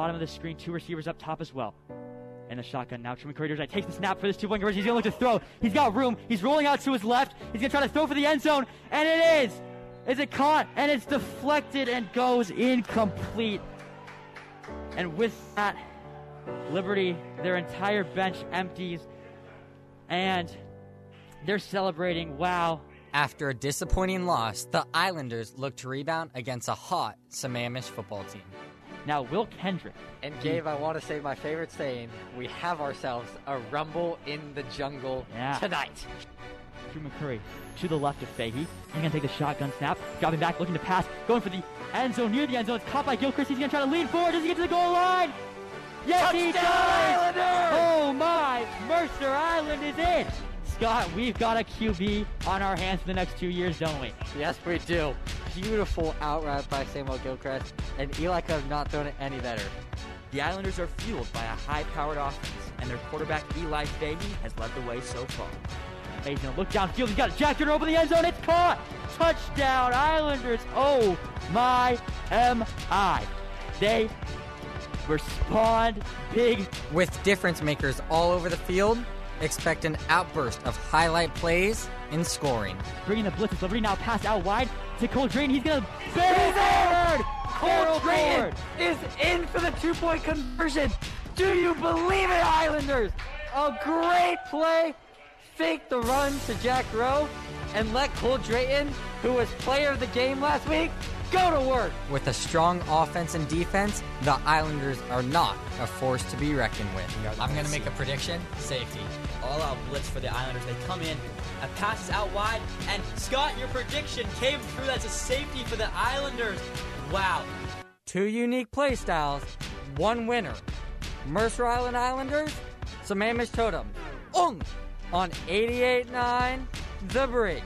bottom of the screen, two receivers up top as well. And the shotgun now. Truman Curry takes the snap for this two-point conversion. He's going to look to throw. He's got room. He's rolling out to his left. He's going to try to throw for the end zone. And it is. Is it caught? And it's deflected and goes incomplete. And with that, Liberty, their entire bench empties. And they're celebrating. Wow. After a disappointing loss, the Islanders look to rebound against a hot Sammamish football team. Now, Will Kendrick. And Gabe, I want to say my favorite saying we have ourselves a rumble in the jungle Yeah. tonight. Truman Curry to the left of Fahey. He's going to take the shotgun snap, dropping back, looking to pass, going for the end zone, near the end zone. It's caught by Gilchrist. He's going to try to lean forward. Does he get to the goal line? Yes, he does! Islanders! Oh my! Mercer Island is in! Scott, we've got a QB on our hands for the next two years, don't we? Yes, we do. Beautiful out route by Samuel Gilchrist, and Eli could have not thrown it any better. The Islanders are fueled by a high-powered offense, and their quarterback Eli Fahey has led the way so far. He's going to look downfield. He's got a Jack Durner over the end zone. It's caught! Touchdown, Islanders! Oh my MI. They were spawned big With difference makers all over the field, expect an outburst of highlight plays and scoring. bringing the blitz. Liberty now pass out wide to Cole Drayton. He's gonna barrel forward. Cole Drayton forward. is in for the two-point conversion. Do you believe it, Islanders? A great play. Fake the run to Jack Rowe and let Cole Drayton, who was player of the game last week, go to work. With a strong offense and defense, the Islanders are not a force to be reckoned with. I'm going to make a prediction. Safety. All out blitz for the Islanders. They come in, a pass is out wide, and Scott, your prediction came through. That's a safety for the Islanders. Wow. Two unique play styles, one winner. Mercer Island Islanders, Sammamish Totem. Ung! On 88.9 The Bridge.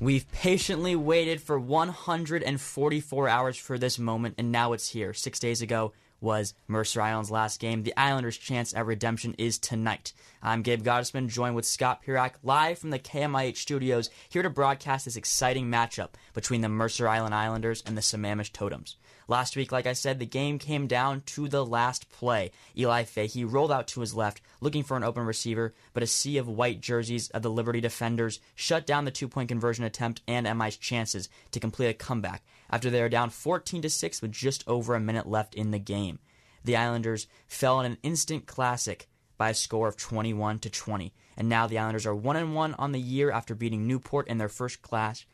We've patiently waited for 144 hours for this moment, and now it's here. Six days ago was Mercer Island's last game. The Islanders' chance at redemption is tonight. I'm Gabe Gottesman, joined with Scott Pirak, live from the KMIH studios, here to broadcast this exciting matchup between the Mercer Island Islanders and the Sammamish Totems. Last week, like I said, the game came down to the last play. Eli Fahey rolled out to his left, looking for an open receiver, but a sea of white jerseys of the Liberty defenders shut down the two-point conversion attempt and MI's chances to complete a comeback after they were down 14 to 6 with just over a minute left in the game. The Islanders fell in an instant classic by a score of 21 to 20, and now the Islanders are 1 and 1 on the year after beating Newport in their first clash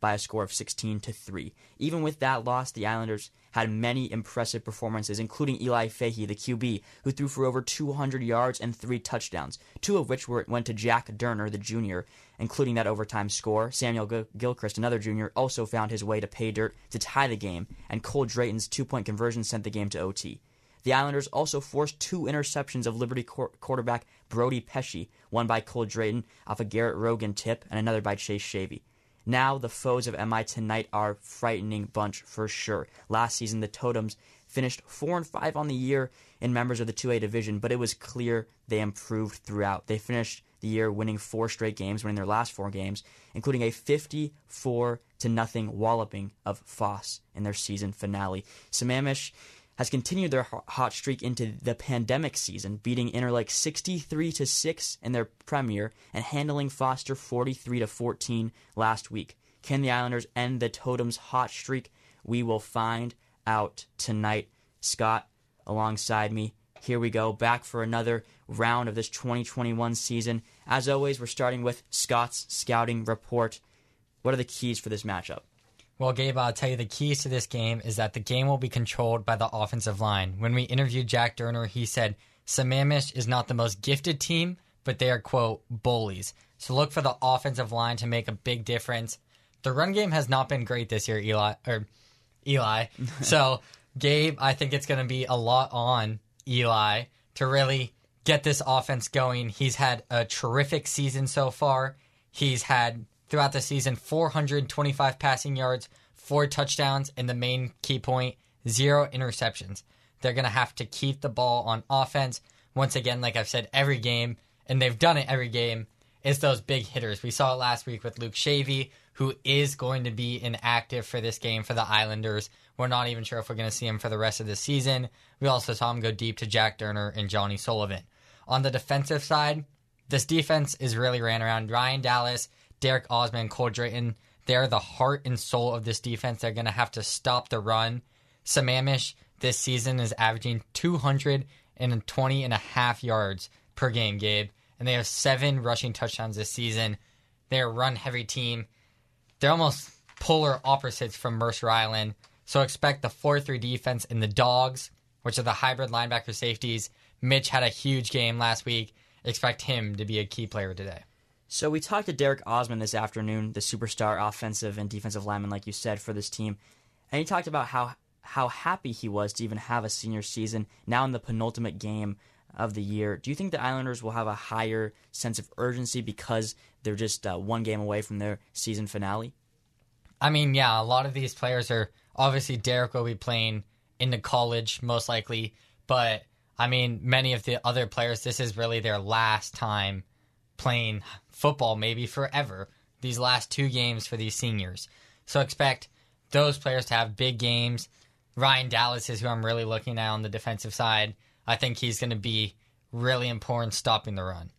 by a score of 16 to 3. Even with that loss, the Islanders had many impressive performances, including Eli Fahey, the QB, who threw for over 200 yards and three touchdowns, two of which were, went to Jack Derner, the junior, including that overtime score. Samuel Gil- Gilchrist, another junior, also found his way to pay dirt to tie the game, and Cole Drayton's two-point conversion sent the game to OT. The Islanders also forced two interceptions of Liberty quar- quarterback Brody Pesci, one by Cole Drayton off a Garrett Rogan tip, and another by Chase Shavy. Now the foes of MI tonight are a frightening bunch for sure. Last season the Totems finished 4 and 5 on the year in members of the 2A division, but it was clear they improved throughout. They finished the year winning four straight games, winning their last four games, including a 54 to nothing walloping of Foss in their season finale. Sammamish has continued their hot streak into the pandemic season, beating Interlake 63 to 6 in their premiere and handling Foster 43 to 14 last week. Can the Islanders end the Totems hot streak? We will find out tonight. Scott alongside me. Here we go, back for another round of this 2021 season. As always, we're starting with Scott's scouting report. What are the keys for this matchup? Well, Gabe, I'll tell you the keys to this game is that the game will be controlled by the offensive line. When we interviewed Jack Derner, he said Sammamish is not the most gifted team, but they are, quote, bullies. So look for the offensive line to make a big difference. The run game has not been great this year, Eli. Or Eli. so, Gabe, I think it's going to be a lot on Eli to really get this offense going. He's had a terrific season so far. He's had throughout the season 425 passing yards, four touchdowns, and the main key point, zero interceptions. They're going to have to keep the ball on offense. Once again, like I've said, every game, and they've done it every game, is those big hitters. We saw it last week with Luke Shavy, who is going to be inactive for this game for the Islanders. We're not even sure if we're going to see him for the rest of the season. We also saw him go deep to Jack Durner and Johnny Sullivan. On the defensive side, this defense is really ran around Ryan Dallas, Derek Osman, Cole Drayton. They're the heart and soul of this defense. They're going to have to stop the run. Sammamish this season is averaging 220 and a half yards per game, Gabe. And they have seven rushing touchdowns this season. They're a run heavy team. They're almost polar opposites from Mercer Island. So expect the 4 3 defense in the Dogs, which are the hybrid linebacker safeties. Mitch had a huge game last week. Expect him to be a key player today. So we talked to Derek Osman this afternoon, the superstar offensive and defensive lineman, like you said, for this team, and he talked about how how happy he was to even have a senior season now in the penultimate game of the year. Do you think the Islanders will have a higher sense of urgency because they're just uh, one game away from their season finale? I mean, yeah, a lot of these players are obviously Derek will be playing into college most likely, but I mean, many of the other players, this is really their last time playing football, maybe forever. These last two games for these seniors. So expect those players to have big games. Ryan Dallas is who I'm really looking at on the defensive side. I think he's going to be really important stopping the run.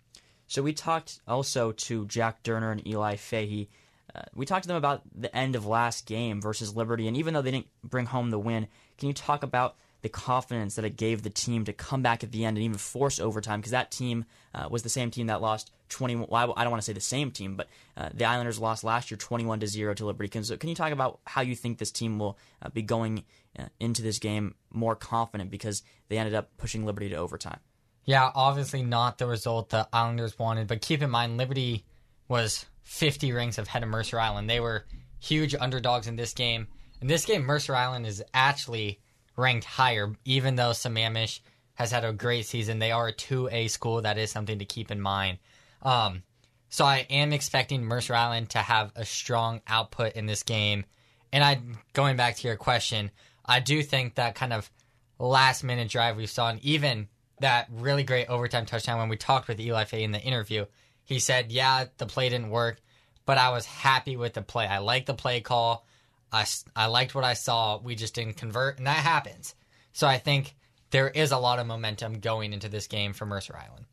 So we talked also to Jack Durner and Eli Fahey. Uh, we talked to them about the end of last game versus Liberty, and even though they didn't bring home the win, can you talk about the confidence that it gave the team to come back at the end and even force overtime? Because that team uh, was the same team that lost 21. Well, I don't want to say the same team, but uh, the Islanders lost last year 21 to zero to Liberty. Can, so can you talk about how you think this team will uh, be going uh, into this game more confident because they ended up pushing Liberty to overtime? Yeah, obviously not the result the Islanders wanted, but keep in mind Liberty was 50 rings ahead of Mercer Island. They were huge underdogs in this game. In this game, Mercer Island is actually ranked higher, even though Sammamish has had a great season. They are a 2A school. That is something to keep in mind. Um, so I am expecting Mercer Island to have a strong output in this game. And I, going back to your question, I do think that kind of last minute drive we saw, and even that really great overtime touchdown when we talked with Eli Fahey in the interview, he said, "Yeah, the play didn't work, but I was happy with the play. I liked the play call. I, I liked what I saw. We just didn't convert, and that happens. So I think there is a lot of momentum going into this game for Mercer Island.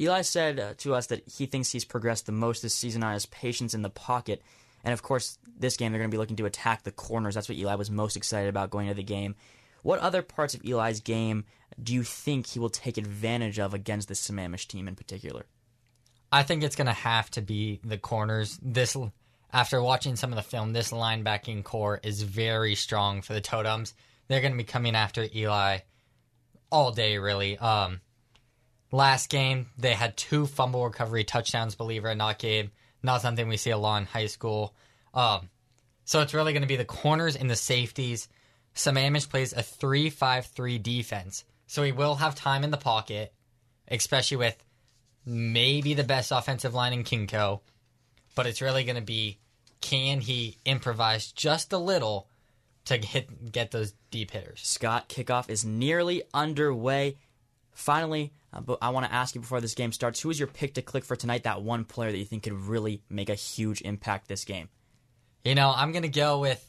Eli said uh, to us that he thinks he's progressed the most this season on his patience in the pocket. And of course, this game they're going to be looking to attack the corners. That's what Eli was most excited about going into the game. What other parts of Eli's game do you think he will take advantage of against the Sammamish team in particular? I think it's going to have to be the corners. This, after watching some of the film, this linebacking core is very strong for the Totems. They're going to be coming after Eli all day, really. Um, last game, they had two fumble recovery touchdowns, believe it or not, Gabe. Not something we see a lot in high school. Um, so it's really going to be the corners and the safeties. Sammamish plays a 3 5 3 defense. So he will have time in the pocket, especially with maybe the best offensive line in KingCo. But it's really going to be can he improvise just a little to hit get those deep hitters? Scott, kickoff is nearly underway. Finally, uh, but I want to ask you before this game starts, who is your pick to click for tonight? That one player that you think could really make a huge impact this game. You know, I'm gonna go with.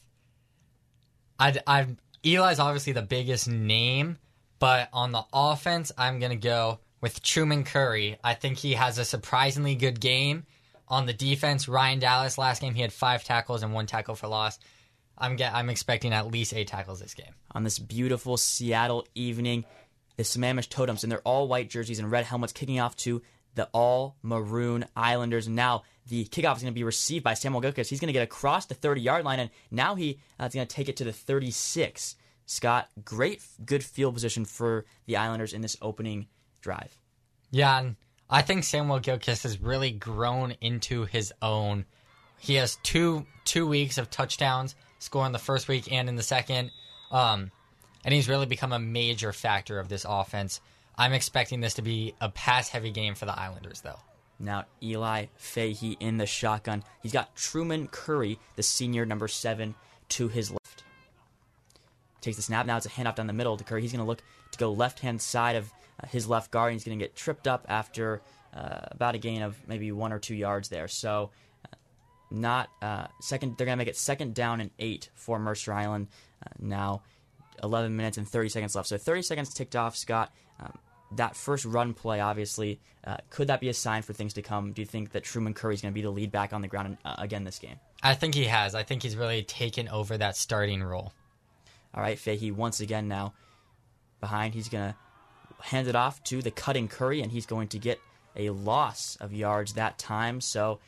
I, I Eli's obviously the biggest name, but on the offense, I'm gonna go with Truman Curry. I think he has a surprisingly good game. On the defense, Ryan Dallas last game he had five tackles and one tackle for loss. I'm get, I'm expecting at least eight tackles this game. On this beautiful Seattle evening, the Sammamish Totems in their all white jerseys and red helmets kicking off to the all maroon Islanders. Now the kickoff is going to be received by Samuel Gilchrist. He's going to get across the 30 yard line, and now he uh, is going to take it to the 36. Scott, great, good field position for the Islanders in this opening drive. Yeah, and I think Samuel Gilchrist has really grown into his own. He has two two weeks of touchdowns, scoring the first week and in the second. Um, and he's really become a major factor of this offense. I'm expecting this to be a pass heavy game for the Islanders, though. Now, Eli Fahey in the shotgun. He's got Truman Curry, the senior number seven, to his left. Takes the snap. Now it's a handoff down the middle to Curry. He's going to look to go left hand side of uh, his left guard. He's going to get tripped up after uh, about a gain of maybe one or two yards there. So uh, not uh, second. They're going to make it second down and eight for Mercer Island. Uh, now, 11 minutes and 30 seconds left. So 30 seconds ticked off. Scott, um, that first run play, obviously, uh, could that be a sign for things to come? Do you think that Truman Curry is going to be the lead back on the ground uh, again this game? I think he has. I think he's really taken over that starting role. All right, Fahey once again now behind. He's going to hand it off to the cutting Curry, and he's going to get a loss of yards that time. So,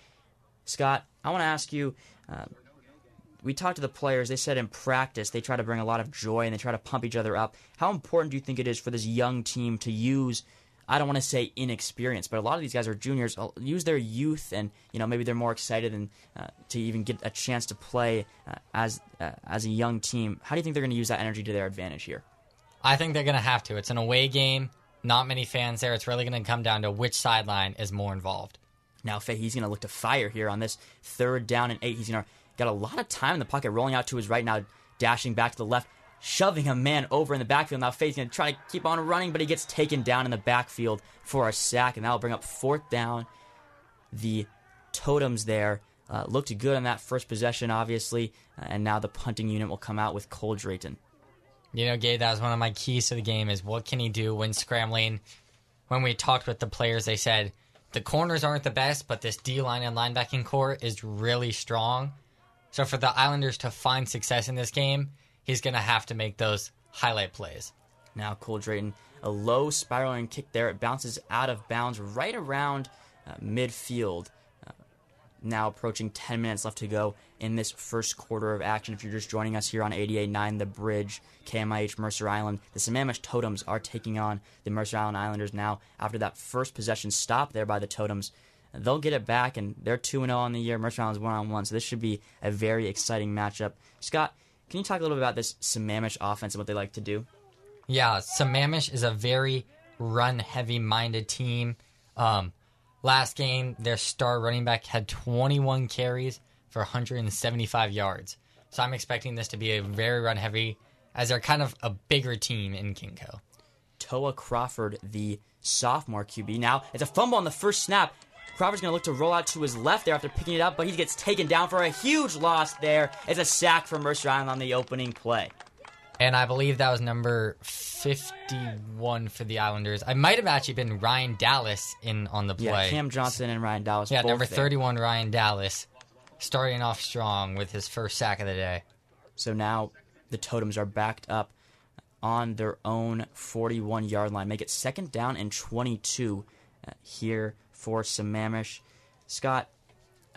Scott, I want to ask you. Uh, we talked to the players. They said in practice they try to bring a lot of joy and they try to pump each other up. How important do you think it is for this young team to use? I don't want to say inexperience, but a lot of these guys are juniors. uh, Use their youth, and you know maybe they're more excited and uh, to even get a chance to play uh, as uh, as a young team. How do you think they're going to use that energy to their advantage here? I think they're going to have to. It's an away game, not many fans there. It's really going to come down to which sideline is more involved. Now Fahey, he's going to look to fire here on this third down and eight. He's going to got a lot of time in the pocket, rolling out to his right now, dashing back to the left, shoving a man over in the backfield. Now Fahey's going to try to keep on running, but he gets taken down in the backfield for a sack, and that'll bring up fourth down. The totems there uh, looked good on that first possession, obviously, and now the punting unit will come out with Cole Drayton. You know, Gabe, that was one of my keys to the game is what can he do when scrambling? When we talked with the players, they said the corners aren't the best, but this D line and linebacking core is really strong. So for the Islanders to find success in this game, he's going to have to make those highlight plays. Now Cole Drayton, a low spiraling kick there. It bounces out of bounds right around uh, midfield. Uh, now approaching 10 minutes left to go in this first quarter of action. If you're just joining us here on 88.9 The Bridge, KMIH Mercer Island, the Sammamish Totems are taking on the Mercer Island Islanders now after that first possession stop there by the Totems. They'll get it back, and they're 2 0 on the year. Mercer Island's 1 on 1, so this should be a very exciting matchup. Scott, can you talk a little bit about this Sammamish offense and what they like to do? Yeah, Sammamish is a very run heavy minded team. Um, last game, their star running back had 21 carries for 175 yards. So I'm expecting this to be a very run heavy, as they're kind of a bigger team in KingCo. Toa Crawford, the sophomore QB. Now, it's a fumble on the first snap. Crawford's going to look to roll out to his left there after picking it up, but he gets taken down for a huge loss there. It's a sack for Mercer Island on the opening play. And I believe that was number 51 for the Islanders. I might have actually been Ryan Dallas in on the play. Yeah, Cam Johnson and Ryan Dallas. Yeah, number there. 31, Ryan Dallas, starting off strong with his first sack of the day. So now the Totems are backed up on their own 41 yard line. Make it second down and 22 uh, here for Sammamish. Scott,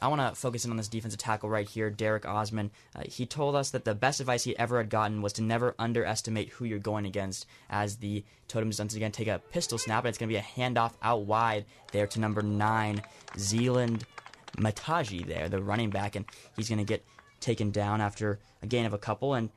I want to focus in on this defensive tackle right here, Derek Osman. Uh, he told us that the best advice he ever had gotten was to never underestimate who you're going against, as the Totems once again take a pistol snap, and it's going to be a handoff out wide there to number nine, Zealand Mataji there, the running back, and he's going to get taken down after a gain of a couple. And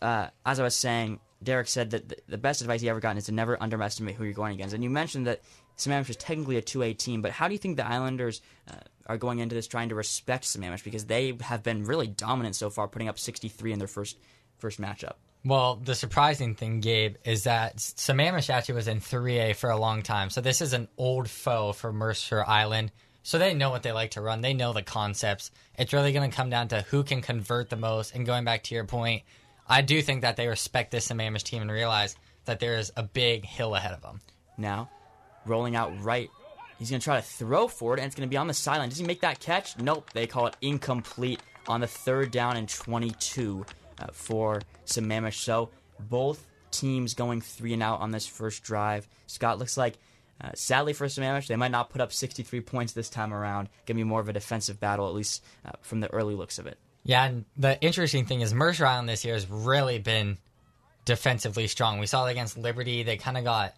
uh, as I was saying, Derek said that the, the best advice he ever gotten is to never underestimate who you're going against. And you mentioned that Sammamish is technically a 2A team, but how do you think the Islanders uh, are going into this trying to respect Sammamish because they have been really dominant so far, putting up 63 in their first first matchup? Well, the surprising thing, Gabe, is that Sammamish actually was in 3A for a long time. So this is an old foe for Mercer Island. So they know what they like to run. They know the concepts. It's really going to come down to who can convert the most. And going back to your point, I do think that they respect this Sammamish team and realize that there is a big hill ahead of them. Now, rolling out right. He's going to try to throw forward, and it's going to be on the sideline. Does he make that catch? Nope. They call it incomplete on the third down and 22 uh, for Sammamish. So both teams going three and out on this first drive. Scott looks like, uh, sadly for Sammamish, they might not put up 63 points this time around. Going to be more of a defensive battle, at least uh, from the early looks of it. Yeah, and the interesting thing is Mercer Island this year has really been defensively strong. We saw it against Liberty. They kind of got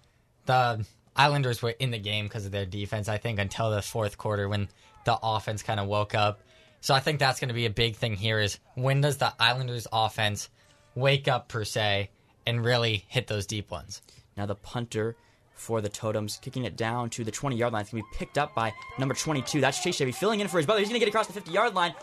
the Islanders were in the game because of their defense, I think, until the fourth quarter when the offense kind of woke up. So I think that's going to be a big thing here is when does the Islanders offense wake up per se and really hit those deep ones? Now the punter for the Totems, kicking it down to the 20 yard line. It's going to be picked up by number 22. That's Chase Shavy filling in for his brother. He's going to get across the 50 yard line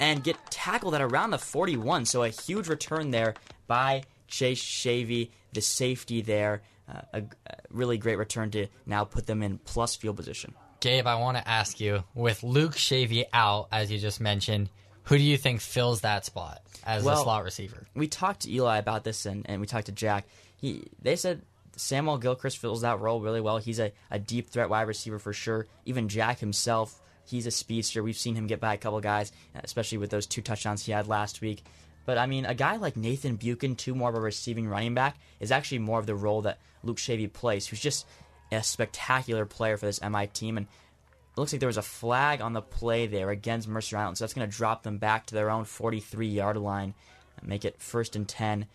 and get tackled at around the 41. So a huge return there by Chase Shavy, the safety there. Uh, a, a really great return to now put them in plus field position. Gabe, I want to ask you with Luke Shavy out, as you just mentioned, who do you think fills that spot as Well- the slot receiver? we talked to Eli about this, and, and we talked to Jack. He they said Samuel Gilchrist fills that role really well. He's a, a deep threat wide receiver for sure. Even Jack himself, he's a speedster. We've seen him get by a couple guys, especially with those two touchdowns he had last week. But I mean, a guy like Nathan Buchan, two more of a receiving running back, is actually more of the role that Luke Shavy plays, who's just a spectacular player for this MI team. And it looks like there was a flag on the play there against Mercer Island, so that's going to drop them back to their own 43 yard line, and make it first and 10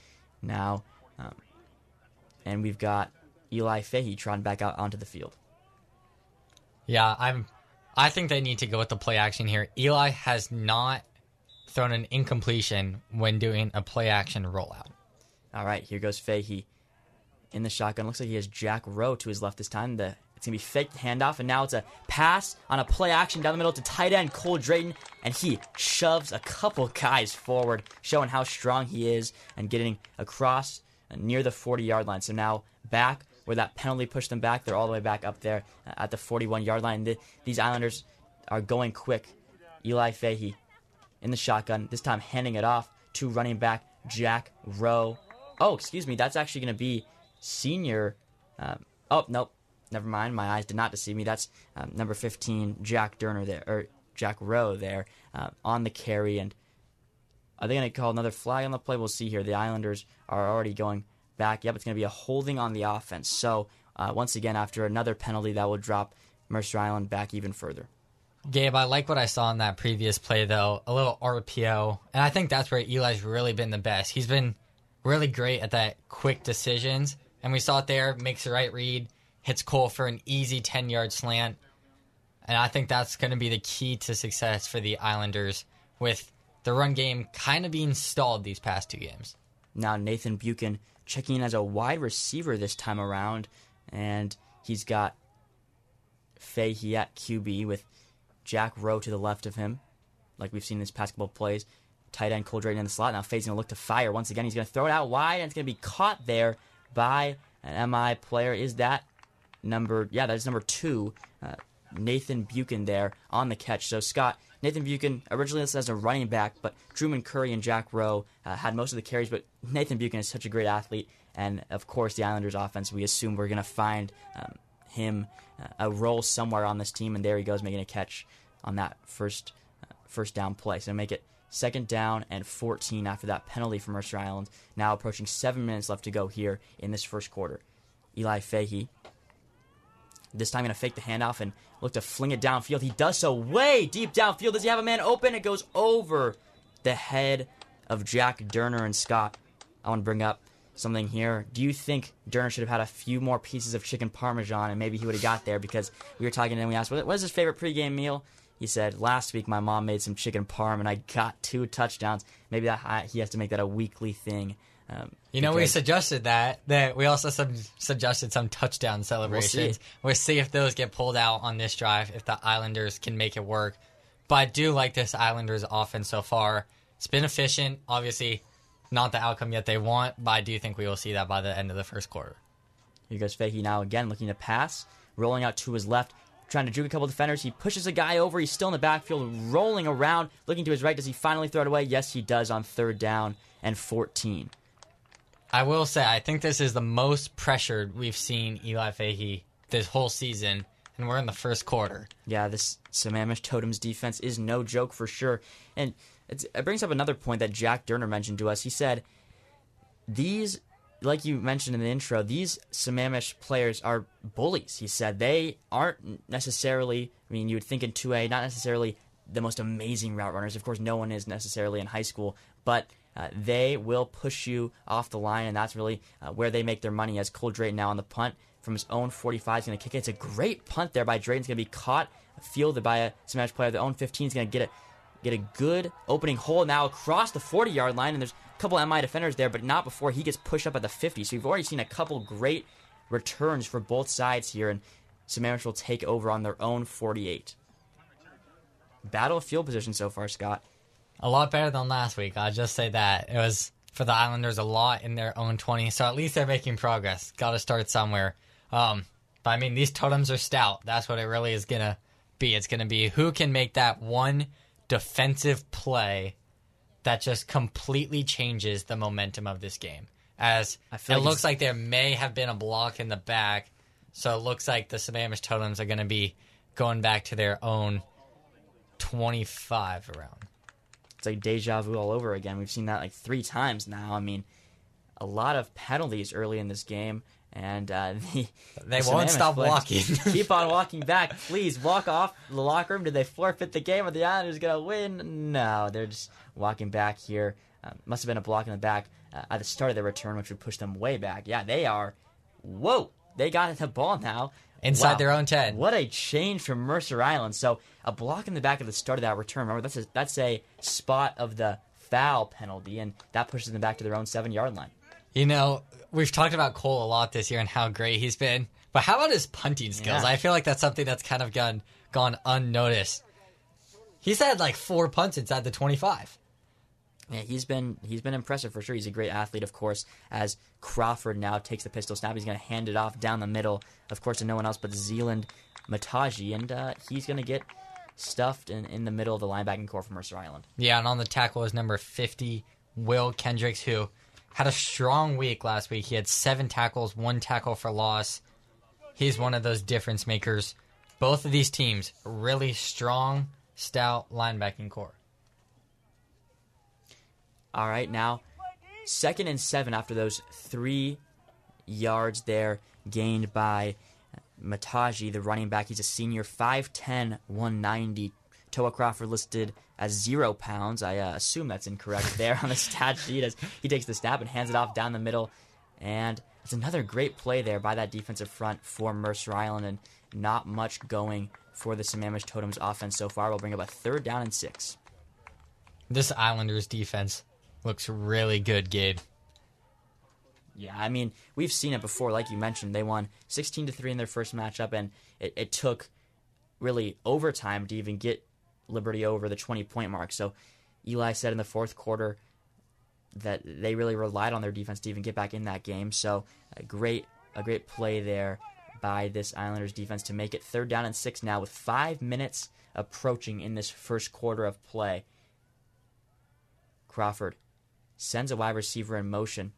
now. Um, and we've got Eli Fahey trotting back out onto the field. Yeah, I'm. I think they need to go with the play action here. Eli has not thrown an incompletion when doing a play action rollout. All right, here goes Fahey in the shotgun. Looks like he has Jack Rowe to his left this time. The it's gonna be fake handoff, and now it's a pass on a play action down the middle to tight end Cole Drayton, and he shoves a couple guys forward, showing how strong he is and getting across near the 40 yard line. So now back where that penalty pushed them back, they're all the way back up there at the 41 yard line. The, these Islanders are going quick. Eli Fahey in the shotgun, this time handing it off to running back Jack Rowe. Oh, excuse me, that's actually to be senior. Um, oh, nope, never mind. My eyes did not deceive me. That's um, number 15, Jack Durner there, or Jack Rowe there uh, on the carry. And are they going to call another flag on the play? We'll see here. The Islanders are already going back. Yep, it's going to be a holding on the offense. So, uh, once again, after another penalty, that will drop Mercer Island back even further. Gabe, I like what I saw in that previous play, though. A little RPO. And I think that's where Eli's really been the best. He's been really great at that quick decisions. And we saw it there, makes the right read, hits Cole for an easy 10 yard slant. And I think that's going to be the key to success for the Islanders with the run game kind of being stalled these past two games. Now Nathan Buchan checking in as a wide receiver this time around, and he's got Fahey at QB with Jack Rowe to the left of him, like we've seen in this past couple plays. Tight end Cole Drayton in the slot. Now Fahey's going to look to fire once again. He's going to throw it out wide, and it's going to be caught there by an MI player. Is that number? Yeah, that is number two. Uh, Nathan Buchan there on the catch. So Scott, Nathan Buchan originally listed as a running back, but Truman Curry and Jack Rowe uh, had most of the carries. But Nathan Buchan is such a great athlete, and of course the Islanders' offense. We assume we're going to find um, him uh, a role somewhere on this team, and there he goes making a catch on that first uh, first down play. So make it second down and 14 after that penalty from Mercer Island. Now approaching seven minutes left to go here in this first quarter. Eli Fahey this time going to fake the handoff and look to fling it downfield. He does so way deep downfield. Does he have a man open? It goes over the head of Jack Durner and Scott. I want to bring up something here. Do you think Durner should have had a few more pieces of chicken parmesan and maybe he would have got there? Because we were talking and we asked, what is his favorite pregame meal? He said, last week my mom made some chicken parm and I got two touchdowns. Maybe that he has to make that a weekly thing. Um, You know, we suggested that. That we also sub- suggested some touchdown celebrations. We'll see. if those get pulled out on this drive. If the Islanders can make it work. But I do like this Islanders offense so far. It's been efficient. Obviously, not the outcome yet they want, but I do think we will see that by the end of the first quarter. Here goes Fahey now again, looking to pass, rolling out to his left, trying to juke a couple defenders. He pushes a guy over. He's still in the backfield, rolling around, looking to his right. Does he finally throw it away? Yes, he does on third down and 14. I will say, I think this is the most pressured we've seen Eli Fahey this whole season, and we're in the first quarter. Yeah, this Sammamish Totems defense is no joke for sure. And it's, it brings up another point that Jack Durner mentioned to us. He said, these, like you mentioned in the intro, these Sammamish players are bullies. He said they aren't necessarily, I mean, you would think in 2A, not necessarily the most amazing route runners. Of course, no one is necessarily in high school, but uh, they will push you off the line, and that's really uh, where they make their money. As Cole Drayton now on the punt from his own 45 is going to kick it. It's a great punt there by Drayton. It's going to be caught, fielded by a smash player. The own 15 is going to get it, get a good opening hole now across the 40 yard line, and there's a couple MI defenders there, but not before he gets pushed up at the 50. So we've already seen a couple great returns for both sides here, and Sammamish will take over on their own 48. Battle of field position so far, Scott. A lot better than last week. I'll just say that. It was for the Islanders a lot in their own 20, so at least they're making progress. Got to start somewhere. Um, But I mean, these totems are stout. That's what it really is gonna be. It's gonna be who can make that one defensive play that just completely changes the momentum of this game. As I it like looks like there may have been a block in the back, so it looks like the Sammamish totems are gonna be going back to their own twenty-five around. It's like deja vu all over again. We've seen that like three times now. I mean, a lot of penalties early in this game, and uh, the They the won't stop walking. keep on walking back. Please walk off the locker room. Did they forfeit the game? Are the Islanders gonna win? No, they're just walking back here. Uh, must have been a block in the back uh, at the start of their return, which would push them way back. Yeah, they are. Whoa, they got the ball now Inside Wow. their own 10. What a change from Mercer Island. So a block in the back at the start of that return. Remember, that's a, that's a spot of the foul penalty, and that pushes them back to their own seven yard line. You know, we've talked about Cole a lot this year and how great he's been. But how about his punting skills? Yeah. I feel like that's something that's kind of gone gone unnoticed. He's had like four punts inside the 25. Yeah, he's been he's been impressive for sure. He's a great athlete, of course. As Crawford now takes the pistol snap, he's going to hand it off down the middle, of course, to no one else but Zealand Mataji, and uh, he's going to get stuffed in, in the middle of the linebacking core for Mercer Island. Yeah, and on the tackle is number 50, Will Kendricks, who had a strong week last week. He had seven tackles, one tackle for loss. He's one of those difference makers. Both of these teams, really strong, stout linebacking core. All right, now second and seven after those three yards there gained by Mataji, the running back. He's a senior, 5'10, 190. Toa Crawford listed as zero pounds. I uh, assume that's incorrect there on the stat sheet as he takes the snap and hands it off down the middle. And it's another great play there by that defensive front for Mercer Island, and not much going for the Sammamish Totems offense so far. We'll bring up a third down and six. This Islanders defense looks really good, Gabe. Yeah, I mean, we've seen it before. Like you mentioned, they won 16 to 3 in their first matchup, and it, it took really overtime to even get Liberty over the 20 point mark. So Eli said in the fourth quarter that they really relied on their defense to even get back in that game. So a great, a great play there by this Islanders defense to make it third down and six now with five minutes approaching in this first quarter of play. Crawford sends a wide receiver in motion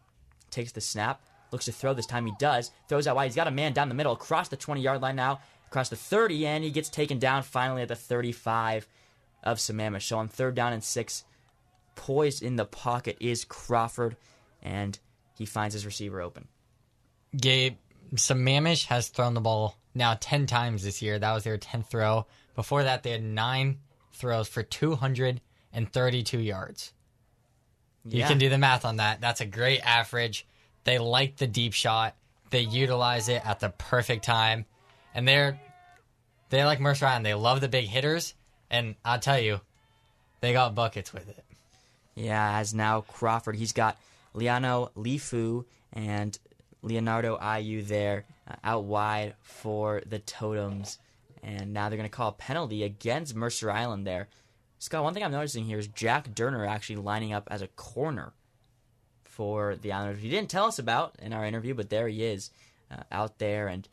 takes the snap, looks to throw. This time he does. Throws out wide. He's got a man down the middle, across the 20 yard line now, across the 30, and he gets taken down finally at the 35 of Sammamish. So on third down and six, poised in the pocket is Crawford, and he finds his receiver open. Gabe, Sammamish has thrown the ball now 10 times this year. That was their 10th throw. Before that, they had nine throws for 232 yards. You can do the math on that. That's a great average. They like the deep shot. They utilize it at the perfect time. And they're they like Mercer Island. They love the big hitters. And I'll tell you, they got buckets with it. Yeah, as now Crawford, he's got Liano Lifu and Leonardo Ayu there uh, out wide for the Totems. And now they're going to call a penalty against Mercer Island there. Scott, one thing I'm noticing here is Jack Durner actually lining up as a corner for the Islanders. He didn't tell us about in our interview, but there he is uh, out there. And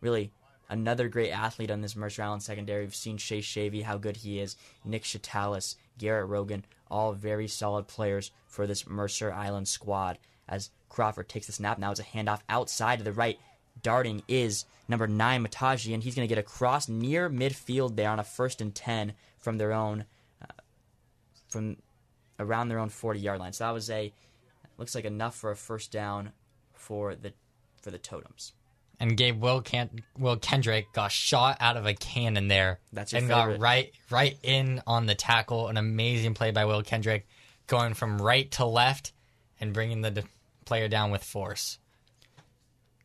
really, another great athlete on this Mercer Island secondary. We've seen Shea Shavy, how good he is. Nick Chatalis, Garrett Rogan, all very solid players for this Mercer Island squad. As Crawford takes the snap, now it's a handoff outside to the right. Darting is number nine Mataji, and he's going to get across near midfield there on a first and ten from their own, uh, from around their own forty yard line. So that was a looks like enough for a first down for the for the Totems. And Gabe Will Can- Will Kendrick got shot out of a cannon there. And favorite. got right right in on the tackle. An amazing play by Will Kendrick, going from right to left and bringing the d- player down with force.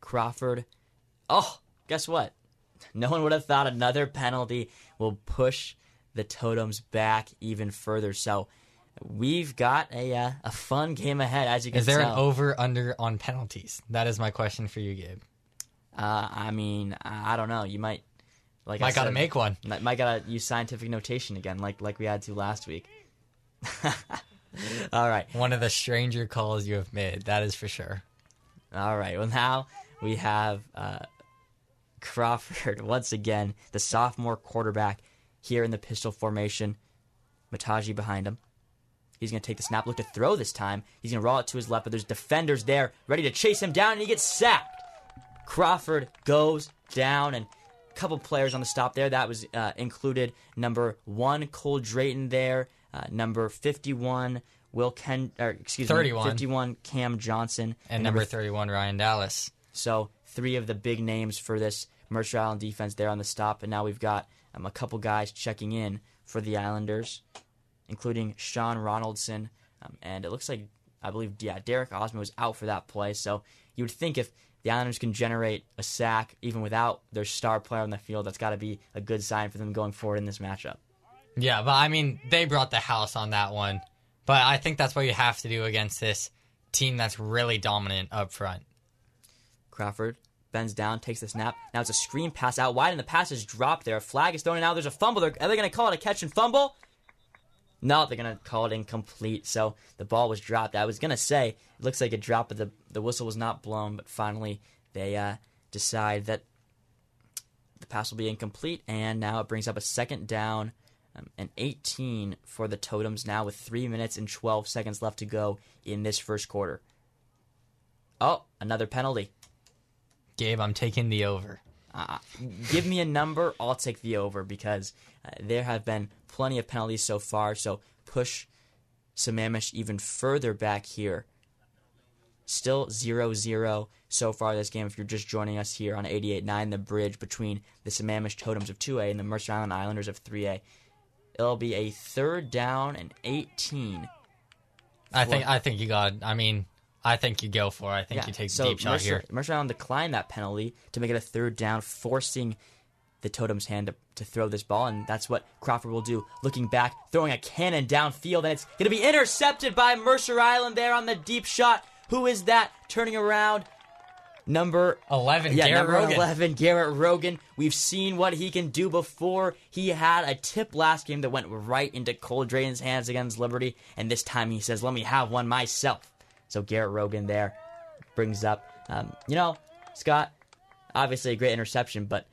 Crawford. Oh, guess what? No one would have thought another penalty will push the totems back even further. So we've got a uh, a fun game ahead, as you can Is there tell. an over under on penalties? That is my question for you, Gabe. Uh, I mean, I I don't know. You might like I Might gotta said, make one. might- Might gotta use scientific notation again, like like we had to last week. All right. One of the stranger calls you have made. That is for sure. All right. Well, now we have uh, Crawford, once again, the sophomore quarterback here in the pistol formation. Mataji behind him. He's going to take the snap, look to throw this time. He's going to roll it to his left, but there's defenders there ready to chase him down, and he gets sacked. Crawford goes down, and a couple players on the stop there. That was uh, included number one, Cole Drayton there, uh, number 51, Will Ken, or excuse 31. me, 51, Cam Johnson, And number 31, Ryan Dallas. so three of the big names for this Mercer Island defense there on the stop, and now we've got um, a couple guys checking in for the Islanders, including Sean Ronaldson, um, and it looks like I believe yeah Derek Osman was out for that play. So you would think if the Islanders can generate a sack even without their star player on the field, that's got to be a good sign for them going forward in this matchup. Yeah, but I mean, they brought the house on that one. But I think that's what you have to do against this team that's really dominant up front. Crawford bends down, takes the snap. Now it's a screen pass out wide, and the pass is dropped there. A flag is thrown, and now there's a fumble. They're, are they going to call it a catch and fumble? No, they're going to call it incomplete. So the ball was dropped. I was going to say, it looks like a drop, but the, the whistle was not blown. But finally, they uh, decide that the pass will be incomplete, and now it brings up a second down. Um, and 18 for the Totems now with 3 minutes and 12 seconds left to go in this first quarter. Oh, another penalty. Gabe, I'm taking the over. Uh, give me a number, I'll take the over because uh, there have been plenty of penalties so far. So push Sammamish even further back here. Still 0 0 so far this game. If you're just joining us here on 88.9, the bridge between the Sammamish Totems of 2A and the Mercer Island Islanders of 3A. It'll be a third down and 18. I think I think you got. I mean, I think you go for. it. I think you take so deep shot Mercer, here. Mercer Island declined that penalty to make it a third down, forcing the Totem's hand to, to throw this ball, and that's what Crawford will do. Looking back, throwing a cannon downfield, and it's going to be intercepted by Mercer Island there on the deep shot. Who is that? Turning around, number Eleven. yeah, Garrett number Rogan. 11, Garrett Rogan. We've seen what he can do before. He had a tip last game that went right into Cole Drayton's hands against Liberty, and this time he says, let me have one myself. So Garrett Rogan there brings up, um, you know, Scott, obviously a great interception, but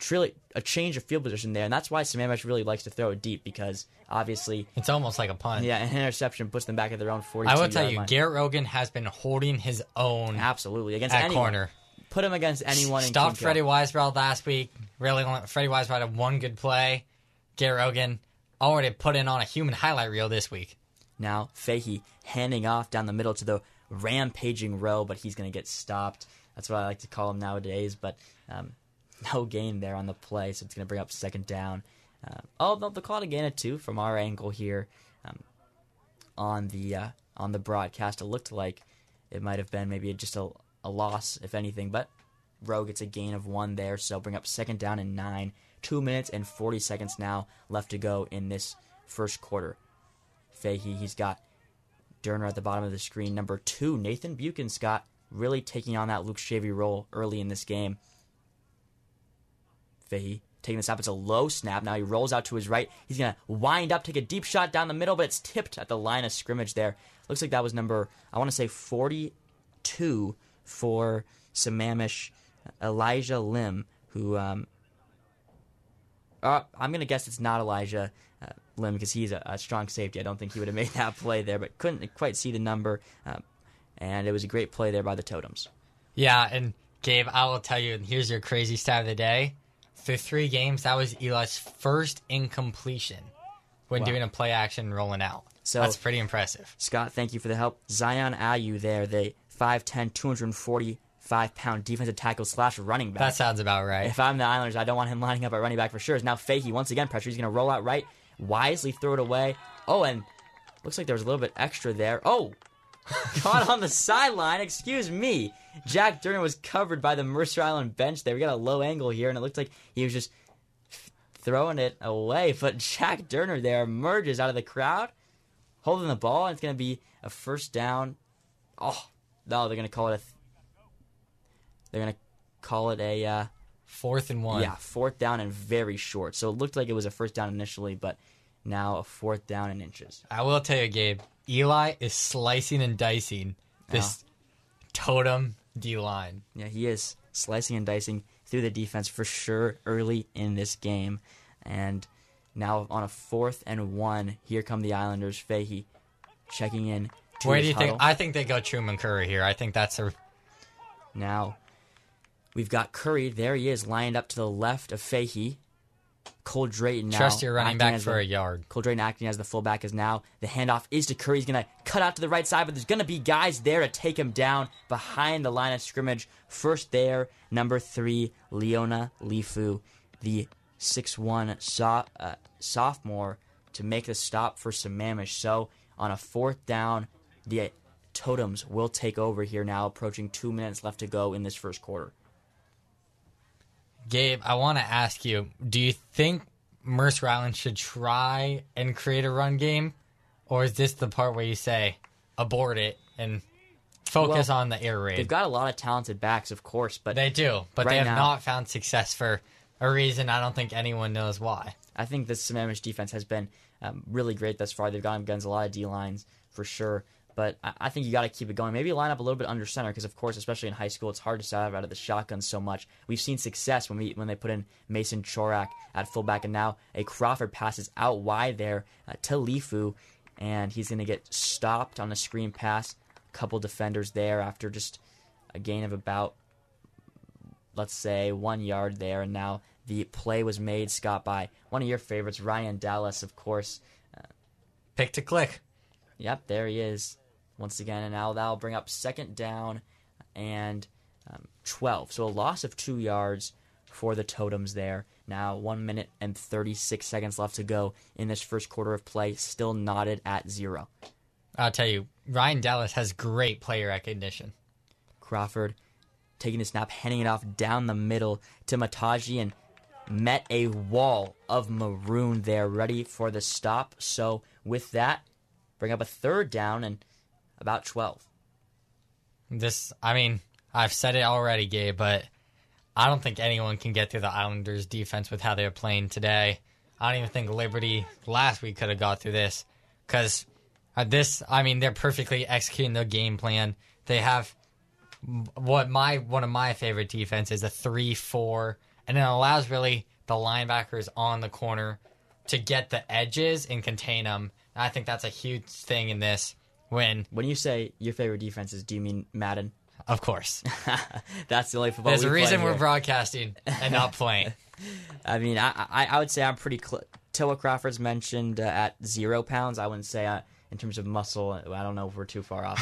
truly a change of field position there, and that's why Sammamish really likes to throw it deep because obviously, It's almost like a punt. yeah, an interception puts them back at their own forty. I will tell you, line. Garrett Rogan has been holding his own Absolutely. Against at anyone. corner. Put him against anyone in Stopped Freddie. Weisbrod last week. Really, only- Freddie Weisbrod had one good play. Garrett Rogan already put in on a human highlight reel this week. Now Fahey handing off down the middle to the rampaging Rowe, but he's going to get stopped. That's what I like to call him nowadays. But um, no gain there on the play, so it's going to bring up second down. Uh, oh, they'll, they'll call it a gain of two from our angle here um, on the uh, on the broadcast. It looked like it might have been maybe just a, a loss, if anything, but Rowe gets a gain of one there, so bring up second down and nine. Two minutes and 40 seconds now left to go in this first quarter. Fahey, he's got Derner at the bottom of the screen. Number two, Nathan Buchan, Scott, really taking on that Luke Shavy role early in this game. Fahey taking the snap. It's a low snap. Now he rolls out to his right. He's going to wind up, take a deep shot down the middle, but it's tipped at the line of scrimmage there. Looks like that was number, I want to say 42 for Sammamish Elijah Lim, who, um, uh, I'm going to guess it's not Elijah uh, Lim because he's a, a strong safety. I don't think he would have made that play there, but couldn't quite see the number. Um, and it was a great play there by the Totems. Yeah, and Gabe, I will tell you, and here's your crazy stat of the day. Through three games, that was Eli's first incompletion when Wow. doing a play action rolling out. So- That's pretty impressive. Scott, thank you for the help. Zion Ayu there, the 5'10, 245 pound defensive tackle slash running back. That sounds about right. If I'm the Islanders, I don't want him lining up at running back for sure. Now Fahey once again pressure. He's going to roll out right, wisely throw it away. Oh, and looks like there was a little bit extra there. Oh, caught on the sideline. Excuse me. Jack Durner was covered by the Mercer Island bench there. We got a low angle here, and it looked like he was just throwing it away. But Jack Durner there emerges out of the crowd, holding the ball, and it's going to be a first down. Oh, no, they're going to call it a. They're going to call it a. Uh, Fourth and one. yeah, fourth down and very short. So it looked like it was a first down initially, but now a fourth down in inches. I will tell you, Gabe, Eli is slicing and dicing this totem D line. Yeah, he is slicing and dicing through the defense for sure early in this game. And now on a fourth and one, here come the Islanders. Fahey checking in. To Where do you think? I think they go Truman Curry here. I think that's a Now, we've got Curry. There he is, lined up to the left of Fahey. Cole Drayton now. trust your running back for the- a yard. Cole Drayton acting as the fullback is now. The handoff is to Curry. He's going to cut out to the right side, but there's going to be guys there to take him down behind the line of scrimmage. First there, number three, Leona Lifu, the 6'1 so- uh, sophomore, to make the stop for Sammamish. So on a fourth down, the Totems will take over here now, approaching two minutes left to go in this first quarter. Gabe, I want to ask you: Do you think Mercer Island should try and create a run game, or is this the part where you say abort it and focus Well, on the air raid? They've got a lot of talented backs, of course, but They do, but Right they have now- not found success for a reason I don't think anyone knows why. I think the Sammamish defense has been um, really great thus far. They've gone against a lot of D lines for sure, but I, I think you got to keep it going. Maybe line up a little bit under center because, of course, especially in high school, it's hard to start out of the shotgun so much. We've seen success when we when they put in Mason Chorak at fullback, and now a Crawford passes out wide there uh, to Lifu, and he's going to get stopped on a screen pass. A couple defenders there after just a gain of about let's say one yard there, and now the play was made, Scott, by one of your favorites, Ryan Dallas, of course. Pick to click. Yep, there he is once again, and now that'll bring up second down and um, 12. So a loss of two yards for the Totems there. Now one minute and 36 seconds left to go in this first quarter of play, still knotted at zero. I'll tell you, Ryan Dallas has great player recognition. Crawford taking the snap, handing it off down the middle to Mataji and met a wall of maroon there, ready for the stop. So with that, bring up a third down and about 12. This, I mean, I've said it already, Gabe, but I don't think anyone can get through the Islanders' defense with how they're playing today. I don't even think Liberty last week could have got through this because uh, this, I mean, they're perfectly executing their game plan. They have what my one of my favorite defenses, a three-four, and it allows really the linebackers on the corner to get the edges and contain them. I think that's a huge thing in this. When, When you say your favorite defenses, do you mean Madden? of course, That's the only football There's a reason we're broadcasting and not playing. I mean, I, I I would say I'm pretty close. Toa Crawford's mentioned uh, at zero pounds. I wouldn't say uh, in terms of muscle. I don't know if we're too far off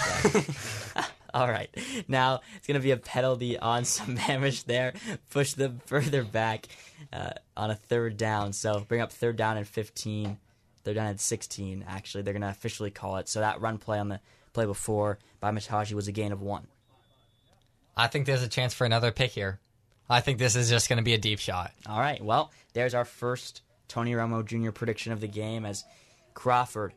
that. All right, now it's gonna be a penalty on Sammamish there. Push them further back uh, on a third down. So bring up third down and 15. Third down at 16. Actually, they're gonna officially call it. So that run play on the play before by Mataji was a gain of one. I think there's a chance for another pick here. I think this is just going to be a deep shot. All right. Well, there's our first Tony Romo Jr. prediction of the game as Crawford,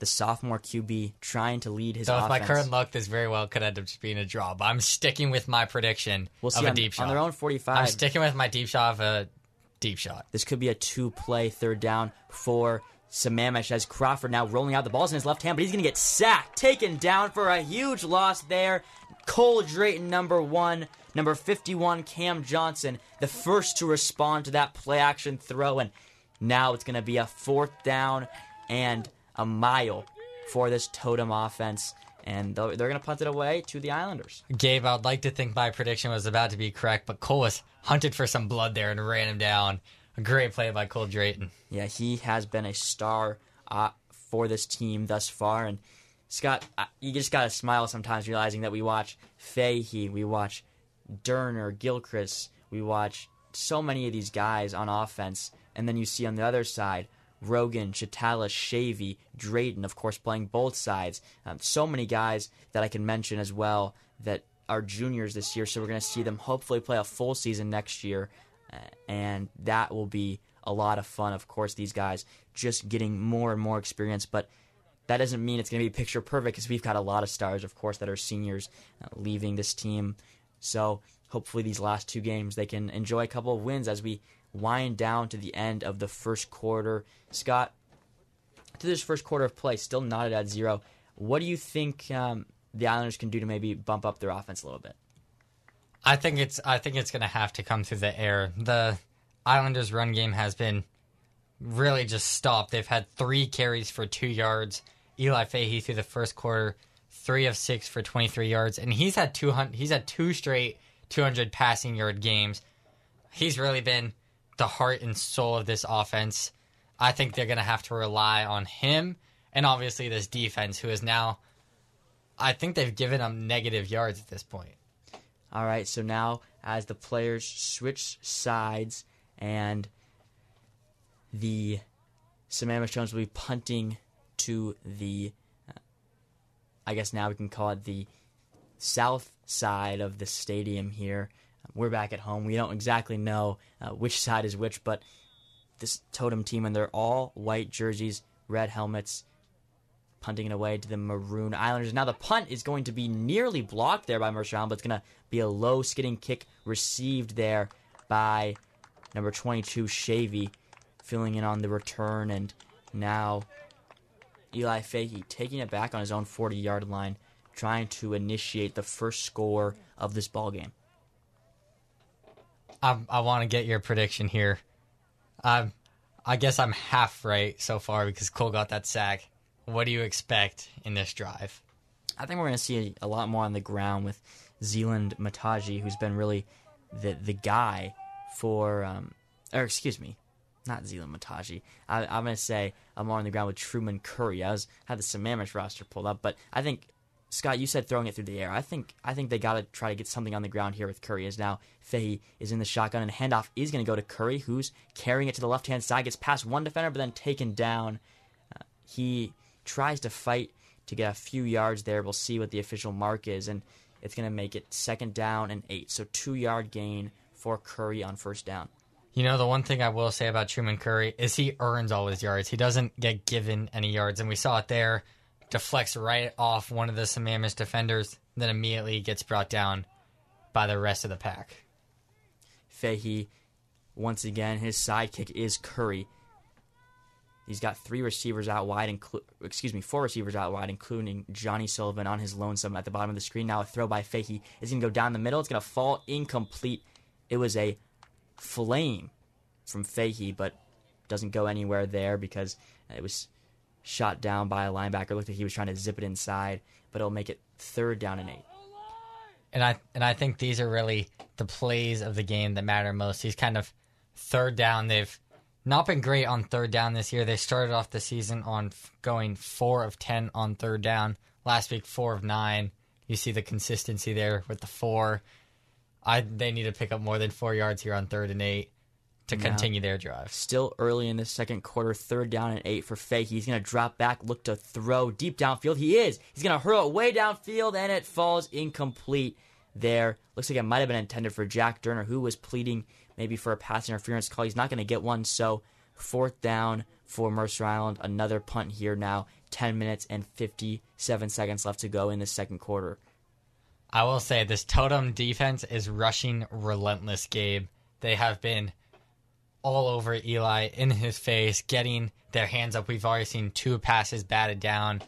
the sophomore QB, trying to lead his So with offense. my current luck, this very well could end up just being a draw. But I'm sticking with my prediction we'll of a on, deep shot. on their own 45. I'm sticking with my deep shot of a deep shot. this could be a two-play third down for Sammamish as Crawford now rolling out the balls in his left hand, but he's going to get sacked, taken down for a huge loss there. Cole Drayton, number one. Number 51, Cam Johnson, the first to respond to that play action throw. And now it's going to be a fourth down and a mile for this totem offense. And they're going to punt it away to the Islanders. Gabe, I'd like to think my prediction was about to be correct, but Cole was hunted for some blood there and ran him down. A great play by Cole Drayton. Yeah, he has been a star uh, for this team thus far. And Scott, you just gotta smile sometimes realizing that we watch Fahey, we watch Durner, Gilchrist, we watch so many of these guys on offense, and then you see on the other side Rogan, Chatala, Shavy, Drayton, of course, playing both sides. Um, so many guys that I can mention as well that are juniors this year. So we're going to see them hopefully play a full season next year, uh, and that will be a lot of fun. Of course, these guys just getting more and more experience, but that doesn't mean it's going to be picture perfect because we've got a lot of stars, of course, that are seniors uh, leaving this team. So hopefully, these last two games they can enjoy a couple of wins as we wind down to the end of the first quarter. Scott, to this first quarter of play, still knotted at zero. What do you think um, the Islanders can do to maybe bump up their offense a little bit? I think it's I think it's going to have to come through the air. The Islanders' run game has been really just stopped. They've had three carries for two yards. Eli Fahey through the first quarter, three of six for 23 yards, and he's had two hundred. He's had two straight 200 passing yard games. He's really been the heart and soul of this offense. I think they're going to have to rely on him and obviously this defense, who is now. I think they've given them negative yards at this point. All right, so now as the players switch sides and the Sammamish Totems will be punting to the, uh, I guess now we can call it the south side of the stadium here. We're back at home. We don't exactly know uh, which side is which, but this totem team, and they're all white jerseys, red helmets, punting it away to the Maroon Islanders. Now the punt is going to be nearly blocked there by Island, but it's going to be a low skidding kick received there by number 22 Shavy, filling in on the return, and now Eli Fahey taking it back on his own 40 yard line, trying to initiate the first score of this ball game. I, I want to get your prediction here. Um, I guess I'm half right so far because Cole got that sack. What do you expect in this drive? I think we're going to see a, a, lot more on the ground with Zeeland Mataji, who's been really the the guy for, um, or excuse me, not Zeeland Mataji. I, am going to say I'm on the ground with Truman Curry. I was had the Sammamish roster pulled up, but I think Scott, you said throwing it through the air. I think I think they got to try to get something on the ground here with Curry. As now Fahey is in the shotgun and handoff is going to go to Curry, who's carrying it to the left hand side, gets past one defender, but then taken down. Uh, he tries to fight to get a few yards there. We'll see what the official mark is, and it's going to make it second down and eight. So two yard gain for Curry on first down. You know, the one thing I will say about Truman Curry is he earns all his yards. He doesn't get given any yards, and we saw it there deflects right off one of the Sammamish defenders, then immediately gets brought down by the rest of the pack. Fahey, once again, his sidekick is Curry. He's got three receivers out wide, inclu- excuse me, four receivers out wide, including Johnny Sullivan on his lonesome at the bottom of the screen. Now a throw by Fahey is going to go down the middle. It's going to fall incomplete. It was a flame from Fahey, but doesn't go anywhere there because it was shot down by a linebacker. Looked like he was trying to zip it inside, but it'll make it third down and eight. And I and I think these are really the plays of the game that matter most. These kind of third down. They've not been great on third down this year. They started off the season on going four of ten on third down. Last week, four of nine. You see the consistency there with the four. I they need to pick up more than four yards here on third and eight to continue their drive. Still early in the second quarter, third down and eight for Fahey. He's going to drop back, look to throw deep downfield. He is. He's going to hurl it way downfield, and it falls incomplete there. Looks like it might have been intended for Jack Durner, who was pleading maybe for a pass interference call. He's not going to get one, so fourth down for Mercer Island. Another punt here now. 10 minutes and 57 seconds left to go in the second quarter. I will say this Totem defense is rushing relentless, Gabe. They have been all over Eli in his face, getting their hands up. We've already seen two passes batted down.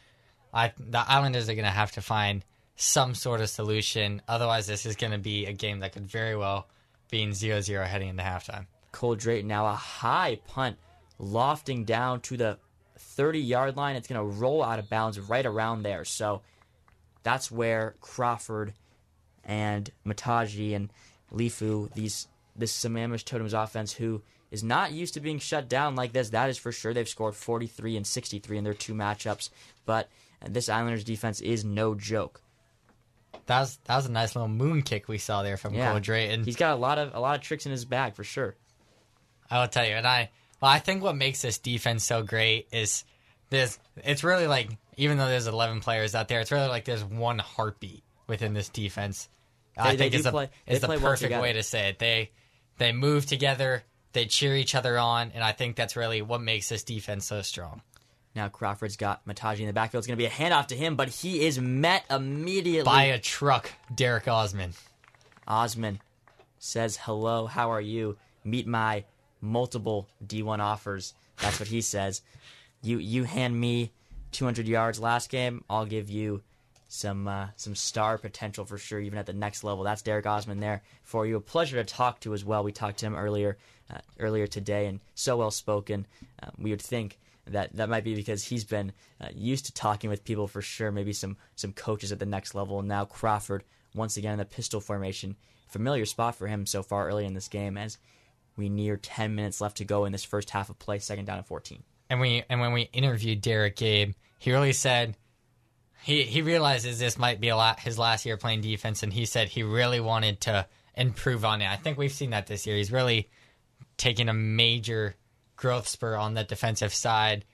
I, the Islanders are going to have to find some sort of solution. Otherwise, this is going to be a game that could very well be in 0 0 heading into halftime. Cole Drayton now a high punt, lofting down to the 30 yard line. It's going to roll out of bounds right around there. So that's where Crawford and Mataji and Lifu, these this Sammamish Totems offense, who is not used to being shut down like this. That is for sure. They've scored 43 and 63 in their two matchups, but this Islanders defense is no joke. That was that was a nice little moon kick we saw there from yeah. Cole Drayton. He's got a lot of a lot of tricks in his bag for sure. I will tell you, and I well, I think what makes this defense so great is this. It's really like even though there's 11 players out there, it's really like there's one heartbeat within this defense. They, I think is a, is the perfect well way to say it. They they move together. They cheer each other on, and I think that's really what makes this defense so strong. Now Crawford's got Mataji in the backfield. It's going to be a handoff to him, but he is met immediately by a truck. Derek Osman. Osman says, "Hello, how are you? Meet my multiple D1 offers." That's what he says. You you hand me 200 yards last game, I'll give you some uh, some star potential for sure, even at the next level. That's Derek Osman there for you. A pleasure to talk to as well. We talked to him earlier uh, earlier today, and so well spoken. Uh, we would think that that might be because he's been uh, used to talking with people for sure. Maybe some some coaches at the next level. And now Crawford once again in the pistol formation, familiar spot for him so far early in this game as we near 10 minutes left to go in this first half of play, second down and 14. And we and when we interviewed Derek Gabe, he really said he he realizes this might be a lot his last year playing defense, and he said he really wanted to improve on it. I think we've seen that this year. He's really taken a major growth spur on the defensive side,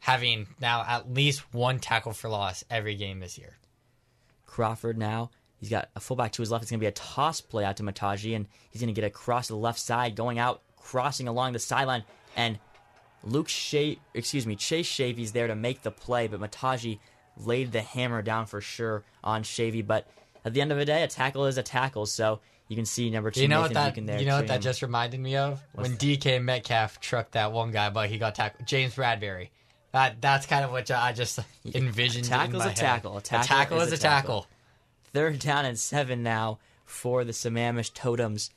having now at least one tackle for loss every game this year. Crawford now. He's got a fullback to his left. It's going to be a toss play out to Mataji, and he's going to get across the left side, going out, crossing along the sideline, and Luke Shea, excuse me, Chase Shavy's there to make the play, but Mataji laid the hammer down for sure on Shavy. But at the end of the day, a tackle is a tackle. So you can see number two. You know Nathan what that there you know what that just reminded me of when DK Metcalf trucked that one guy, but he got tackled. James Bradbury. That that's kind of what I just envisioned. in tackle's a tackle. A tackle tackle is is a a tackle. third down and seven now for the Sammamish Totems.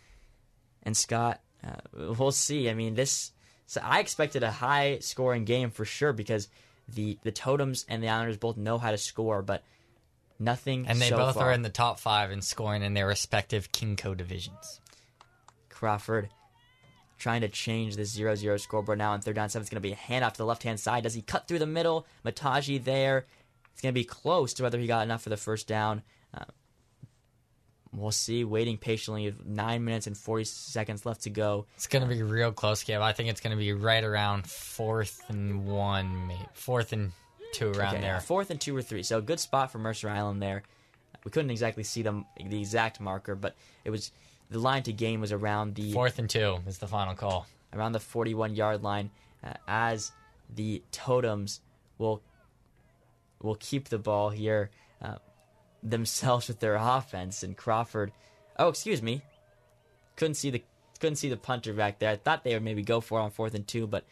And Scott, uh, we'll see. I mean, this. So I expected a high scoring game for sure because the the Totems and the Islanders both know how to score, but nothing. And they so both far. are in the top five in scoring in their respective KingCo divisions. Crawford trying to change this 0-0 scoreboard now on third down seven. It's going to be a handoff to the left hand side. Does he cut through the middle? Mataji there. It's going to be close to whether he got enough for the first down. Uh, we'll see. Waiting patiently. Nine minutes and 40 seconds left to go. It's going to be a real close game. I think it's going to be right around fourth and one, maybe fourth and two around Okay, there. Fourth and two or three. So good spot for Mercer Island there. We couldn't exactly see them the exact marker, but it was the line to gain was around the Fourth and two is the final call. around the 41 yard line uh, as the totems will will keep the ball here uh, themselves with their offense and Crawford oh excuse me couldn't see the couldn't see the punter back there. I thought they would maybe go for it on fourth and two but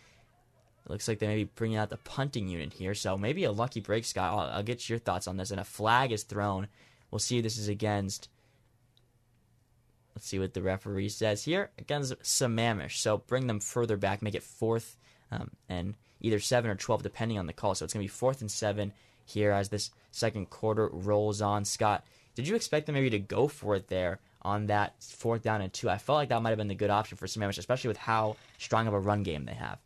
it looks like they may be bringing out the punting unit here. So maybe a lucky break Scott. I'll, I'll get your thoughts on this. And a flag is thrown. We'll see who this is against Let's see what the referee says here against Sammamish. So bring them further back, make it fourth um, and either seven or twelve, depending on the call. So it's going to be fourth and seven here as this second quarter rolls on. Scott, did you expect them maybe to go for it there on that fourth down and two? I felt like that might have been the good option for Sammamish, especially with how strong of a run game they have.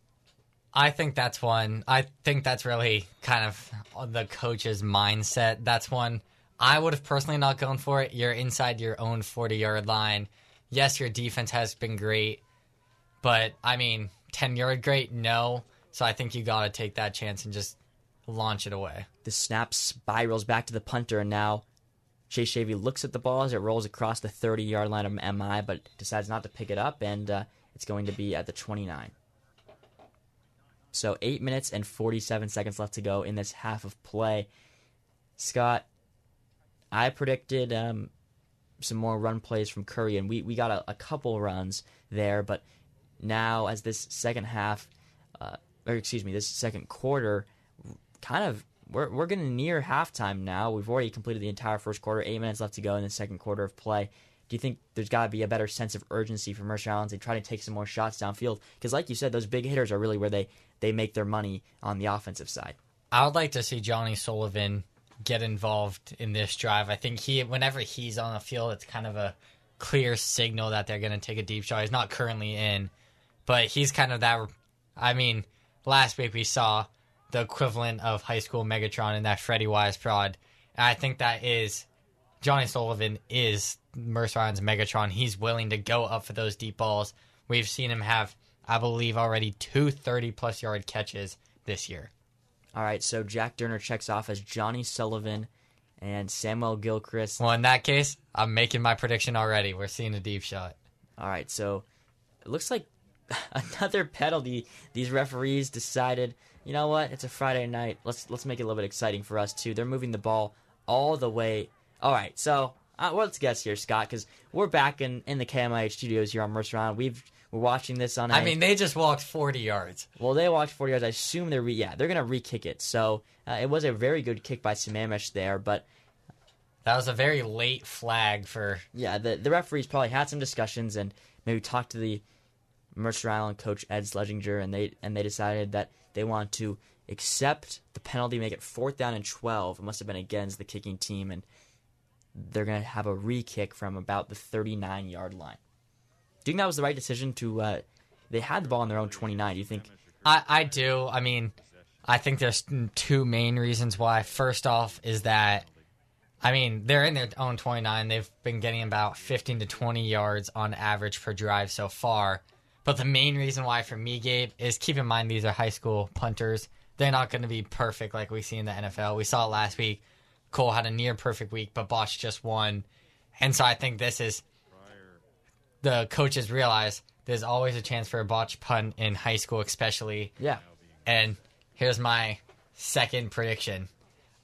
I think that's one. I think that's really kind of the coach's mindset. That's one I would have personally not gone for it. You're inside your own 40 yard line. Yes, your defense has been great, but I mean, 10 yard great? No. So I think you got to take that chance and just launch it away. The snap spirals back to the punter, and now Chase Shavy looks at the ball as it rolls across the 30 yard line of MI, but decides not to pick it up, and uh, it's going to be at the 29. So, 8 minutes and 47 seconds left to go in this half of play. Scott, I predicted um, some more run plays from Curry, and we, we got a, a couple runs there, but now as this second half, uh, or excuse me, this second quarter, kind of we're we're getting near halftime now. We've already completed the entire first quarter. Eight minutes left to go in the second quarter of play. Do you think there's got to be a better sense of urgency for Mercer Island to try to take some more shots downfield? Because, like you said, those big hitters are really where they they make their money on the offensive side. I would like to see Johnny Sullivan get involved in this drive. I think he, whenever he's on the field, it's kind of a clear signal that they're going to take a deep shot. He's not currently in, but he's kind of that. I mean, last week we saw the equivalent of high school Megatron in that Freddie Wise prod. And I think that is Johnny Sullivan is Mercer Island's Megatron. He's willing to go up for those deep balls. We've seen him have, I believe, already two 30 plus yard catches this year. All right, so Jack Durner checks off as Johnny Sullivan and Samuel Gilchrist. Well, in that case, I'm making my prediction already. We're seeing a deep shot. All right, so it looks like another penalty. These referees decided, you know what? It's a Friday night. Let's let's make it a little bit exciting for us too. They're moving the ball all the way. All right, so uh, well, let's guess here, Scott, because we're back in in the KMIH studios here on Mercer Island. We've we're watching this on. I a- mean, they just walked 40 yards. well, they walked 40 yards. I assume they're re- yeah they're gonna re-kick it. So uh, it was a very good kick by Sammamish there, but That was a very late flag for. Yeah, the the referees probably had some discussions and maybe talked to the Mercer Island coach Ed Sledginger, and they and they decided that they want to accept the penalty, make it fourth down and twelve. It must have been against the kicking team, and they're gonna have a re-kick from about the thirty-nine yard line. Do you think that was the right decision to? Uh, they had the ball on their own twenty-nine. Do you think? I, I do. I mean, I think there's two main reasons why. First off, is that I mean they're in their own 29. They've been getting about 15 to 20 yards on average per drive so far. But the main reason why for me, Gabe, is keep in mind these are high school punters. They're not going to be perfect like we see in the NFL. We saw it last week. Cole had a near perfect week, but Bosch just won. And so I think this is the coaches realize there's always a chance for a botch punt in high school, especially. Yeah, And here's my second prediction.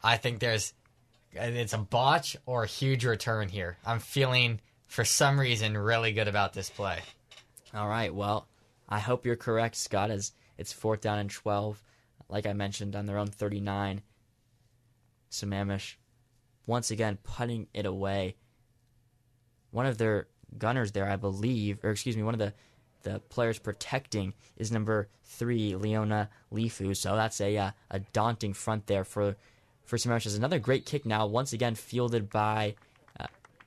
I think there's it's a botch or a huge return here. I'm feeling for some reason really good about this play. All right. Well, I hope you're correct, Scott. As it's fourth down and twelve, like I mentioned, on their own thirty-nine. Sammamish, once again, putting it away. One of their gunners there, I believe, or excuse me, one of the the players protecting is number three, Leona Lifu. So that's a uh, a daunting front there for for Sammamish. Another great kick now, once again fielded by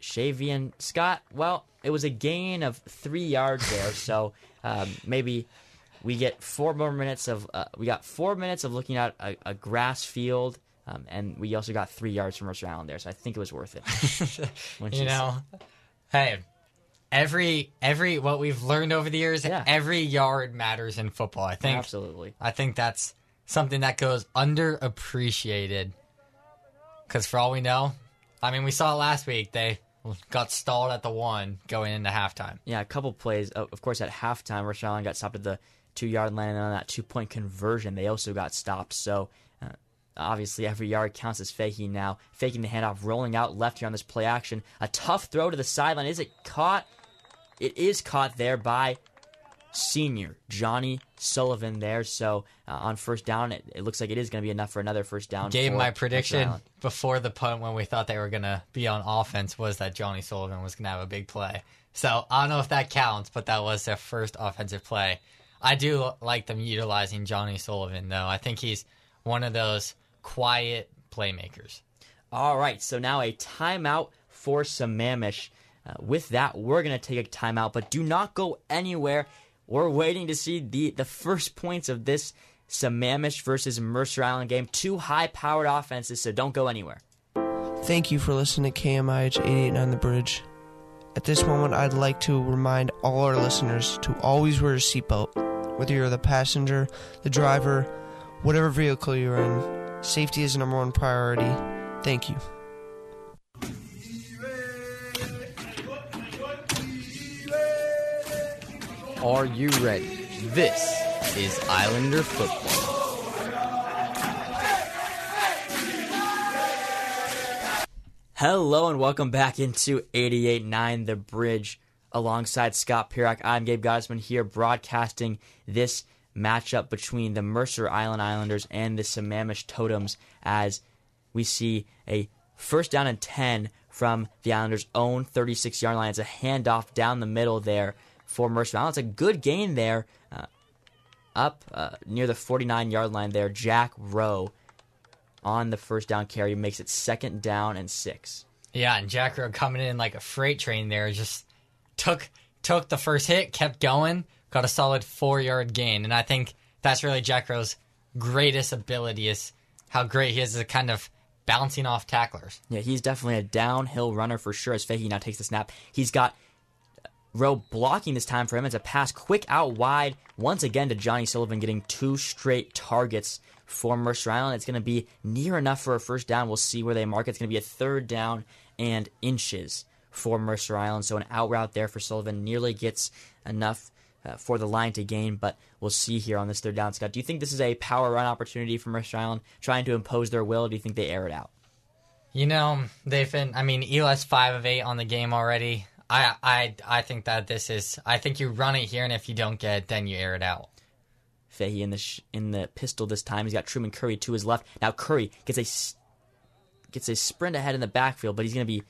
Shavian Scott. Well, it was a gain of three yards there, so um, maybe we get four more minutes of uh, we got four minutes of looking at a, a grass field. Um, and we also got three yards from Mercer Island there, so I think it was worth it. You know, hey, every every what we've learned over the years, Yeah. every yard matters in football. I think absolutely. I think that's something that goes underappreciated. Because for all we know, I mean, we saw it last week. They got stalled at the one going into halftime. Yeah, a couple plays. Of course, at halftime, Mercer Island got stopped at the two yard line, and on that two point conversion, they also got stopped. So uh, obviously, every yard counts as Fahey now. Faking the handoff, rolling out left here on this play action. A tough throw to the sideline. Is it caught? It is caught there by senior Johnny Sullivan there. So uh, on first down, it, it looks like it is going to be enough for another first down. Gave my prediction before the punt when we thought they were going to be on offense was that Johnny Sullivan was going to have a big play. So I don't know if that counts, but that was their first offensive play. I do like them utilizing Johnny Sullivan, though. I think he's one of those quiet playmakers. All right, so now a timeout for Sammamish. Uh, with that, we're going to take a timeout, but do not go anywhere. We're waiting to see the, the first points of this Sammamish versus Mercer Island game. Two high powered offenses, so don't go anywhere. Thank you for listening to KMIH 889 The Bridge. At this moment, I'd like to remind all our listeners to always wear a seatbelt, whether you're the passenger, the driver, whatever vehicle you're in. Safety is number one priority. Thank you. Are you ready? This is Islander football. Hello and welcome back into 88.9 The Bridge. Alongside Scott Pirak, I'm Gabe Gottesman here broadcasting this matchup between the Mercer Island Islanders and the Sammamish Totems as we see a first down and 10 from the Islanders' own 36 yard line. It's a handoff down the middle there for Mercer Island. It's a good gain there uh, up uh, near the 49 yard line there. Jack Rowe on the first down carry makes it second down and six. Yeah, and Jack Rowe coming in like a freight train there, just took took the first hit, kept going, got a solid four yard gain, and I think that's really Jack Rowe's greatest ability is how great he is at kind of bouncing off tacklers. Yeah, he's definitely a downhill runner for sure. As Fahey now takes the snap, he's got Rowe blocking this time for him. It's a pass quick out wide once again to Johnny Sullivan, getting two straight targets for Mercer Island. It's going to be near enough for a first down. We'll see where they mark it. It's going to be a third down and inches for Mercer Island. So an out route there for Sullivan nearly gets enough. Uh, for the line to gain, but we'll see here on this third down. Scott, do you think this is a power run opportunity for Mercer Island trying to impose their will? Do you think they air it out? You know, they've been. I mean, Eli's five of eight on the game already. I, I, I think that this is. I think you run it here, and if you don't get it, then you air it out. Fahey in the sh- in the pistol this time. He's got Truman Curry to his left. Now Curry gets a s- gets a sprint ahead in the backfield, but he's going to be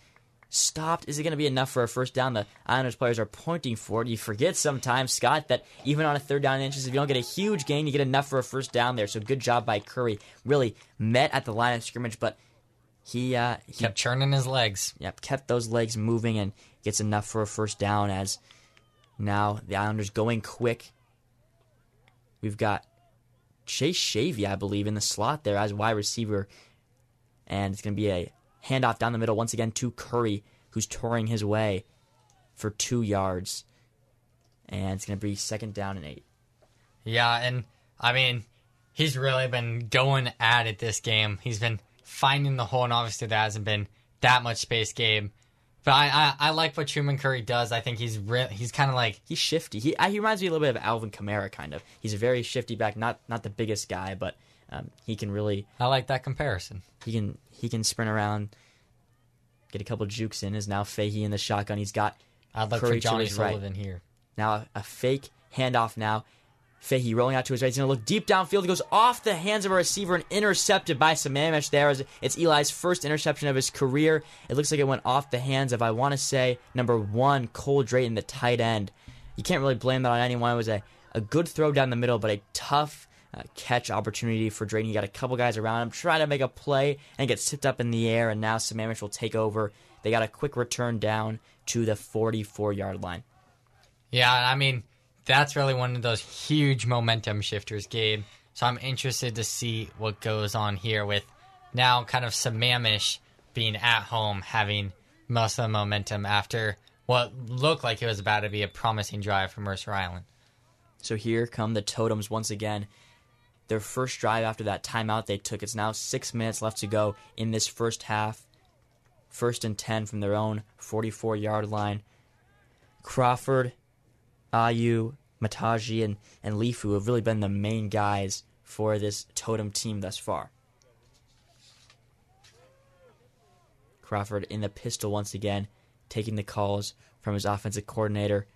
stopped. Is it going to be enough for a first down? The Islanders players are pointing for it. You forget sometimes, Scott, that even on a third down inches, if you don't get a huge gain, you get enough for a first down there. So good job by Curry. Really met at the line of scrimmage, but he uh, he Kept churning his legs. yep, kept those legs moving and gets enough for a first down as now the Islanders going quick. We've got Chase Shavy, I believe, in the slot there as wide receiver. And it's going to be a handoff down the middle once again to Curry, who's touring his way for two yards. And it's going to be second down and eight. Yeah, and I mean, he's really been going at it this game. He's been finding the hole, and obviously there hasn't been that much space game. But I, I, I like what Truman Curry does. I think he's re- he's kind of like He's shifty. He he reminds me a little bit of Alvin Kamara, kind of. He's a very shifty back, not not the biggest guy, but um, he can really I like that comparison. He can he can sprint around, get a couple jukes in. Is now Fahey in the shotgun. He's got I'd look Curry for to Johnny his right. Sullivan here. now a fake handoff. Now Fahey rolling out to his right. He's gonna look deep downfield. He goes off the hands of a receiver and intercepted by Sammamish. There it's Eli's first interception of his career. It looks like it went off the hands of I want to say number one Cole Drayton, the tight end. You can't really blame that on anyone. It was a, a good throw down the middle, but a tough uh, catch opportunity for Drayton. He got a couple guys around him trying to make a play and gets tipped up in the air, and now Sammamish will take over. They got a quick return down to the 44 yard line. Yeah, I mean, that's really one of those huge momentum shifters, Gabe. So I'm interested to see what goes on here with now kind of Sammamish being at home, having most of the momentum after what looked like it was about to be a promising drive for Mercer Island. So here come the Totems once again. Their first drive after that timeout they took. It's now six minutes left to go in this first half. First and 10 from their own 44 yard line. Crawford, Ayu, Mataji, and, and Lifu have really been the main guys for this Totem team thus far. Crawford in the pistol once again, taking the calls from his offensive coordinator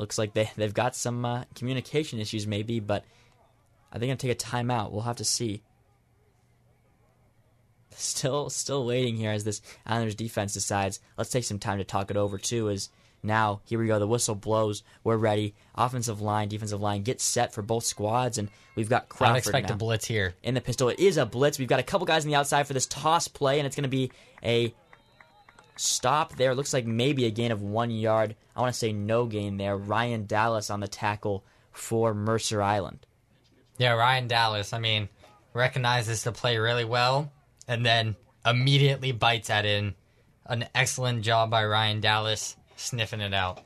looks like they they've got some uh, communication issues maybe, but I think I'm take a timeout. We'll have to see. Still, still waiting here as this Islanders defense decides. Let's take some time to talk it over too. Is now here we go. The whistle blows. We're ready. Offensive line, defensive line, get set for both squads, and we've got Crawford expect now a blitz here. in the pistol. It is a blitz. We've got a couple guys on the outside for this toss play, and it's going to be a stop there. Looks like maybe a gain of one yard. I want to say no gain there. Ryan Dallas on the tackle for Mercer Island. Yeah, Ryan Dallas, I mean, recognizes the play really well and then immediately bites at it. An excellent job by Ryan Dallas sniffing it out.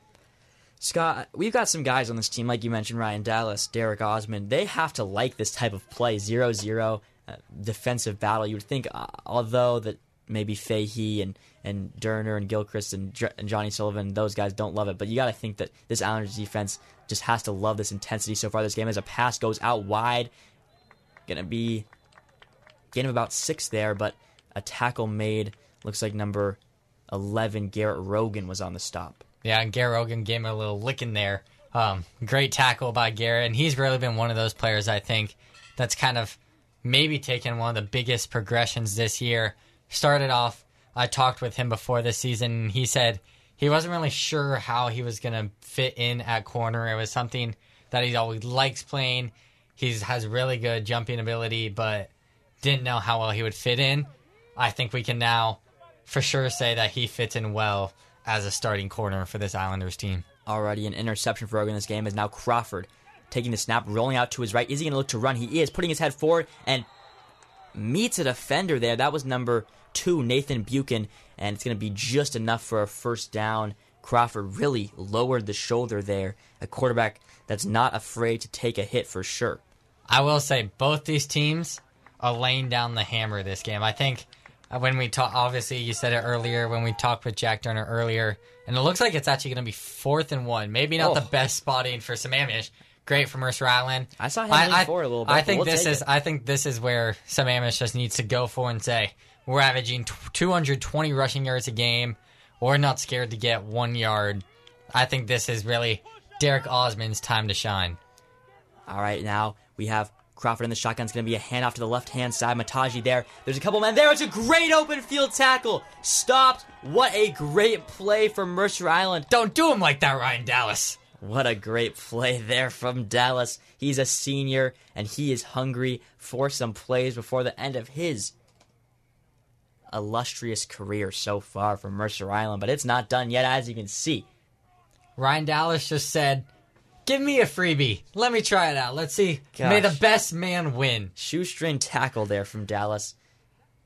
Scott, we've got some guys on this team, like you mentioned, Ryan Dallas, Derek Osman. They have to like this type of play, 0 0 uh, defensive battle. You would think, uh, although that maybe Fahey and, and Durner and Gilchrist and, Dr- and Johnny Sullivan, those guys don't love it. But you got to think that this Islanders defense just has to love this intensity so far this game as a pass goes out wide. Going to be gain of about six there, but a tackle made. Looks like number 11, Garrett Rogan, was on the stop. Yeah, and Garrett Rogan gave him a little licking there. Um, great tackle by Garrett, and he's really been one of those players I think that's kind of maybe taken one of the biggest progressions this year. Started off, I talked with him before this season, and he said he wasn't really sure how he was going to fit in at corner. It was something that he always likes playing. He has really good jumping ability, but didn't know how well he would fit in. I think we can now for sure say that he fits in well as a starting corner for this Islanders team. already an interception for Rogan in this game is now Crawford taking the snap, rolling out to his right. Is he going to look to run? He is, putting his head forward and meets a defender there. That was number two, Nathan Buchan, and it's going to be just enough for a first down. Crawford really lowered the shoulder there. A quarterback that's not afraid to take a hit for sure. I will say both these teams are laying down the hammer this game. I think Uh, when we talk, obviously you said it earlier when we talked with Jack Durner earlier, and it looks like it's actually going to be fourth and one. Maybe not Oh. the best spotting for Sammamish. Great for Mercer Island. I saw him lean forward a little bit, I think we'll this is. it. I think this is where Sammamish just needs to go for and say we're averaging t- 220 rushing yards a game. We're not scared to get one yard. I think this is really Derek Osman's time to shine. All right, now we have Crawford in the shotgun is going to be a handoff to the left hand side. Mataji there. There's a couple men there. It's a great open field tackle. Stopped. What a great play from Mercer Island. Don't do him like that, Ryan Dallas. What a great play there from Dallas. He's a senior and he is hungry for some plays before the end of his illustrious career so far from Mercer Island, but it's not done yet, as you can see. Ryan Dallas just said, Give me a freebie. Let me try it out. Let's see. May the best man win. Shoestring tackle there from Dallas.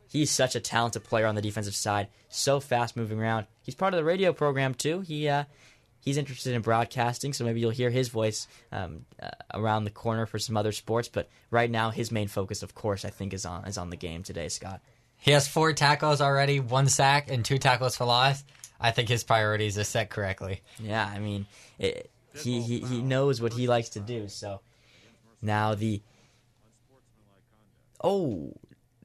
He's such a talented player on the defensive side, so fast moving around. He's part of the radio program too. He uh, he's interested in broadcasting, so maybe you'll hear his voice um, uh, around the corner for some other sports. But right now, his main focus, of course, I think is on is on the game today. Scott. He has four tackles already, one sack, and two tackles for loss. I think his priorities are set correctly. Yeah, I mean, it, he, he he knows what he likes to do. So now the oh,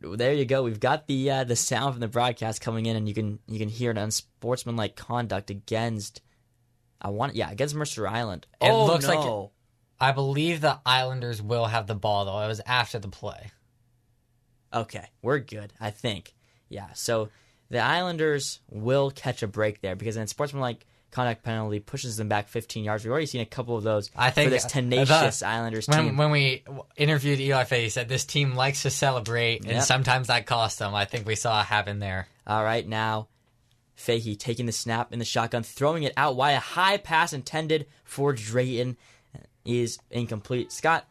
there you go. We've got the uh, the sound from the broadcast coming in, and you can you can hear an unsportsmanlike conduct against. I want yeah against Mercer Island. It oh looks like no. I believe the Islanders will have the ball, though. It was after the play. Okay, we're good. I think. Yeah. So the Islanders will catch a break there because in sportsmanlike conduct penalty pushes them back 15 yards. We've already seen a couple of those I think for this tenacious the- Islanders When, team. when we interviewed Eli Fahey, he said this team likes to celebrate, and sometimes that costs them. I think we saw it happen there. All right, now Fahey taking the snap in the shotgun, throwing it out wide. A high pass intended for Drayton is incomplete. Scott,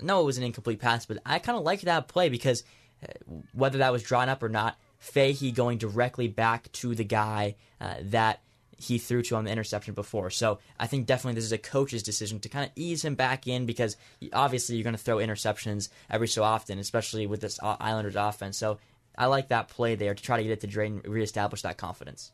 no, it was an incomplete pass, but I kind of like that play because uh, whether that was drawn up or not, Fahey going directly back to the guy uh, that he threw to on the interception before. So I think definitely this is a coach's decision to kind of ease him back in because obviously you're going to throw interceptions every so often, especially with this uh, Islanders offense. So I like that play there to try to get it to Drayton, reestablish that confidence.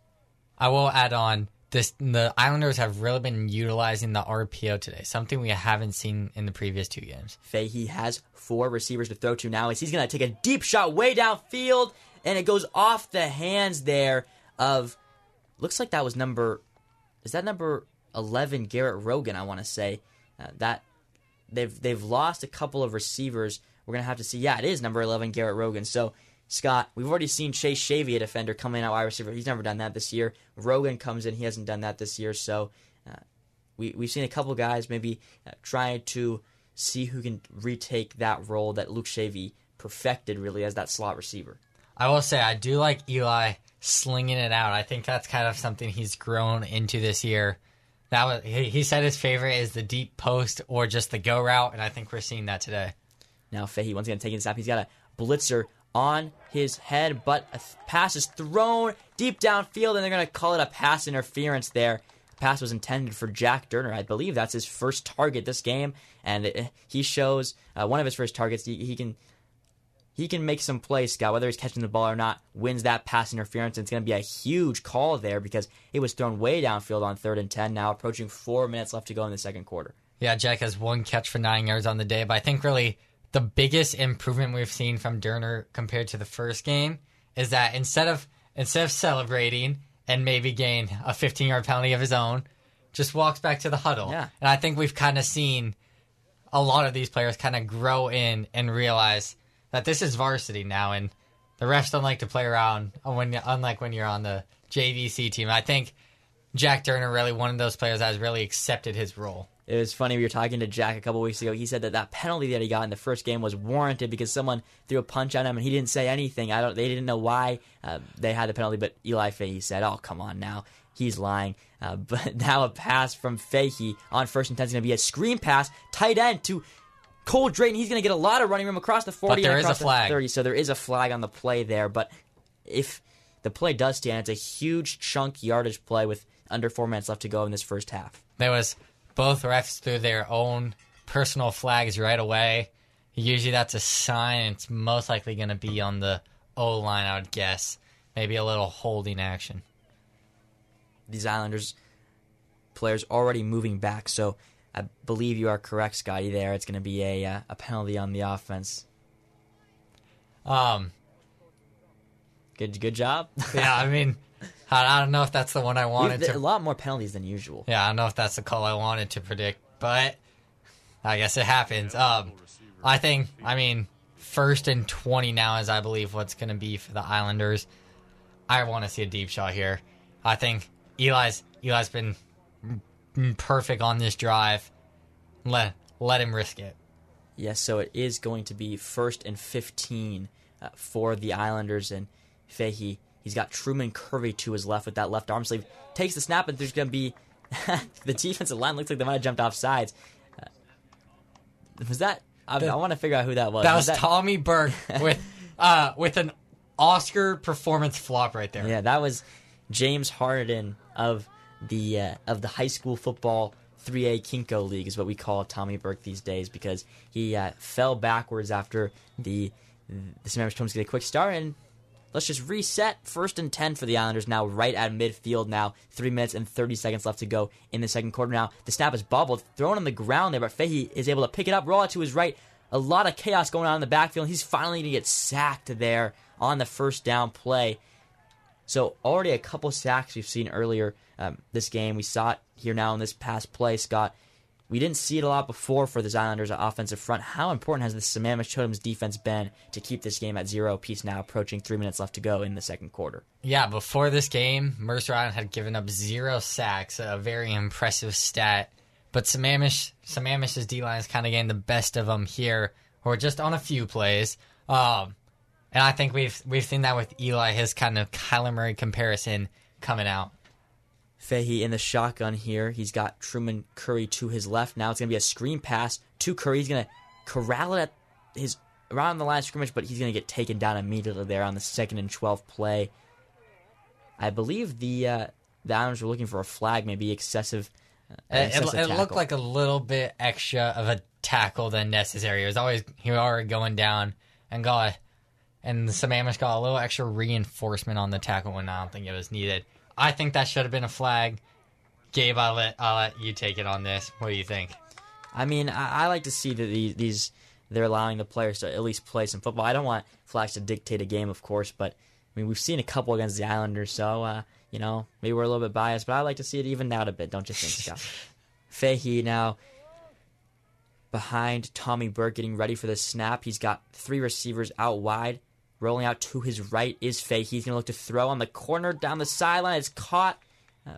I will add on this: the Islanders have really been utilizing the RPO today, something we haven't seen in the previous two games. Fahey has four receivers to throw to now as he's going to take a deep shot way downfield, and it goes off the hands there of looks like that was number is that number 11 Garrett Rogan I want to say. Uh, that they've they've lost a couple of receivers. We're going to have to see. Yeah it is number 11 Garrett Rogan. So Scott we've already seen Chase Shavy a defender coming out wide receiver. He's never done that this year. Rogan comes in. He hasn't done that this year. So uh, we we've seen a couple guys maybe uh, trying to see who can retake that role that Luke Shavy perfected really as that slot receiver. I will say I do like Eli slinging it out. I think that's kind of something he's grown into this year. That was he, said his favorite is the deep post or just the go route, and I think we're seeing that today. Now Fahey once again taking the snap. He's got a blitzer on his head, but a th- pass is thrown deep downfield, and they're going to call it a pass interference there. Pass was intended for Jack Durner. I believe that's his first target this game, and it, he shows uh, one of his first targets. He, he can he can make some plays, Scott, whether he's catching the ball or not, wins that pass interference. And it's going to be a huge call there because it was thrown way downfield on third and 10, now approaching four minutes left to go in the second quarter. Yeah, Jack has one catch for nine yards on the day, but I think really the biggest improvement we've seen from Durner compared to the first game is that instead of instead of celebrating and maybe gain a 15 yard penalty of his own, just walks back to the huddle. Yeah. And I think we've kind of seen a lot of these players kind of grow in and realize that this is varsity now, and the refs don't like to play around when unlike when you're on the JVC team. I think Jack Durner really one of those players that has really accepted his role. It was funny. We were talking to Jack a couple weeks ago. He said that that penalty that he got in the first game was warranted because someone threw a punch at him and he didn't say anything. I don't. They didn't know why uh, they had the penalty, but Eli Fahey said, "Oh, come on now." He's lying. Uh, but now a pass from Fahey on first and ten is going to be a screen pass, tight end to Cole Drayton. He's going to get a lot of running room across the forty. there and is a flag. thirty. So there is a flag on the play there. But if the play does stand, it's a huge chunk yardage play with under four minutes left to go in this first half. There was both refs threw their own personal flags right away. Usually that's a sign. It's most likely going to be on the O line, I would guess. Maybe a little holding action. these Islanders players already moving back. So I believe you are correct, Scotty. There, it's going to be a uh, a penalty on the offense. Um, Good, good job. yeah, I mean, I, I don't know if that's the one I wanted We've- a lot more penalties than usual. Yeah, I don't know if that's the call I wanted to predict, but I guess it happens. Um, I think, I mean, first and 20 now is, I believe, what's going to be for the Islanders. I want to see a deep shot here. I think Eli's Eli's been perfect on this drive. Let let him risk it. Yes, so it is going to be first and 15 uh, for the Islanders. And Fahey, he's got Truman Curry to his left with that left arm sleeve. Takes the snap, and there's going to be the defensive line looks like they might have jumped off sides. Uh, was that? I, I want to figure out who that was. That was, Tommy Burke with uh, with an Oscar performance flop right there. Yeah, that was James Harden of the uh, of the high school football 3A KingCo League is what we call Tommy Burke these days because he uh, fell backwards after the the Sammamish Totems get a quick start and let's just reset. First and 10 for the Islanders now right at midfield now. 3 minutes and 30 seconds left to go in the second quarter. Now the snap is bobbled thrown on the ground there but Fahey is able to pick it up. Roll out to his right. A lot of chaos going on in the backfield. He's finally going to get sacked there on the first down play so already a couple sacks we've seen earlier um, this game we saw it here now in this past play, Scott. We didn't see it a lot before for the Islanders' offensive front. How important has the Sammamish Totems defense been to keep this game at zero piece now, approaching three minutes left to go in the second quarter? Yeah, before this game, Mercer Island had given up zero sacks, a very impressive stat. But Sammamish, Sammamish's D line is kind of getting the best of them here, or just on a few plays. Um, and I think we've we've seen that with Eli, his kind of Kyler Murray comparison coming out. Fahey in the shotgun here. He's got Truman Curry to his left. Now it's going to be a screen pass to Curry. He's going to corral it at his around the line of scrimmage, but he's going to get taken down immediately there on the second and 12 play. I believe the uh, the Islanders were looking for a flag, maybe excessive. Uh, it, it, it looked like a little bit extra of a tackle than necessary. It was always he was already going down and got and the Sammamish got a little extra reinforcement on the tackle when I don't think it was needed. I think that should have been a flag. Gabe, I'll let I'll let you take it on this. What do you think? I mean, I, I like to see that these, these they're allowing the players to at least play some football. I don't want flags to dictate a game, of course, but I mean we've seen a couple against the Islanders, so uh, you know maybe we're a little bit biased, but I like to see it evened out a bit. Don't you think, Scott? Fahey now behind Tommy Burke, getting ready for the snap. He's got three receivers out wide. Rolling out to his right is Fahey. He's going to look to throw on the corner down the sideline. It's caught. Uh,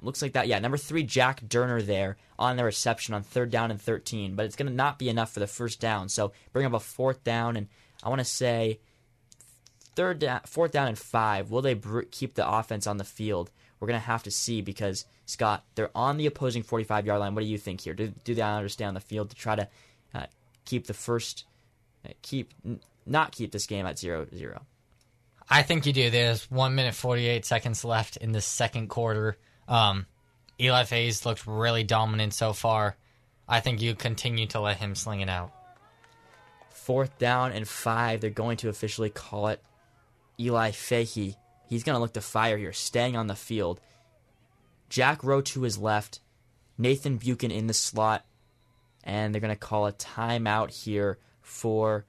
looks like that. Yeah, number three, Jack Durner there on the reception on third down and 13. But it's going to not be enough for the first down. So bring up a fourth down, and I want to say third down, fourth down and five. Will they br- keep the offense on the field? We're going to have to see because, Scott, they're on the opposing 45 yard line. What do you think here? Do, do they understand the field to try to uh, keep the first, uh, keep not keep this game at 0 0? I think you do. There's one minute 48 seconds left in the second quarter. Um, Eli Fahey's looked really dominant so far. I think you continue to let him sling it out. Fourth down and five. They're going to officially call it Eli Fahey. He's going to look to fire here, staying on the field. Jack Rowe to his left, Nathan Buchan in the slot, and they're going to call a timeout here for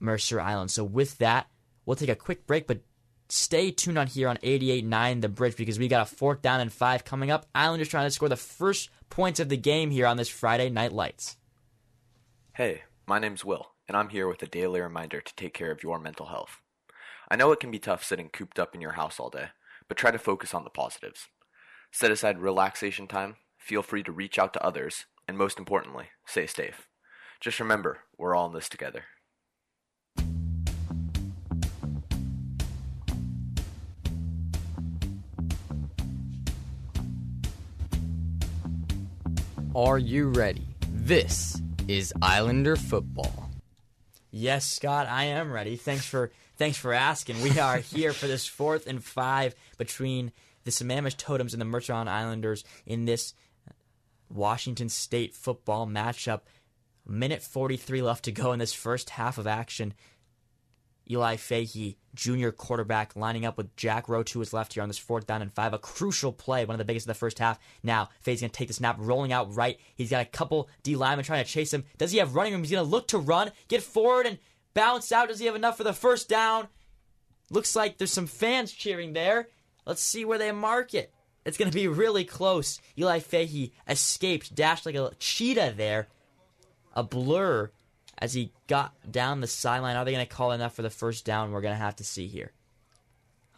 Mercer Island. So with that, we'll take a quick break, but stay tuned on here on 88.9 The Bridge because we got a fourth down and five coming up. Islanders trying to score the first points of the game here on this Friday Night Lights. Hey, my name's Will, and I'm here with a daily reminder to take care of your mental health. I know it can be tough sitting cooped up in your house all day, but try to focus on the positives. Set aside relaxation time, feel free to reach out to others, and most importantly, stay safe. Just remember, we're all in this together. Are you ready? This is Islander football. Yes, Scott, I am ready. Thanks for thanks for asking. We are here for this fourth and five between the Sammamish Totems and the Mercer Islanders in this Washington State football matchup. Minute 43 left to go in this first half of action. Eli Fahey, junior quarterback, lining up with Jack Rowe to his left here on this fourth down and five. A crucial play, one of the biggest of the first half. Now, Fahey's going to take the snap, rolling out right. He's got a couple D linemen trying to chase him. Does he have running room? He's going to look to run, get forward, and bounce out. Does he have enough for the first down? Looks like there's some fans cheering there. Let's see where they mark it. It's going to be really close. Eli Fahey escaped, dashed like a cheetah there. A blur as he got down the sideline. Are they going to call enough for the first down? We're going to have to see here.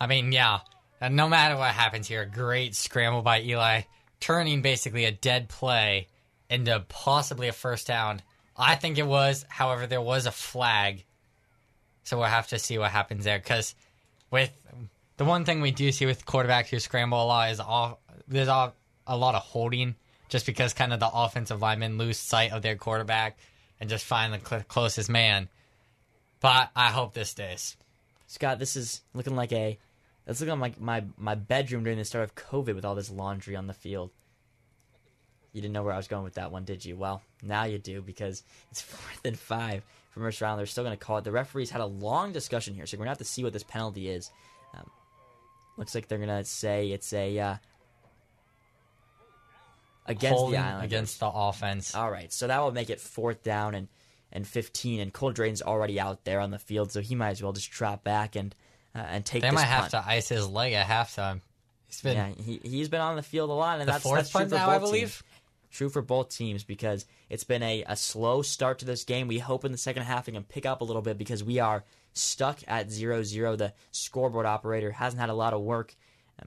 I mean, yeah. And no matter what happens here, great scramble by Eli, turning basically a dead play into possibly a first down. I think it was. However, there was a flag. So we'll have to see what happens there. Because with the one thing we do see with quarterbacks who scramble a lot is all, there's all, a lot of holding just because kind of the offensive linemen lose sight of their quarterback and just find the cl- closest man. But I hope this stays. Scott, this is looking like a. It's looking like my, my bedroom during the start of COVID with all this laundry on the field. You didn't know where I was going with that one, did you? Well, now you do because it's fourth and five for Mercer Island. They're still going to call it. The referees had a long discussion here, so we're going to have to see what this penalty is. Um, looks like they're going to say it's a uh, against Holding the Islanders. against the offense. All right, so that will make it fourth down and, and 15, and Cole Drayton's already out there on the field, so he might as well just drop back and uh, and take They might have to ice his leg at halftime. He's been Yeah, he he's been on the field a lot, and that's that's true for now, I both believe. teams. True for both teams because it's been a, a slow start to this game. We hope in the second half we can pick up a little bit because we are stuck at 0-0. The scoreboard operator hasn't had a lot of work.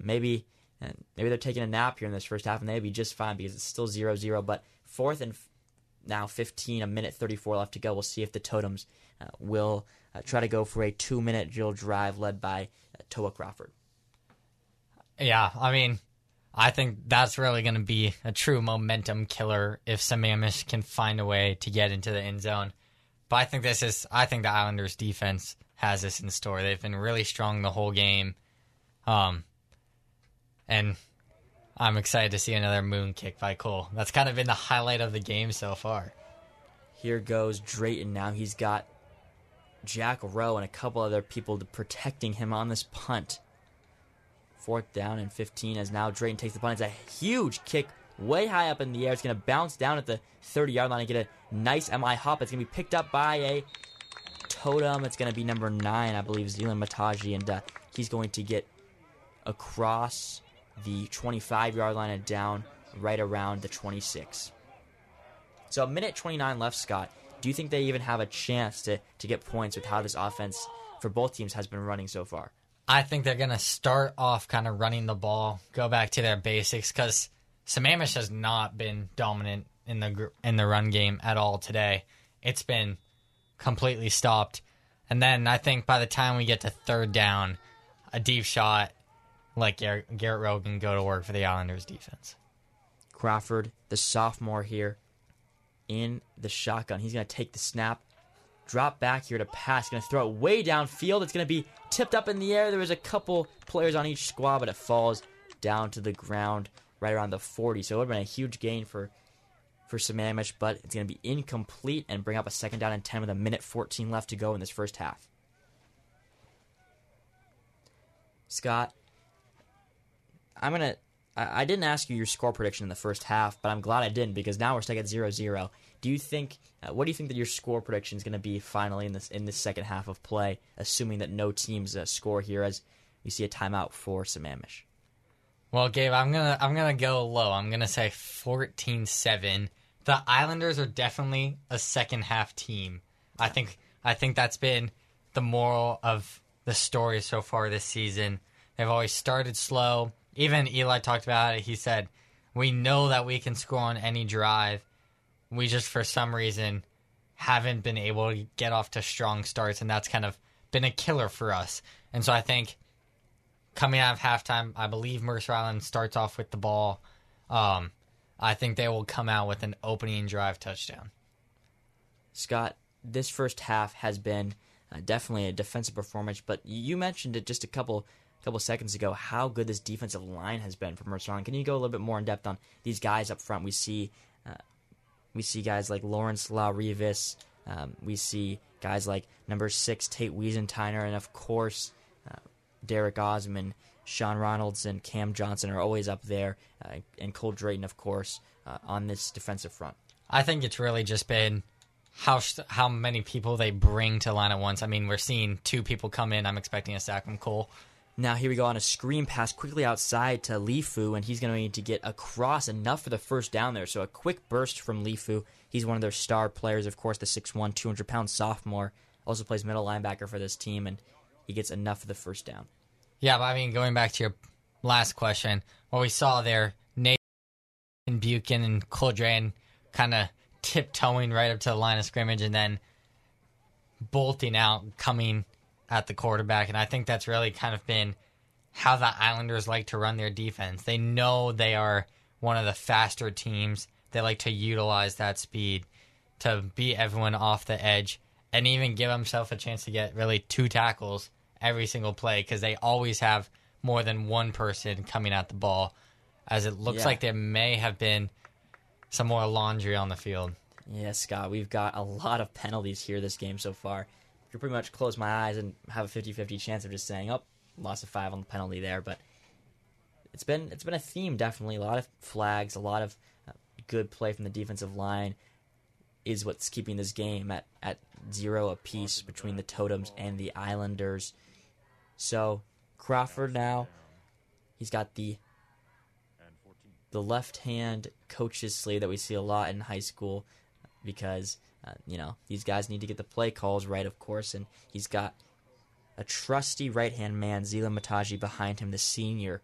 Maybe uh, maybe they're taking a nap here in this first half, and they'd be just fine because it's still 0-0. But fourth and f- now 15, a minute 34 left to go. We'll see if the Totems uh, will uh, try to go for a two-minute drill drive led by uh, Toa Crawford. Yeah, I mean, I think that's really going to be a true momentum killer if Sammamish can find a way to get into the end zone. But I think this is, I think the Islanders defense has this in store. They've been really strong the whole game. Um, and I'm excited to see another moon kick by Cole. That's kind of been the highlight of the game so far. Here goes Drayton now. He's got Jack Rowe and a couple other people protecting him on this punt. Fourth down and 15 as now Drayton takes the punt. It's a huge kick way high up in the air. It's going to bounce down at the 30 yard line and get a nice MI hop. It's going to be picked up by a totem. It's going to be number nine, I believe, Zealand Mataji. And uh, he's going to get across the 25 yard line and down right around the 26. So a minute 29 left, Scott. Do you think they even have a chance to, to get points with how this offense for both teams has been running so far? I think they're going to start off kind of running the ball, go back to their basics because Sammamish has not been dominant in the in the run game at all today. It's been completely stopped. And then I think by the time we get to third down, a deep shot like Garrett, Garrett Rogan go to work for the Islanders defense. Crawford, the sophomore here, in the shotgun. He's going to take the snap, drop back here to pass. Going to throw it way downfield. It's going to be tipped up in the air. There was a couple players on each squad, but it falls down to the ground right around the 40. So it would have been a huge gain for for Sammamish, but it's going to be incomplete and bring up a second down and 10 with a minute 14 left to go in this first half. Scott, I'm to I I didn't ask you your score prediction in the first half, but I'm glad I didn't because now we're stuck at 0-0. Do you think uh, what do you think that your score prediction is going to be finally in this in this second half of play, assuming that no teams uh, score here as we see a timeout for Sammamish? Well, Gabe, I'm gonna I'm gonna go low. I'm gonna say 14-7. The Islanders are definitely a second half team. I think I think that's been the moral of the story so far this season. They've always started slow. Even Eli talked about it. He said, "We know that we can score on any drive. We just for some reason haven't been able to get off to strong starts, and that's kind of been a killer for us." And so I think coming out of halftime, I believe Mercer Island starts off with the ball. Um, I think they will come out with an opening drive touchdown. Scott, this first half has been uh, definitely a defensive performance, but you mentioned it just a couple couple seconds ago how good this defensive line has been for Mercer Island. Can you go a little bit more in depth on these guys up front? We see uh, we see guys like Lawrence La Rivas. Um, we see guys like number six Tate Wiesentiner, and of course uh, Derek Osman, Sean Ronalds, and Cam Johnson are always up there, uh, and Cole Drayton, of course, uh, on this defensive front. I think it's really just been how how many people they bring to line at once. I mean, we're seeing two people come in. I'm expecting a sack from Cole, Now here we go on a screen pass quickly outside to Li Fu, and he's going to need to get across enough for the first down there. So a quick burst from Li Fu. He's one of their star players, of course, the 6'1", 200 pound sophomore. Also plays middle linebacker for this team, and he gets enough for the first down. Yeah, but I mean, going back to your last question, what we saw there, Nathan Buchan and Cole Drayton kind of tiptoeing right up to the line of scrimmage and then bolting out, coming at the quarterback. And I think that's really kind of been how the Islanders like to run their defense. They know they are one of the faster teams. They like to utilize that speed to beat everyone off the edge and even give himself a chance to get really two tackles every single play because they always have more than one person coming at the ball. As it looks Yeah. like there may have been some more laundry on the field. Yeah, Scott, we've got a lot of penalties here this game so far. Could pretty much close my eyes and have a 50-50 chance of just saying, "Oh, lost a five on the penalty there." But it's been it's been a theme definitely. A lot of flags, a lot of uh, good play from the defensive line is what's keeping this game at at zero apiece between the Totems and the Islanders. So Crawford now, he's got the the left hand coach's sleeve that we see a lot in high school because uh, you know these guys need to get the play calls right, of course, and he's got a trusty right hand man, Zila Mataji, behind him, the senior,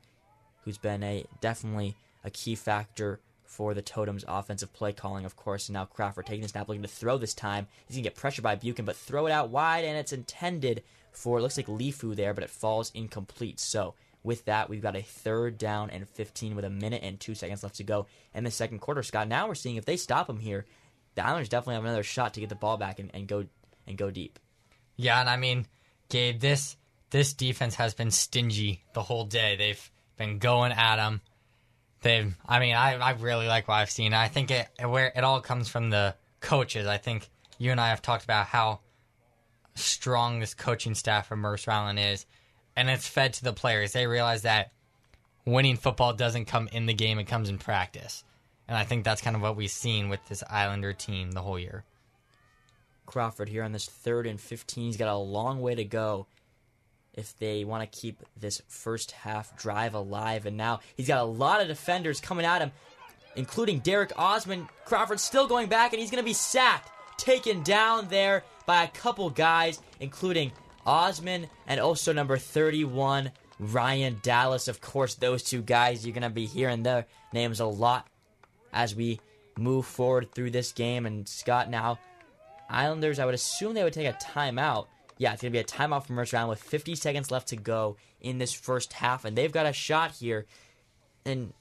who's been a definitely a key factor for the Totems' offensive play calling, of course. And now Crawford taking the snap, looking to throw this time. He's gonna get pressured by Buchan, but throw it out wide, and it's intended for it looks like Lifu there, but it falls incomplete. So with that, we've got a third down and 15 with a minute and two seconds left to go in the second quarter. Scott, now we're seeing if they stop him here, the Islanders definitely have another shot to get the ball back and, and go and go deep. Yeah, and I mean, Gabe, this this defense has been stingy the whole day. They've been going at them. They've, I mean, I, I really like what I've seen. I think it where it all comes from the coaches. I think you and I have talked about how strong this coaching staff for Mercer Island is, and it's fed to the players. They realize that winning football doesn't come in the game; it comes in practice. And I think that's kind of what we've seen with this Islander team the whole year. Crawford here on this third and 15. He's got a long way to go if they want to keep this first half drive alive. And now he's got a lot of defenders coming at him, including Derek Osman. Crawford's still going back, and he's going to be sacked, taken down there by a couple guys, including Osman and also number 31, Ryan Dallas. Of course, those two guys, you're going to be hearing their names a lot as we move forward through this game. And Scott now Islanders, I would assume they would take a timeout. Yeah, it's going to be a timeout from Mercer Island with 50 seconds left to go in this first half, and they've got a shot here. And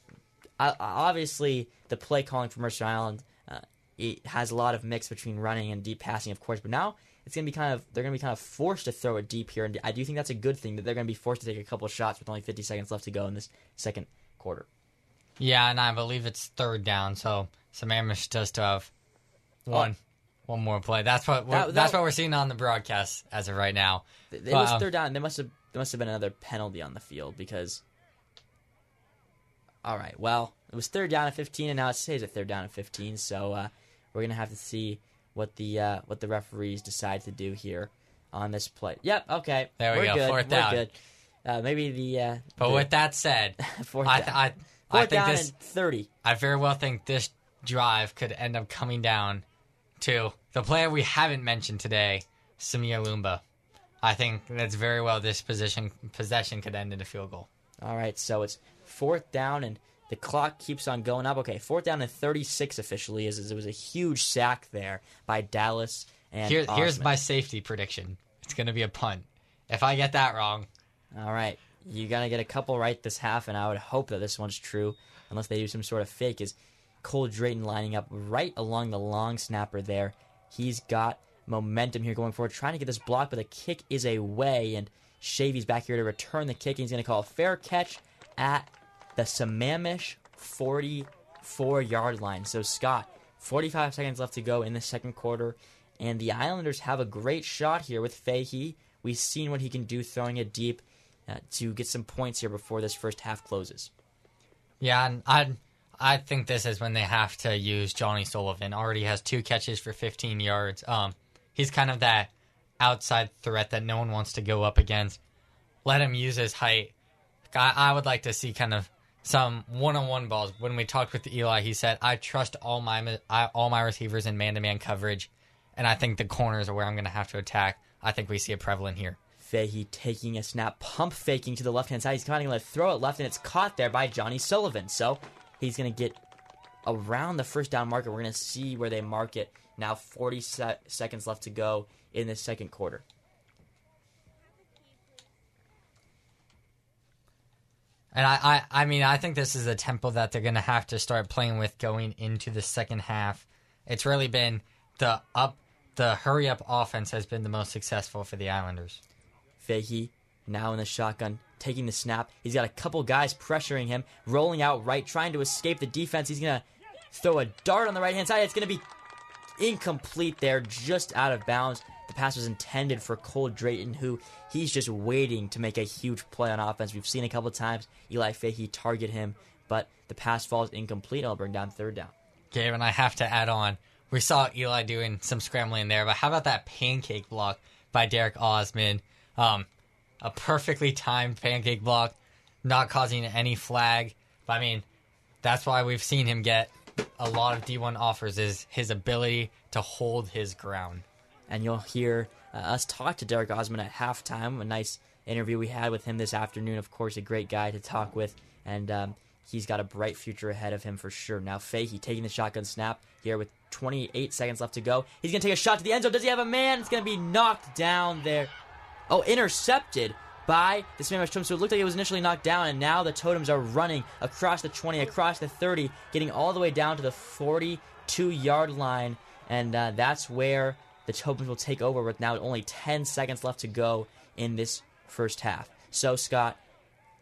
uh, obviously, the play calling for Mercer Island uh, it has a lot of mix between running and deep passing, of course. But now it's going to be kind of they're going to be kind of forced to throw it deep here, and I do think that's a good thing that they're going to be forced to take a couple shots with only 50 seconds left to go in this second quarter. Yeah, and I believe it's third down, so Sammamish does still have one one more play. That's what we're, Oh. That- that's what we're seeing on the broadcast as of right now. It Well, was um, third down. There must have there must have been another penalty on the field because. All right. Well, it was third down at 15, and now it stays at third down at 15. So uh, we're gonna have to see what the uh, what the referees decide to do here on this play. Yep. Okay. There we We're go, Good. fourth We're down. good. Uh, maybe the. Uh, But the with that said, fourth I, down. I, I think down this and 30. I very well think this drive could end up coming down to the player we haven't mentioned today, Samir Lumba. I think that's very well this position possession could end in a field goal. All right, so it's fourth down, and the clock keeps on going up. Okay, fourth down and 36 officially is, is it was a huge sack there by Dallas and Here, here's my safety prediction. It's going to be a punt. If I get that wrong, All right, you're gonna get a couple right this half, and I would hope that this one's true, unless they do some sort of fake. Is Cole Drayton lining up right along the long snapper there? He's got momentum here going forward, trying to get this block, but the kick is away, and Shavy's back here to return the kick, and he's gonna call a fair catch at the Sammamish 44 yard line. So Scott, 45 seconds left to go in the second quarter, and the Islanders have a great shot here with Fahey. We've seen what he can do throwing it deep uh, to get some points here before this first half closes. yeah, and I I think this is when they have to use Johnny Sullivan. Already has two catches for 15 yards. Um, he's kind of that outside threat that no one wants to go up against. let him use his height. I, I would like to see kind of some one-on-one balls. When we talked with Eli, he said, "I trust all my I, all my receivers in man-to-man coverage, and I think the corners are where I'm going to have to attack." I think we see it prevalent here. Fahey taking a snap, pump faking to the left hand side. He's going to throw it left, and it's caught there by Johnny Sullivan. So he's going to get around the first down marker. We're going to see where they mark it. Now 40 se- seconds left to go in the second quarter. And I, I, I mean, I think this is a tempo that they're going to have to start playing with going into the second half. It's really been the up, the hurry up offense has been the most successful for the Islanders. Fahey now in the shotgun, taking the snap. He's got a couple guys pressuring him, rolling out right, trying to escape the defense. He's going to throw a dart on the right hand side. It's going to be incomplete there, just out of bounds. The pass was intended for Cole Drayton, who he's just waiting to make a huge play on offense. We've seen a couple times Eli Fahey target him, but the pass falls incomplete. I'll bring down third down. And I have to add on. We saw Eli doing some scrambling there, but how about that pancake block by Derek Osman? Um, a perfectly timed pancake block, not causing any flag. But I mean, that's why we've seen him get a lot of D1 offers is his ability to hold his ground. And you'll hear uh, us talk to Derek Osman at halftime. A nice interview we had with him this afternoon. Of course, a great guy to talk with, and um, he's got a bright future ahead of him for sure. Now, Fahey taking the shotgun snap here with 28 seconds left to go. He's going to take a shot to the end zone. Does he have a man? It's going to be knocked down there. Oh, intercepted by the Sammamish Totems. So it looked like it was initially knocked down, and now the Totems are running across the 20, across the 30, getting all the way down to the 42 yard line. And uh, that's where the Totems will take over with now only 10 seconds left to go in this first half. So, Scott,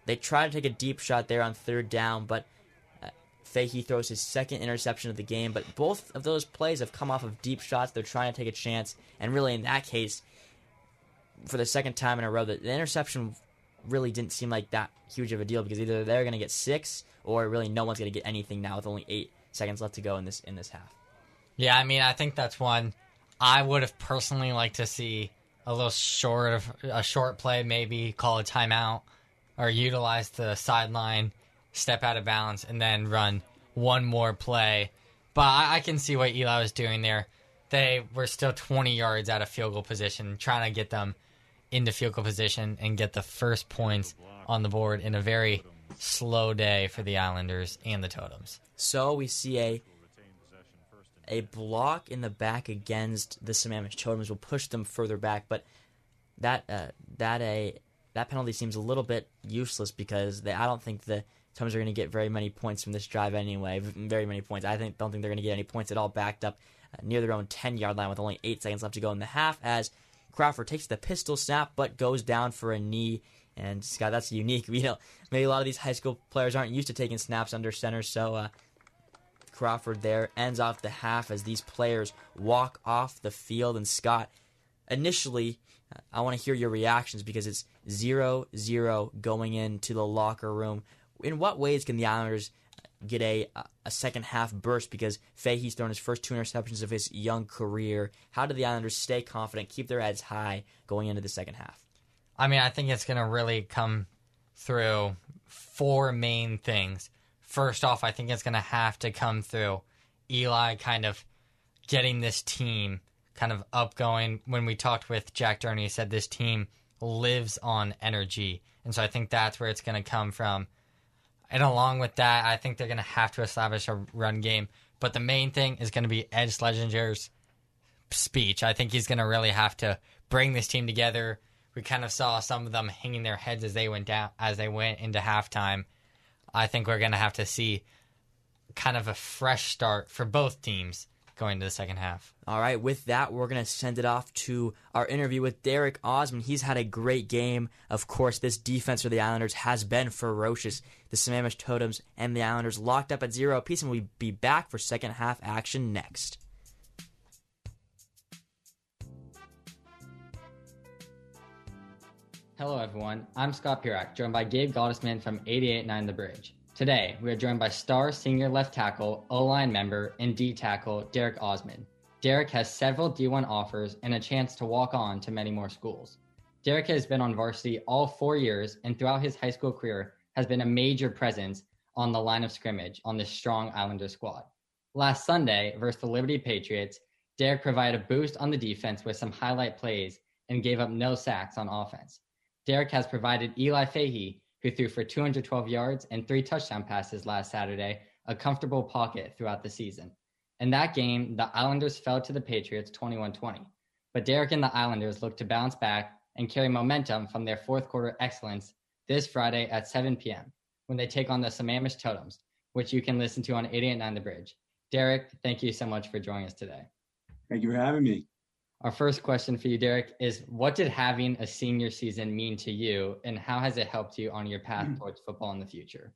they try to take a deep shot there on third down, but uh, Fahey throws his second interception of the game. But both of those plays have come off of deep shots. They're trying to take a chance, and really, in that case, for the second time in a row, the, the interception really didn't seem like that huge of a deal because either they're going to get six or really no one's going to get anything now with only eight seconds left to go in this in this half. Yeah, I mean, I think that's one I would have personally liked to see a little short of a short play, maybe call a timeout or utilize the sideline, step out of bounds, and then run one more play. But I, I can see what Eli was doing there. They were still 20 yards out of field goal position, trying to get them into field goal position and get the first points on the board in a very slow day for the Islanders and the Totems. So we see a a block in the back against the Sammamish Totems will push them further back, but that uh, that a that penalty seems a little bit useless because they, I don't think the Totems are going to get very many points from this drive anyway. Very many points. I think don't think they're going to get any points at all. Backed up uh, near their own 10 yard line with only eight seconds left to go in the half as Crawford takes the pistol snap but goes down for a knee. And Scott, that's unique. You know, maybe a lot of these high school players aren't used to taking snaps under center, so uh, Crawford there ends off the half as these players walk off the field. And Scott, initially, I want to hear your reactions because it's 0 0 going into the locker room. In what ways can the Islanders get a a second half burst because Fahey's thrown his first two interceptions of his young career. How do the Islanders stay confident, keep their heads high going into the second half? I mean, I think it's going to really come through four main things. First off, I think it's going to have to come through Eli kind of getting this team kind of up going. When we talked with Jack Durner, he said this team lives on energy. And so I think that's where it's going to come from. And along with that, I think they're going to have to establish a run game. But the main thing is going to be Ed Schlesinger's speech. I think he's going to really have to bring this team together. We kind of saw some of them hanging their heads as they went down as they went into halftime. I think we're going to have to see kind of a fresh start for both teams going to the second half. All right, with that, we're going to send it off to our interview with Derek Osman. He's had a great game. Of course, this defense for the Islanders has been ferocious. The Sammamish Totems and the Islanders locked up at zero apiece, and we'll be back for second half action next. Hello, everyone. I'm Scott Pirak, joined by Gabe Gottesman from 88.9 The Bridge. Today, we are joined by star senior left tackle, O line member, and D tackle Derek Osman. Derek has several D1 offers and a chance to walk on to many more schools. Derek has been on varsity all four years and throughout his high school career has been a major presence on the line of scrimmage on this strong Islander squad. Last Sunday versus the Liberty Patriots, Derek provided a boost on the defense with some highlight plays and gave up no sacks on offense. Derek has provided Eli Fahey, who threw for 212 yards and three touchdown passes last Saturday, a comfortable pocket throughout the season. In that game, the Islanders fell to the Patriots 21 20. But Derek and the Islanders look to bounce back and carry momentum from their fourth quarter excellence this Friday at 7 p.m. when they take on the Sammamish Totems, which you can listen to on 889 The Bridge. Derek, thank you so much for joining us today. Thank you for having me. Our first question for you, Derek, is what did having a senior season mean to you, and how has it helped you on your path towards football in the future?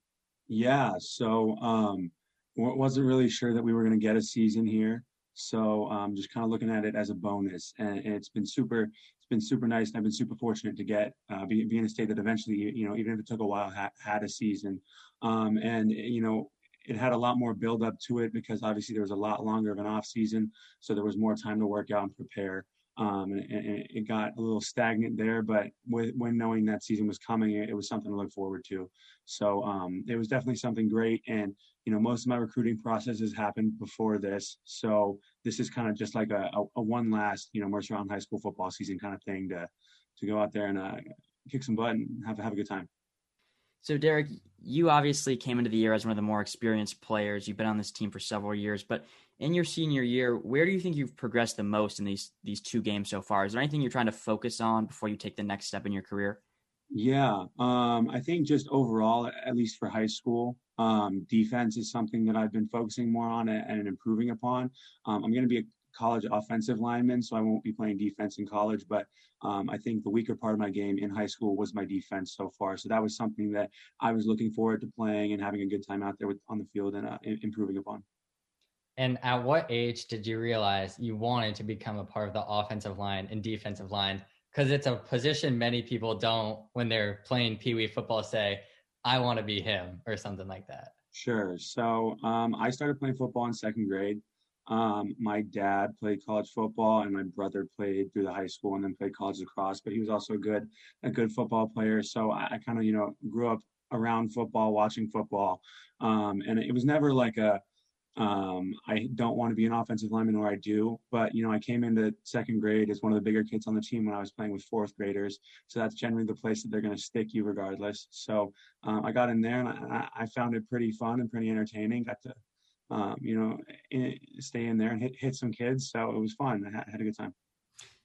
Yeah, so um, wasn't really sure that we were going to get a season here, so um, just kind of looking at it as a bonus, and, and, it's been super. It's been super nice, and I've been super fortunate to get uh, be, be in a state that eventually, you know, even if it took a while, ha- had a season, um, and you know, it had a lot more build up to it because obviously there was a lot longer of an off season, so there was more time to work out and prepare. Um, and, and, it got a little stagnant there, but with, when knowing that season was coming, it, it was something to look forward to. So um, it was definitely something great. And you know, most of my recruiting processes happened before this, so this is kind of just like a, a, a one last, you know, Mercer Island High School football season kind of thing to to go out there and uh, kick some butt and have have a good time. So, Derek, you obviously came into the year as one of the more experienced players. You've been on this team for several years, but in your senior year, where do you think you've progressed the most in these these two games so far? Is there anything you're trying to focus on before you take the next step in your career? Yeah, um, I think just overall, at least for high school, um, defense is something that I've been focusing more on and, improving upon. Um, I'm going to be college offensive lineman, so I won't be playing defense in college. But um, I think the weaker part of my game in high school was my defense so far. So that was something that I was looking forward to playing and having a good time out there with, on the field and uh, improving upon. And at what age did you realize you wanted to become a part of the offensive line and defensive line? Because it's a position many people don't, when they're playing Pee Wee football, say, I want to be him or something like that. Sure. So um, I started playing football in second grade. Um, my dad played college football, and my brother played through the high school and then played college lacrosse. But he was also a good, a good football player. So I, I kind of, you know, grew up around football, watching football, um, and it was never like a, um, I don't want to be an offensive lineman, or I do. But you know, I came into second grade as one of the bigger kids on the team when I was playing with fourth graders. So that's generally the place that they're going to stick you regardless. So um, I got in there, and I, I found it pretty fun and pretty entertaining. Got to um, you know, in, stay in there and hit, hit some kids. So it was fun. I had, had a good time.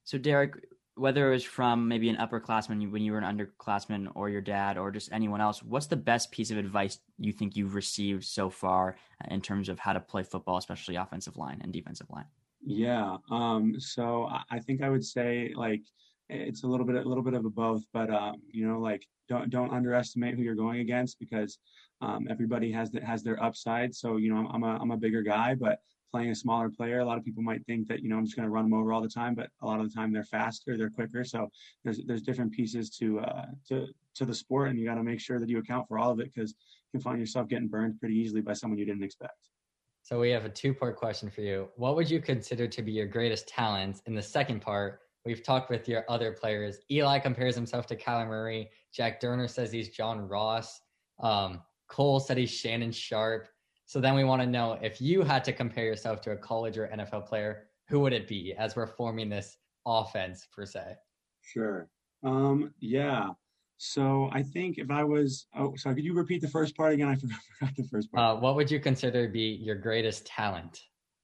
So Derek, whether it was from maybe an upperclassman when you were an underclassman or your dad or just anyone else, what's the best piece of advice you think you've received so far in terms of how to play football, especially offensive line and defensive line? Yeah. Um, so I think I would say like it's a little bit a little bit of a both, but um, you know, like don't don't underestimate who you're going against because um, everybody has that has their upside. So you know, I'm, I'm, a I'm a bigger guy, but playing a smaller player, a lot of people might think that you know I'm just going to run them over all the time, but a lot of the time they're faster, they're quicker. So there's there's different pieces to uh, to to the sport, and you got to make sure that you account for all of it because you can find yourself getting burned pretty easily by someone you didn't expect. So we have a two part question for you. What would you consider to be your greatest talent? In the second part, we've talked with your other players. Eli compares himself to Kyler Murray. Jack Durner says he's John Ross. Um, Cole said he's Shannon Sharp. So then we want to know if you had to compare yourself to a college or NFL player, who would it be as we're forming this offense per se? Sure. Um, yeah. So I think if I was, oh, sorry, could you repeat the first part again? I forgot, forgot the first part. Uh, what would you consider to be your greatest talent?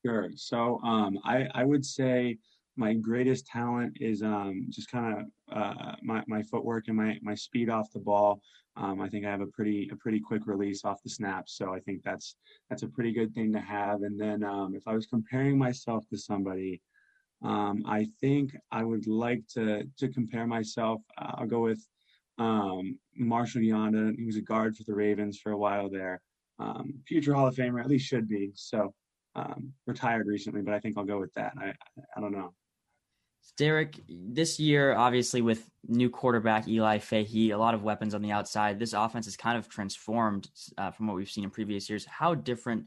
Sure. So um, I, I would say my greatest talent is um, just kind of uh, my, my footwork and my, my speed off the ball. Um, I think I have a pretty a pretty quick release off the snap, so I think that's that's a pretty good thing to have. And then um, if I was comparing myself to somebody, um, I think I would like to to compare myself. Uh, I'll go with um, Marshall Yanda. He was a guard for the Ravens for a while there. Um, future Hall of Famer, at least should be. So um, retired recently, but I think I'll go with that. I I don't know. Derek, this year, obviously with new quarterback Eli Fahey, a lot of weapons on the outside, this offense is kind of transformed uh, from what we've seen in previous years. How different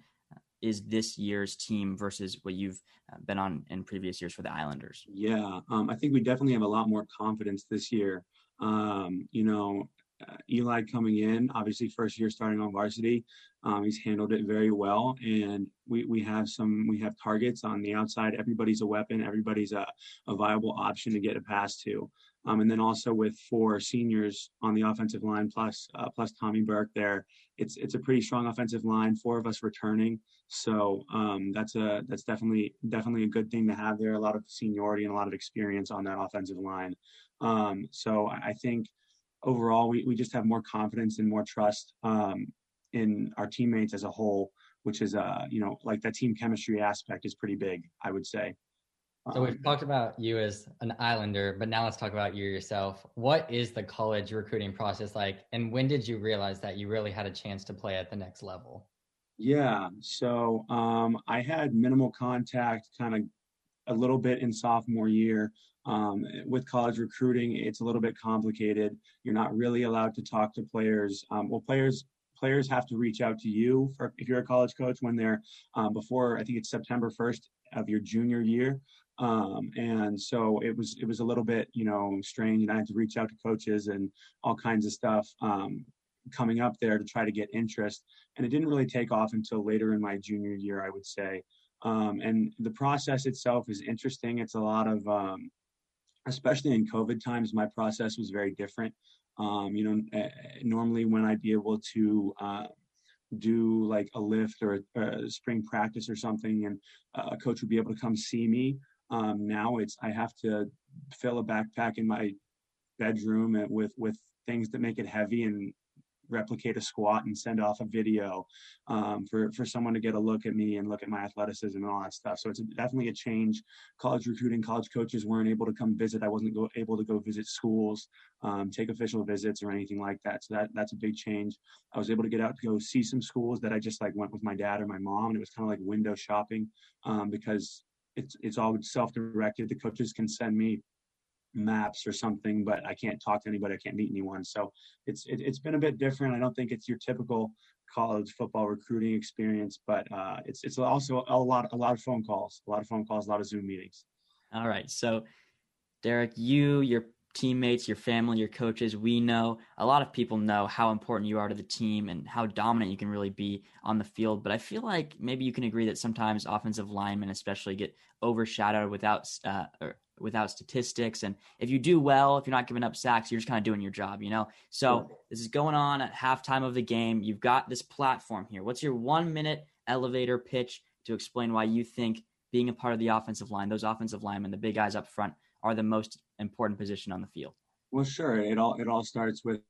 is this year's team versus what you've uh, been on in previous years for the Islanders? Yeah, um, I think we definitely have a lot more confidence this year. Um, you know, uh, Eli coming in, obviously first year starting on varsity, um, he's handled it very well, and we we have some we have targets on the outside. Everybody's a weapon. Everybody's a, a viable option to get a pass to. Um, and then also with four seniors on the offensive line plus uh, plus Tommy Burke there, it's it's a pretty strong offensive line. Four of us returning, so um, that's a that's definitely definitely a good thing to have there. A lot of seniority and a lot of experience on that offensive line. Um, so I think overall we, we just have more confidence and more trust um, in our teammates as a whole, which is uh you know like that team chemistry aspect is pretty big. I would say. So we've talked about you as an Islander, but now let's talk about you yourself. What is the college recruiting process like, and when did you realize that you really had a chance to play at the next level? Yeah, so um, I had minimal contact, kind of a little bit in sophomore year. Um, with college recruiting, it's a little bit complicated. You're not really allowed to talk to players. Um, well, players players have to reach out to you for if you're a college coach when they're um, before I think it's September 1st of your junior year. Um, and so it was it was a little bit you know strange, and I had to reach out to coaches and all kinds of stuff um, coming up there to try to get interest. And it didn't really take off until later in my junior year, I would say. Um, and the process itself is interesting. It's a lot of, um, especially in COVID times, my process was very different. Um, you know, uh, normally when I'd be able to uh, do like a lift or a, a, spring practice or something, and a coach would be able to come see me. Um, now it's I have to fill a backpack in my bedroom with with things that make it heavy and replicate a squat and send off a video um, for for someone to get a look at me and look at my athleticism and all that stuff. So it's definitely a change. College recruiting, college coaches weren't able to come visit. I wasn't go, able to go visit schools, um, take official visits or anything like that. So that that's a big change. I was able to get out to go see some schools that I just like went with my dad or my mom, and it was kind of like window shopping um, because it's it's all self-directed. The coaches can send me maps or something, but I can't talk to anybody. I can't meet anyone. So it's it, has been a bit different. I don't think it's your typical college football recruiting experience, but uh, it's it's also a lot a lot of phone calls, a lot of phone calls, a lot of Zoom meetings. All right, so Derek, you your teammates, your family, your coaches, we know a lot of people know how important you are to the team and how dominant you can really be on the field. But I feel like maybe you can agree that sometimes offensive linemen, especially, get overshadowed without uh, without statistics. And if you do well, if you're not giving up sacks, you're just kind of doing your job, you know. So this is going on at halftime of the game. You've got this platform here. What's your one minute elevator pitch to explain why you think being a part of the offensive line, those offensive linemen, the big guys up front, are the most important position on the field? Well, sure. It all it all starts with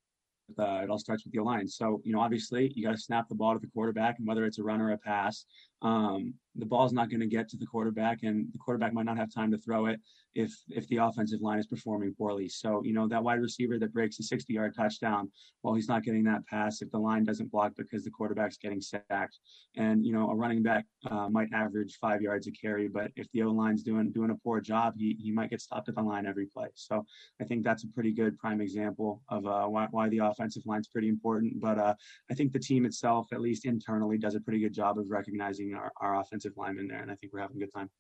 uh, it all starts with the line. So you know, obviously, you got to snap the ball to the quarterback, and whether it's a run or a pass, um, the ball's not going to get to the quarterback, and the quarterback might not have time to throw it if if the offensive line is performing poorly. So you know that wide receiver that breaks a 60-yard touchdown, well, he's not getting that pass if the line doesn't block because the quarterback's getting sacked. And you know a running back uh, might average five yards a carry, but if the O line's doing doing a poor job, he he might get stopped at the line every play. So I think that's a pretty good prime example of uh, why why the offensive line's pretty important. But uh, I think the team itself, at least internally, does a pretty good job of recognizing our, our offensive linemen there, and I think we're having a good time.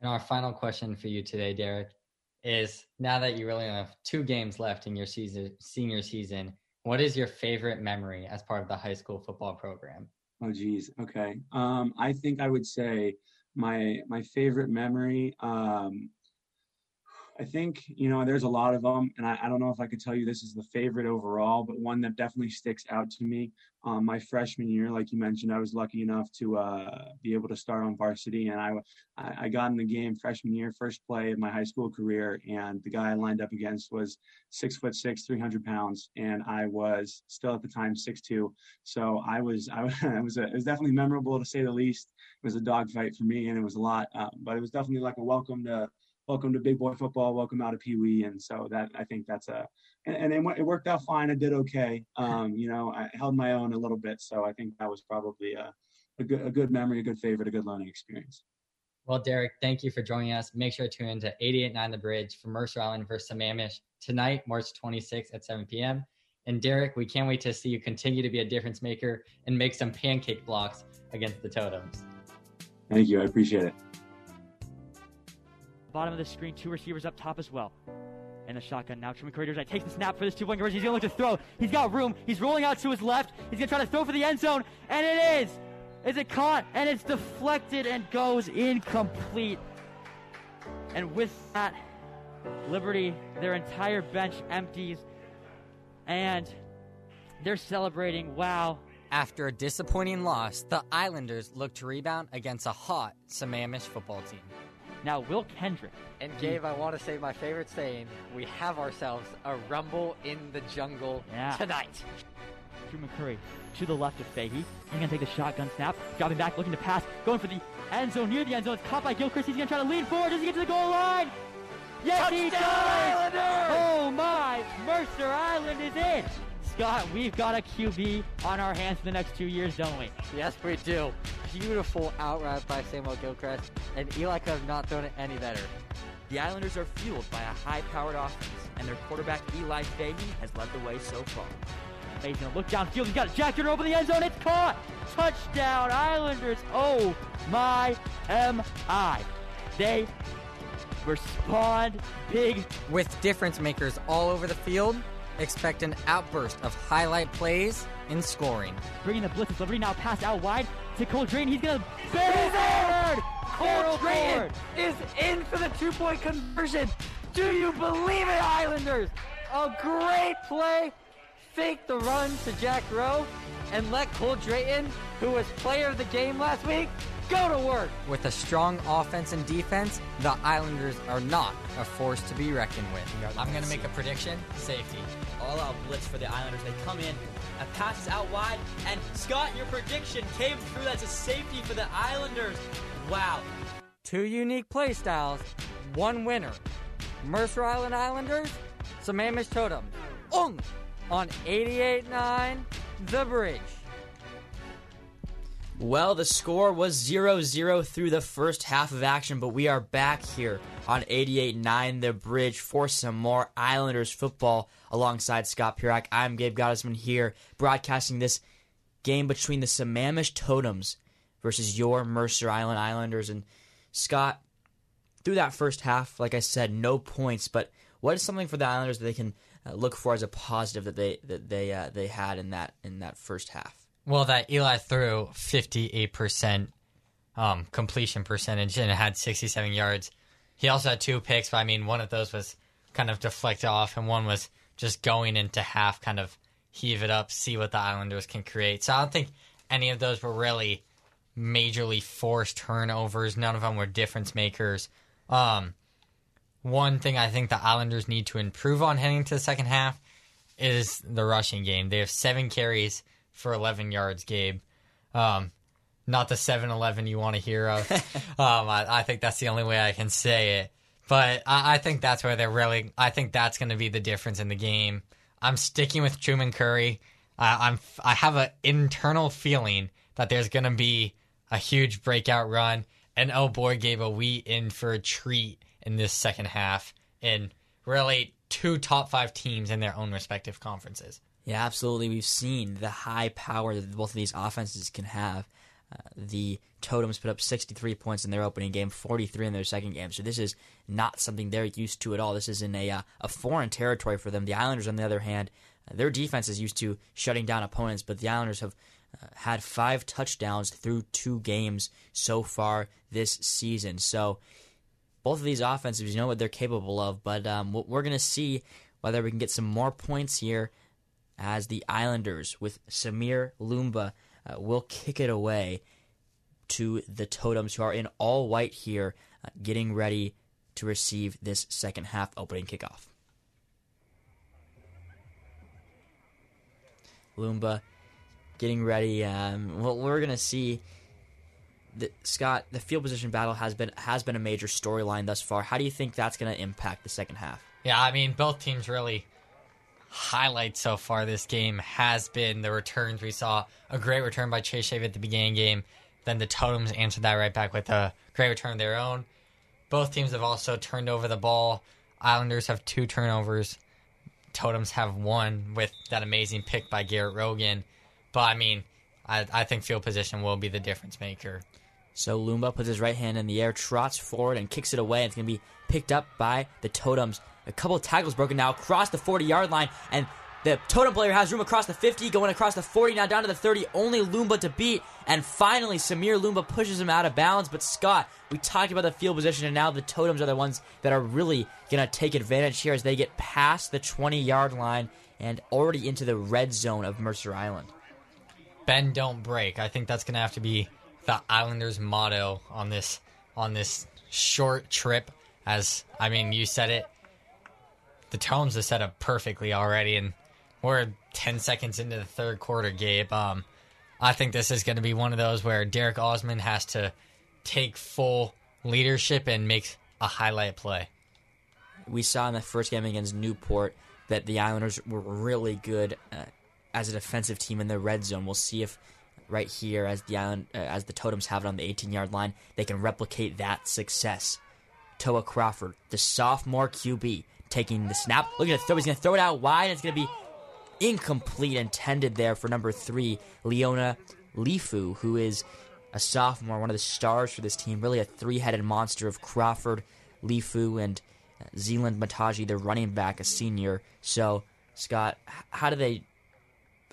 And our final question for you today, Derek, is now that you really have two games left in your season, senior season, what is your favorite memory as part of the high school football program? Oh, geez. Okay. Um, I think I would say my my favorite memory um, I think, you know, there's a lot of them, and I, I, don't know if I could tell you this is the favorite overall, but one that definitely sticks out to me. Um, my freshman year, like you mentioned, I was lucky enough to uh, be able to start on varsity, and I, I got in the game freshman year, first play of my high school career, and the guy I lined up against was six foot six, 300 pounds, and I was still at the time six two. So I was, I was, a, it was definitely memorable to say the least. It was a dogfight for me, and it was a lot, uh, but it was definitely like a welcome to welcome to big boy football, welcome out of Pee Wee, and so that I think that's a and, and it, worked out fine. I did okay. Um, you know, I held my own a little bit, so I think that was probably a, a good a good memory, a good favorite, a good learning experience. Well, Derek, thank you for joining us. Make sure to tune in to 88.9 The Bridge for Mercer Island versus Sammamish tonight, March 26th at 7 p.m. And Derek, we can't wait to see you continue to be a difference maker and make some pancake blocks against the Totems. Thank you. I appreciate it. Bottom of the screen, two receivers up top as well. And the shotgun now. Truman Curry takes the snap for this two-point conversion. He's going to look to throw. He's got room. He's rolling out to his left. He's going to try to throw for the end zone. And it is. Is it caught? And it's deflected and goes incomplete. And with that, Liberty, their entire bench empties. And they're celebrating. Wow. After a disappointing loss, the Islanders look to rebound against a hot Sammamish football team. Now, Will Kendrick. And Gabe, I want to say my favorite saying: "We have ourselves a rumble in the jungle Yeah. tonight." Truman Curry to the left of Fahey. He's going to take the shotgun snap, dropping back, looking to pass, going for the end zone, near the end zone. It's caught by Gilchrist. He's going to try to lean forward. Does he get to the goal line? Yes, he does! Oh my! Mercer Island is in! Scott, we've got a QB on our hands for the next two years, don't we? Yes, we do. Beautiful out route by Samuel Gilchrist, and Eli could have not thrown it any better. The Islanders are fueled by a high-powered offense, and their quarterback Eli Fahey has led the way so far. He's going to look downfield. He's got it. Jack Durner over the end zone. It's caught! Touchdown, Islanders! Oh my M.I. They respond big With difference makers all over the field, expect an outburst of highlight plays and scoring. bringing the blitz. Liberty now pass out wide to Cole Drayton. He's gonna barrel forward. Barrel Cole Drayton forward. is in for the two-point conversion. Do you believe it, Islanders? A great play. Fake the run to Jack Rowe and let Cole Drayton, who was player of the game last week, go to work. With a strong offense and defense, the Islanders are not a force to be reckoned with. I'm going to make a prediction safety. All out blitz for the Islanders. They come in, a pass is out wide, and Scott, your prediction came through. That's a safety for the Islanders. Wow. Two unique play styles, one winner. Mercer Island Islanders, Sammamish Totems. Ung! On 88.9 The Bridge. Well, the score was 0 0 through the first half of action, but we are back here on 88 9 The Bridge for some more Islanders football alongside Scott Pirak. I'm Gabe Gottesman here, broadcasting this game between the Sammamish Totems versus your Mercer Island Islanders. And Scott, through that first half, like I said, no points, but what is something for the Islanders that they can uh, look for as a positive that they that they uh, they had in that in that first half? Well, that Eli threw 58% um, completion percentage and had 67 yards. He also had two picks, but I mean, one of those was kind of deflected off, and one was just going into half, kind of heave it up, see what the Islanders can create. So I don't think any of those were really majorly forced turnovers. None of them were difference makers. Um, one thing I think the Islanders need to improve on heading to the second half is the rushing game. They have seven carries for 11 yards, Gabe. Um, not the 7 11 you want to hear of. um, I, I think that's the only way I can say it. But I, I think that's where they're really, I think that's going to be the difference in the game. I'm sticking with Truman Curry. I, I'm, I have an internal feeling that there's going to be a huge breakout run. And oh boy, gave a we in for a treat in this second half. And really, two top five teams in their own respective conferences. Yeah, absolutely. We've seen the high power that both of these offenses can have. The Totems put up 63 points in their opening game, 43 in their second game. So this is not something they're used to at all. This is in a uh, a foreign territory for them. The Islanders, on the other hand, uh, their defense is used to shutting down opponents, but the Islanders have uh, had five touchdowns through two games so far this season. So both of these offenses, you know what they're capable of, but um, we're going to see whether we can get some more points here as the Islanders with Samir Lumba uh, will kick it away to the Totems, who are in all white here, uh, getting ready to receive this second half opening kickoff. Lumba getting ready. Um, well, we're gonna see. The, Scott, the field position battle has been has been a major storyline thus far. How do you think that's going to impact the second half? Yeah, I mean, both teams really highlight so far this game has been the returns. We saw a great return by Chase Shavy at the beginning game. Then the Totems answered that right back with a great return of their own. Both teams have also turned over the ball. Islanders have two turnovers. Totems have one with that amazing pick by Garrett Rogan. But I mean, I, I think field position will be the difference maker. So Lumba puts his right hand in the air, trots forward, and kicks it away. It's going to be picked up by the Totems. A couple tackles broken now across the 40 yard line, and the Totem player has room across the 50, going across the 40, now down to the 30. Only Lumba to beat. And finally, Samir Lumba pushes him out of bounds. But Scott, we talked about the field position, and now the Totems are the ones that are really going to take advantage here as they get past the 20 yard line and already into the red zone of Mercer Island. Bend don't break. I think that's gonna have to be the Islanders' motto on this on this short trip. As I mean, you said it. The tones are set up perfectly already, and we're ten seconds into the third quarter, Gabe. Um, I think this is going to be one of those where Derek Osman has to take full leadership and make a highlight play. we saw in the first game against Newport that the Islanders were really good uh, as a defensive team in the red zone. We'll see if right here, as the island, uh, as the Totems have it on the 18 yard line, they can replicate that success. Toa Crawford, the sophomore QB, taking the snap, looking to throw. He's going to throw it out wide. It's going to be incomplete, intended there for number three, Leona Lifu, who is a sophomore, one of the stars for this team. Really a three-headed monster of Crawford, Lifu, and Zealand Mataji, their running back, a senior. So, Scott, how do they?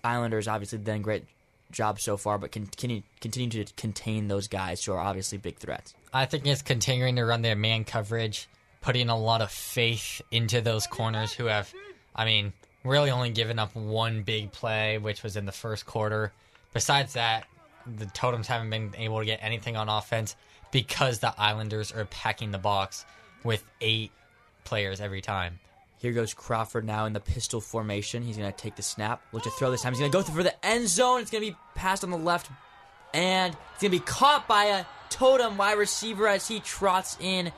Islanders obviously done great job so far, but continue continue to contain those guys who are obviously big threats. I think it's continuing to run their man coverage, putting a lot of faith into those corners who have, I mean, really only given up one big play, which was in the first quarter. Besides that, the Totems haven't been able to get anything on offense because the Islanders are packing the box with eight players every time. Here goes Crawford now in the pistol formation. He's going to take the snap. Look to throw this time. He's going to go through for the end zone. It's going to be passed on the left. And it's going to be caught by a totem wide receiver as he trots in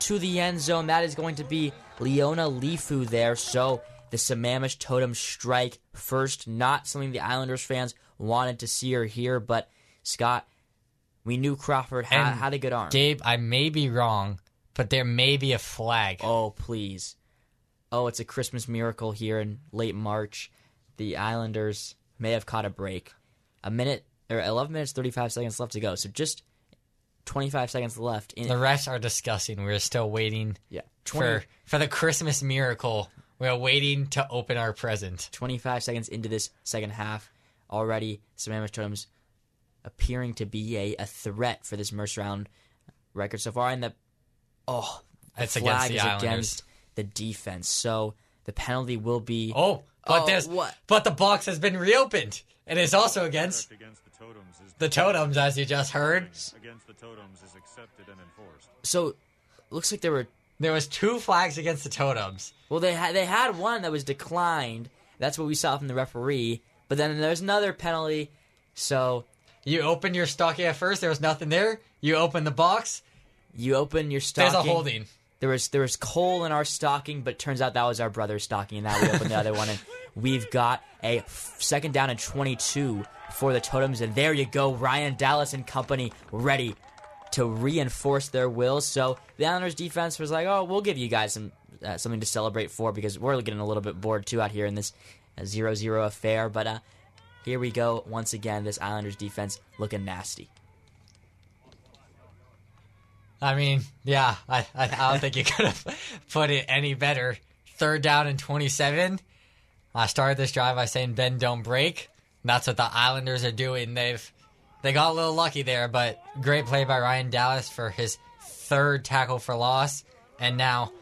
to the end zone. That is going to be Leona Lifu there. So the Sammamish totem strike first. Not something the Islanders fans wanted to see or hear. But Scott, we knew Crawford had, And had a good arm. Gabe, I may be wrong, but there may be a flag. Oh, please. Oh, it's a Christmas miracle here in late March. The Islanders may have caught a break. A minute or 11 minutes 35 seconds left to go. So just 25 seconds left in The refs are discussing. We're still waiting yeah, 20, for for the Christmas miracle. We're waiting to open our present. 25 seconds into this second half. Already Sammamish Totems appearing to be a, a threat for this Mercer Round record so far and the oh, the That's against flag the is Islanders. against the defense. So the penalty will be Oh, but Oh, there's what? but the box has been reopened. And It is also against against the totems is the totems, as you just heard. against the totems is accepted and enforced. So looks like there were There was two flags against the totems. Well, they had they had one that was declined. That's what we saw from the referee. But then there's another penalty. So You open your stocking at first. There was nothing there. You open the box. you open your stocking. There's a holding. There was there was coal in our stocking, but turns out that was our brother's stocking, and now we opened the other one, and we've got a second down and 22 for the totems, and there you go, Ryan Dallas and company ready to reinforce their will. So the Islanders defense was like, "Oh, we'll give you guys some uh, something to celebrate for because we're getting a little bit bored too out here in this uh, 0-0 affair." But uh, here we go once again. This Islanders defense looking nasty. I mean, yeah, I, I, I don't think you could have put it any better. Third down and 27. I started this drive by saying Ben don't break. That's what the Islanders are doing. They've they got a little lucky there, but great play by Ryan Dallas for his third tackle for loss. And now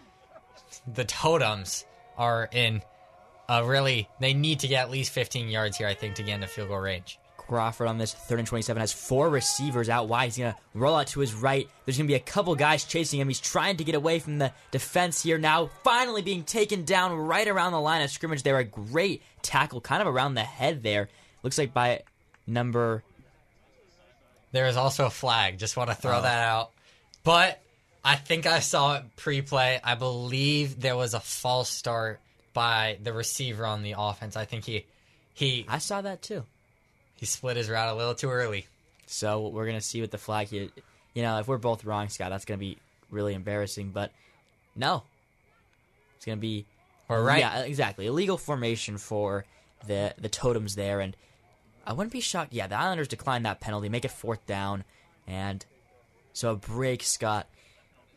the Totems are in a really they need to get at least 15 yards here, I think, to get into field goal range. Crawford on this third and 27 has four receivers out wide. He's going to roll out to his right. There's going to be a couple guys chasing him. He's trying to get away from the defense here now. Finally being taken down right around the line of scrimmage there. A great tackle kind of around the head there. Looks like by number. There is also a flag. Just want to throw Oh. that out. But I think I saw it pre-play. I believe there was a false start by the receiver on the offense. I think he he I saw that too. He split his route a little too early. So we're going to see with the flag here. You know, if we're both wrong, Scott, that's going to be really embarrassing. But no. It's going to be We're right. Yeah, exactly. Illegal formation for the the totems there, and I wouldn't be shocked. Yeah, the Islanders decline that penalty, make it fourth down, and So a break, Scott.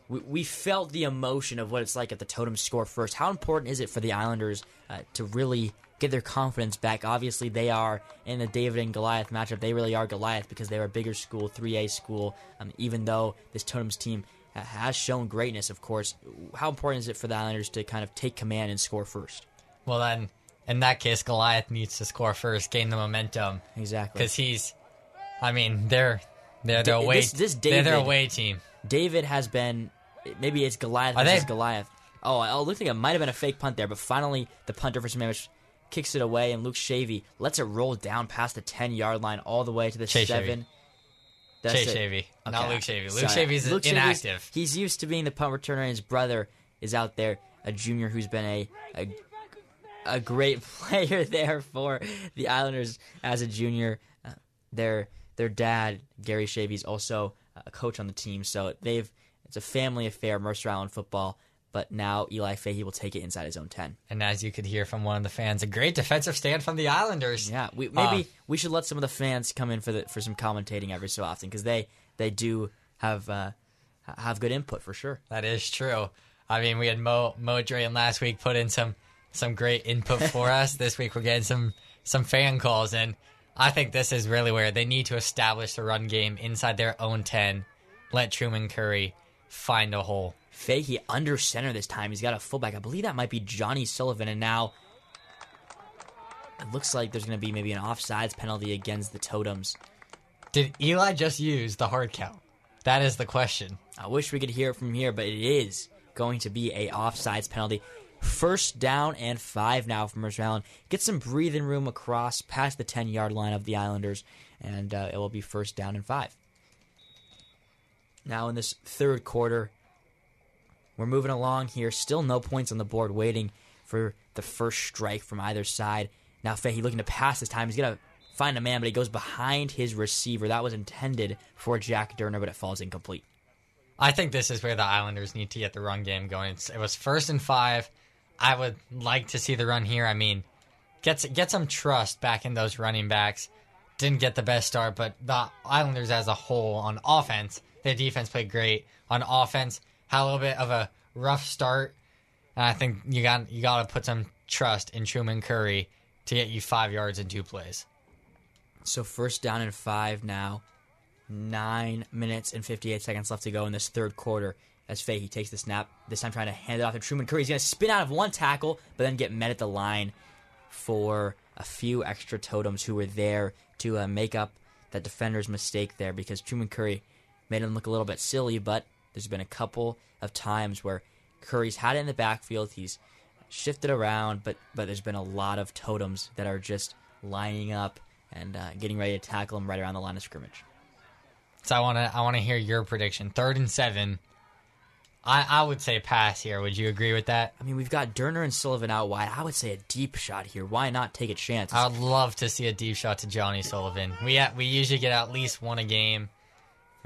We, we felt the emotion of what it's like if the Totems score first. How important is it for the Islanders uh, to really get their confidence back? Obviously, they are in the David and Goliath matchup. They really are Goliath because they're a bigger school, 3A school. Um, even though this Totems team has shown greatness, of course. How important is it for the Islanders to kind of take command and score first? Well, then, in that case, Goliath needs to score first, gain the momentum. Exactly. Because he's, I mean, they're they're the Da- away, this- this they're their David- away team. David has been maybe it's Goliath Are versus they- Goliath. Oh, it looks like it might have been a fake punt there, but finally the punter for Sammamish kicks it away, and Luke Shavy lets it roll down past the ten yard line all the way to the Chase seven. That's Chase. Shavy, not Luke Shavy. Luke Sorry. Shavy's Luke Shavy's- inactive. he's used to being the punt returner, and his brother is out there, a junior who's been a a, a great player there for the Islanders as a junior. Uh, their their dad Gary Shavy is also a coach on the team, so they've it's a family affair, Mercer Island football. But now Eli Fahey will take it inside his own ten. And as you could hear from one of the fans, a great defensive stand from the Islanders. Yeah, we, maybe Uh, we should let some of the fans come in for the for some commentating every so often because they they do have uh, have good input for sure. That is true. I mean, we had Mo Mo Drain last week put in some some great input for us. This week we're getting some some fan calls, and I think this is really where they need to establish the run game inside their own ten. Let Truman Curry find a hole. Fahey under center this time. He's got a fullback. I believe that might be Johnny Sullivan, and now it looks like there's going to be maybe an offsides penalty against the Totems. Did Eli just use the hard count? That is the question. I wish we could hear it from here, but it is going to be a offsides penalty. First down and five now for Mercer Island. Get some breathing room across past the 10 yard line of the Islanders, and uh, it will be first down and five. Now in this third quarter, we're moving along here. Still no points on the board, waiting for the first strike from either side. Now Fahey looking to pass this time. He's going to find a man, but he goes behind his receiver. That was intended for Jack Durner, but it falls incomplete. I think this is where the Islanders need to get the run game going. It was first and five. I would like to see the run here. I mean, get get some trust back in those running backs. Didn't get the best start, but the Islanders as a whole on offense, their defense played great. On offense, had a little bit of a rough start, and I think you got you got to put some trust in Truman Curry to get you five yards in two plays. So first down and five now. Nine minutes and 58 seconds left to go in this third quarter as Fahey takes the snap, this time trying to hand it off to Truman Curry. He's going to spin out of one tackle, but then get met at the line for a few extra totems who were there to uh, make up that defender's mistake there because Truman Curry made him look a little bit silly, but there's been a couple of times where Curry's had it in the backfield. He's shifted around, but but there's been a lot of totems that are just lining up and uh, getting ready to tackle him right around the line of scrimmage. So I want to I want to hear your prediction. Third and seven. I I would say pass here. Would you agree with that? I mean, we've got Durner and Sullivan out wide. I would say a deep shot here. Why not take a chance? I would love to see a deep shot to Johnny Sullivan. We we usually get at least one a game.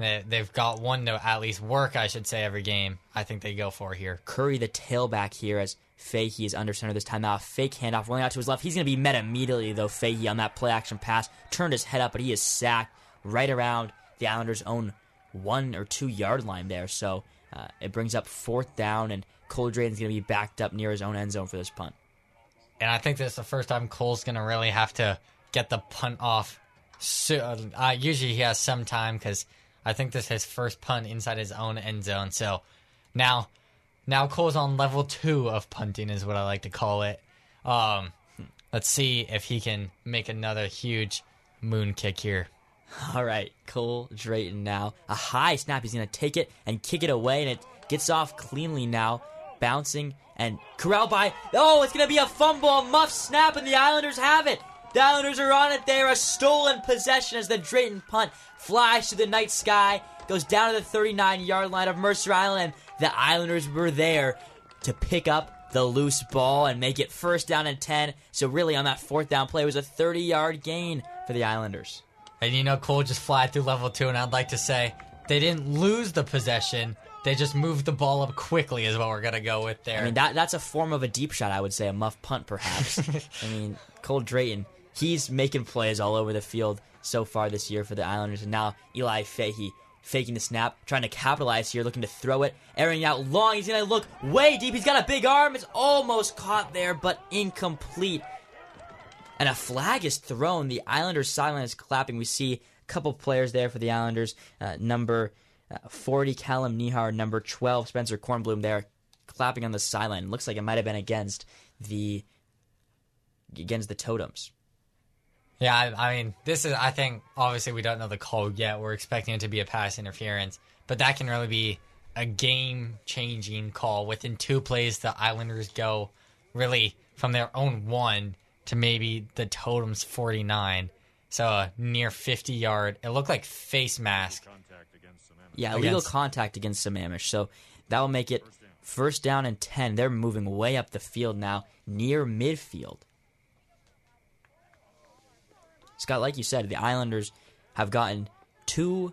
They, they've got one to at least work, I should say, every game. I think they go for here. Curry, the tailback here, as Fahey is under center this time. A fake handoff rolling out to his left. He's going to be met immediately, though. Fahey on that play action pass turned his head up, but he is sacked right around the Islanders' own one or two yard line there. So uh, it brings up fourth down, and Cole Drayton's going to be backed up near his own end zone for this punt. And I think this is the first time Cole's going to really have to get the punt off. So, uh, usually he has some time because I think this is his first punt inside his own end zone. So now, now Cole's on level two of punting, is what I like to call it. Um, let's see if he can make another huge moon kick here. All right, Cole Drayton now. A high snap. He's going to take it and kick it away, and it gets off cleanly now. Bouncing and corralled by. Oh, it's going to be a fumble, a muff snap, and the Islanders have it. The Islanders are on it there. A stolen possession as the Drayton punt flies through the night sky, goes down to the 39 yard line of Mercer Island. The Islanders were there to pick up the loose ball and make it first down and 10. So, really, on that fourth down play, it was a 30 yard gain for the Islanders. And you know, Cole just fly through level two, and I'd like to say they didn't lose the possession. They just moved the ball up quickly, is what we're gonna go with there. I mean, that that's a form of a deep shot, I would say, a muff punt, perhaps. I mean, Cole Drayton, he's making plays all over the field so far this year for the Islanders, and now Eli Fahey faking the snap, trying to capitalize here, looking to throw it, airing out long. He's gonna look way deep. He's got a big arm. It's almost caught there, but incomplete. And a flag is thrown. The Islanders sideline is clapping. We see a couple players there for the Islanders. Uh, number uh, 40, Callum Nehar. Number 12, Spencer Kornblum there, clapping on the sideline. Looks like it might have been against the against the totems. Yeah, I, I mean, this is. I think obviously we don't know the call yet. We're expecting it to be a pass interference, but that can really be a game-changing call. Within two plays, the Islanders go really from their own one to maybe the totem's forty-nine. So a near fifty-yard. It looked like face mask. Contact against some amateur. Yeah, illegal Against- contact against Sammamish. So that will make it first down and 10. They're moving way up the field now, near midfield. Scott, like you said, the Islanders have gotten two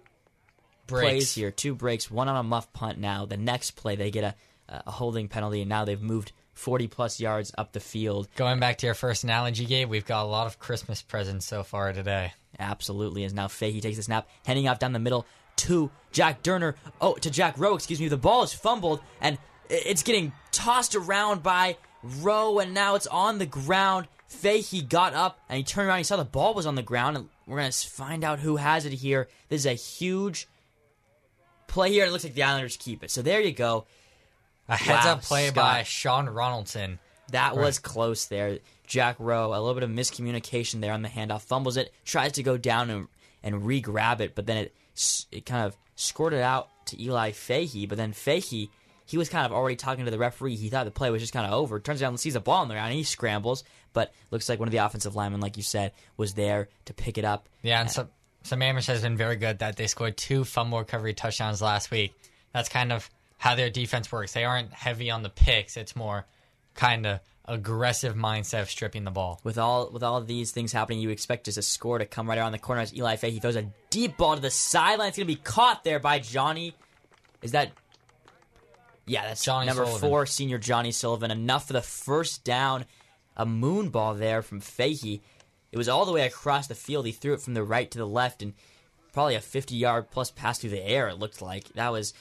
plays here, two breaks, one on a muff punt now. The next play, they get a, a holding penalty, and now they've moved 40 plus yards up the field. Going back to your first analogy, Gabe, we've got a lot of Christmas presents so far today. Absolutely. As now Fahey takes the snap, handing off down the middle to Jack Durner. Oh, to Jack Rowe, excuse me. The ball is fumbled and it's getting tossed around by Rowe, and now it's on the ground. Fahey got up and he turned around. He saw the ball was on the ground, and we're going to find out who has it here. This is a huge play here, it looks like the Islanders keep it. So there you go. A heads Wow, up play Scott. by Sean Ronaldson. That Right. was close there. Jack Rowe, a little bit of miscommunication there on the handoff, fumbles it, tries to go down and, and re-grab it, but then it it kind of squirted out to Eli Fahey. But then Fahey, he was kind of already talking to the referee. He thought the play was just kind of over. Turns out, and sees a ball on the ground, and he scrambles. But looks like one of the offensive linemen, like you said, was there to pick it up. Yeah, and uh, so Sammamish has been very good that they scored two fumble recovery touchdowns last week. That's kind of how their defense works. They aren't heavy on the picks. It's more kind of aggressive mindset of stripping the ball. With all with all these things happening, you expect just a score to come right around the corner as Eli Fahey throws a deep ball to the sideline. It's going to be caught there by Johnny. Is that? Yeah, that's Johnny number Sullivan. four, senior Johnny Sullivan. Enough for the first down. A moon ball there from Fahey. It was all the way across the field. He threw it from the right to the left, and probably a 50-yard plus pass through the air. It looked like that was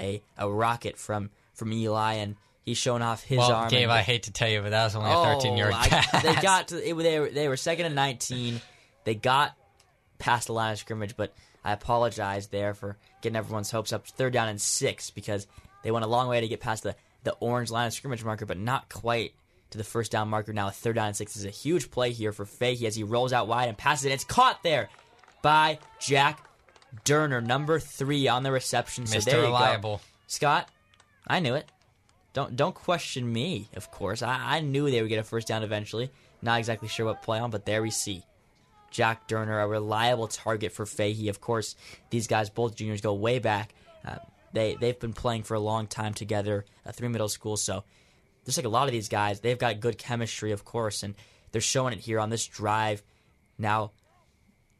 a a rocket from from Eli, and he's showing off his well, arm. Gabe, and- I hate to tell you, but that was only a 13 yard pass. They got to it, they were they were second and nineteen. They got past the line of scrimmage, but I apologize there for getting everyone's hopes up. Third down and six because they went a long way to get past the the orange line of scrimmage marker, but not quite to the first down marker. Now a third down and six is a huge play here for Fahey as he rolls out wide and passes it. It's caught there by Jack Durner, number three on the reception. So Mr. there you go. Reliable. Scott, I knew it. Don't don't question me. Of course, I, I knew they would get a first down eventually. Not exactly sure what play on, but there we see Jack Durner, a reliable target for Fahey. Of course, these guys, both juniors, go way back. Uh, they they've been playing for a long time together, uh, through middle school. So just like a lot of these guys, they've got good chemistry, of course, and they're showing it here on this drive. Now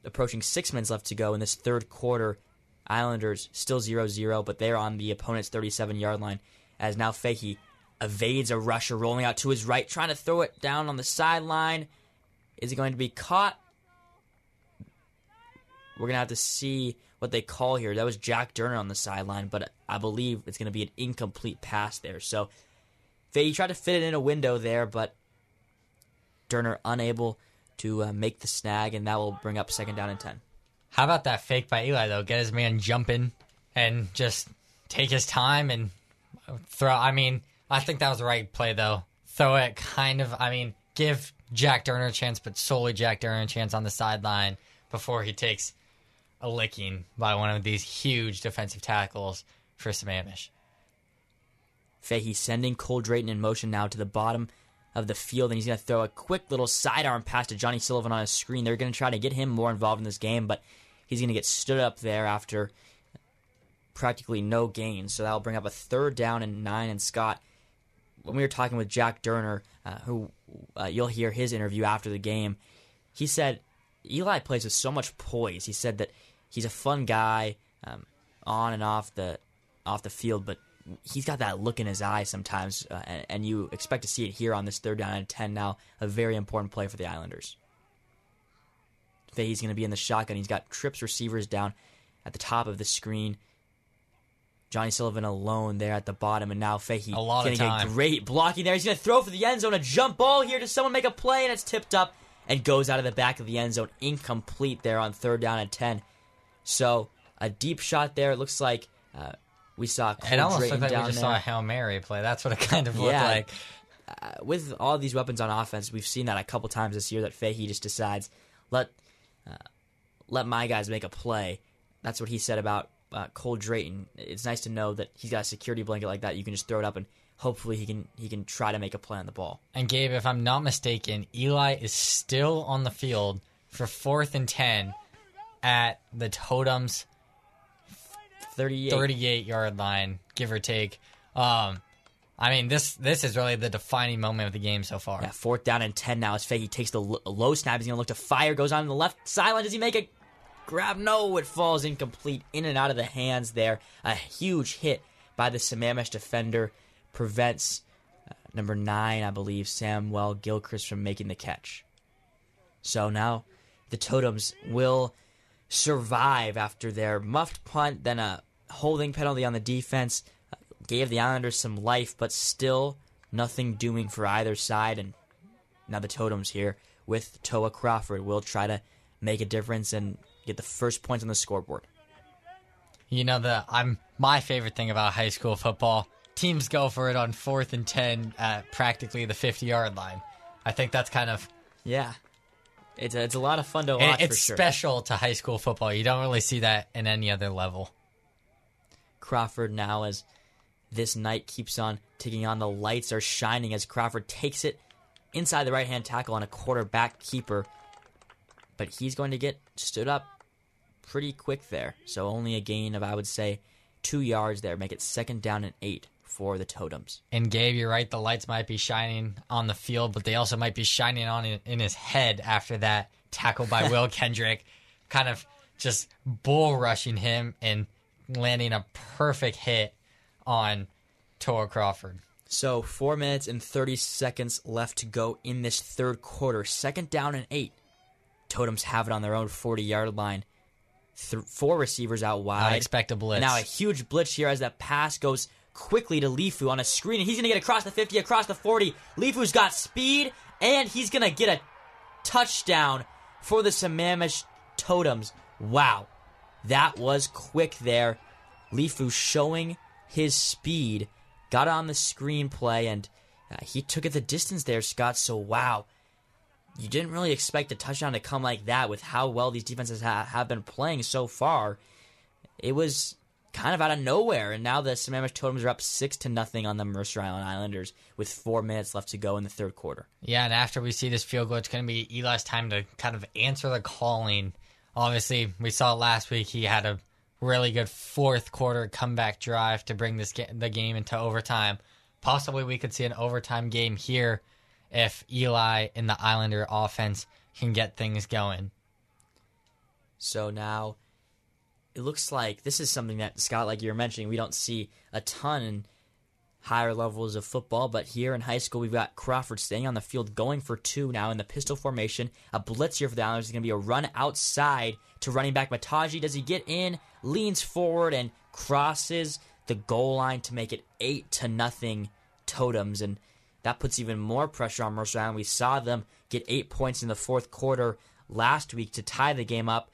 approaching six minutes left to go in this third quarter. Islanders still 0 0, but they're on the opponent's 37 yard line as now Fahey evades a rusher rolling out to his right, trying to throw it down on the sideline. Is he going to be caught? We're going to have to see what they call here. That was Jack Durner on the sideline, but I believe it's going to be an incomplete pass there. So Fahey tried to fit it in a window there, but Durner unable to uh, make the snag, and that will bring up second down and 10. How about that fake by Eli though? Get his man jumping and just take his time and throw. I mean, I think that was the right play though. Throw it kind of. I mean, give Jack Durner a chance, but solely Jack Durner a chance on the sideline before he takes a licking by one of these huge defensive tackles for Sammamish. Fahey sending Cole Drayton in motion now to the bottom of the field, and he's going to throw a quick little sidearm pass to Johnny Sullivan on his screen. They're going to try to get him more involved in this game, but he's going to get stood up there after practically no gain. So that'll bring up a third down and nine. And Scott, when we were talking with Jack Durner, uh, who uh, you'll hear his interview after the game, he said Eli plays with so much poise. He said that he's a fun guy um, on and off the off the field, but he's got that look in his eye sometimes, uh, and, and you expect to see it here on this third down and ten. Now, a very important play for the Islanders. Fahey's going to be in the shotgun. He's got trips receivers down at the top of the screen. Johnny Sullivan alone there at the bottom, and now Fahey gonna of get great blocking there. He's gonna throw for the end zone, a jump ball here. Does someone make a play? And it's tipped up and goes out of the back of the end zone, incomplete there on third down and ten. So a deep shot there. It looks like uh, we saw Cole It almost looked like we just there. saw a Hail Mary play. That's what it kind of looked Yeah. like. uh, with all these weapons on offense, we've seen that a couple times this year. That Fahey just decides let uh, let my guys make a play. That's what he said about uh, Cole Drayton. It's nice to know that he's got a security blanket like that. You can just throw it up and hopefully he can he can try to make a play on the ball. And Gabe, if I'm not mistaken, Eli is still on the field for fourth and ten at the Totems Thirty-eight. 38 yard line, give or take. Um, I mean, this this is really the defining moment of the game so far. Yeah, fourth down and ten now. As Fahey takes the l- low snap, he's gonna look to fire. Goes on the left sideline. Does he make a grab? No, it falls incomplete, in and out of the hands. There, a huge hit by the Sammamish defender prevents uh, number nine, I believe, Samuel Gilchrist from making the catch. So now the Totems will survive after their muffed punt, then a holding penalty on the defense. Gave the Islanders some life, but still nothing doing for either side. And now the Totems here with Toa Crawford will try to make a difference and get the first points on the scoreboard. You know the I'm my favorite thing about high school football. Teams go for it on fourth and ten at practically the 50 yard line. I think that's kind of Yeah. It's a, it's a lot of fun to watch it's for sure. special to high school football. You don't really see that in any other level. Crawford now as this night keeps on ticking on. The lights are shining as Crawford takes it inside the right hand tackle on a quarterback keeper. But he's going to get stood up pretty quick there. So only a gain of, I would say, two yards there. Make it second down and eight for the Totems. And Gabe, you're right. The lights might be shining on the field, but they also might be shining on in, in his head after that tackle by Will Kendrick, kind of just bull rushing him and landing a perfect hit on Toa Crawford. So four minutes and 30 seconds left to go in this third quarter. Second down and eight. Totems have it on their own 40 yard line. Th- four receivers out wide. I expect a blitz. Now a huge blitz here as that pass goes quickly to Lifu on a screen, and he's going to get across the 50, across the 40. Lifu's got speed, and he's going to get a touchdown for the Sammamish Totems. Wow. That was quick there. Lifu showing his speed, got on the screenplay, and uh, he took it the distance there, Scott. So, wow. You didn't really expect a touchdown to come like that with how well these defenses ha- have been playing so far. It was kind of out of nowhere, and now the Sammamish Totems are up six to nothing on the Mercer Island Islanders with four minutes left to go in the third quarter. Yeah, and after we see this field goal, it's going to be Eli's time to kind of answer the calling. Obviously, we saw last week he had a really good fourth quarter comeback drive to bring this the game into overtime. Possibly, we could see an overtime game here if Eli and the Islander offense can get things going. So now it looks like this is something that Scott, like you were mentioning, we don't see a ton higher levels of football, but here in high school we've got Crawford staying on the field, going for two now in the pistol formation. A blitz here for the Islanders is going to be a run outside to running back Mataji. Does he get in? Leans forward and crosses the goal line to make it eight to nothing totems and that puts even more pressure on Mercer Island. We saw them get eight points in the fourth quarter last week to tie the game up.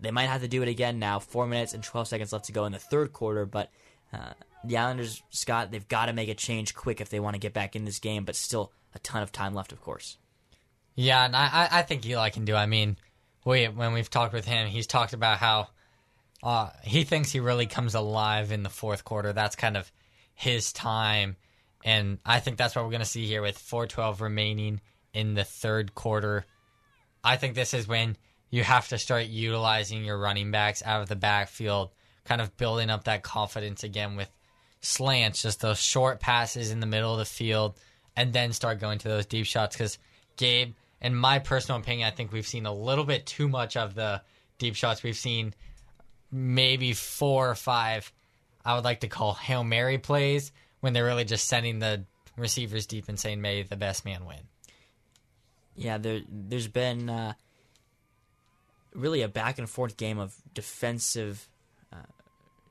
They might have to do it again now. Four minutes and 12 seconds left to go in the third quarter, but uh, the Islanders, Scott, they've got to make a change quick if they want to get back in this game, but still a ton of time left, of course. Yeah, and I, I- think Eli can do. I mean, we when we've talked with him, he's talked about how uh, he thinks he really comes alive in the fourth quarter. That's kind of his time, and I think that's what we're going to see here with 4:12 remaining in the third quarter. I think this is when you have to start utilizing your running backs out of the backfield, kind of building up that confidence again with slants, just those short passes in the middle of the field, and then start going to those deep shots. Because Gabe, in my personal opinion, I think we've seen a little bit too much of the deep shots. We've seen maybe four or five. I would like to call hail mary plays when they're really just sending the receivers deep and saying, "May the best man win." Yeah, there, there's been uh, really a back and forth game of defensive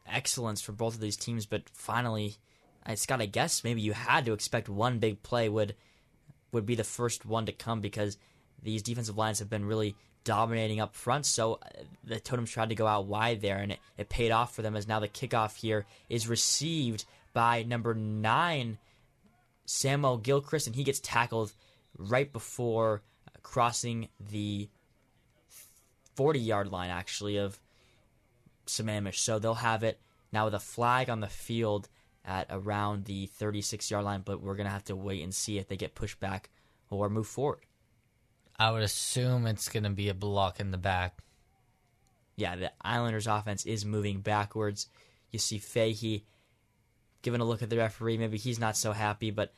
excellence for both of these teams, but finally, I Scott, I guess maybe you had to expect one big play would would be the first one to come because these defensive lines have been really dominating up front. So uh, the Totems tried to go out wide there, and it, it paid off for them as now the kickoff here is received by number nine, Samuel Gilchrist, and he gets tackled right before crossing the 40 yard line, actually, of Sammamish. So they'll have it now with a flag on the field at around the 36 yard line, but we're going to have to wait and see if they get pushed back or move forward. I would assume it's going to be a block in the back. Yeah, the Islanders offense is moving backwards. You see Fahey giving a look at the referee. Maybe he's not so happy, but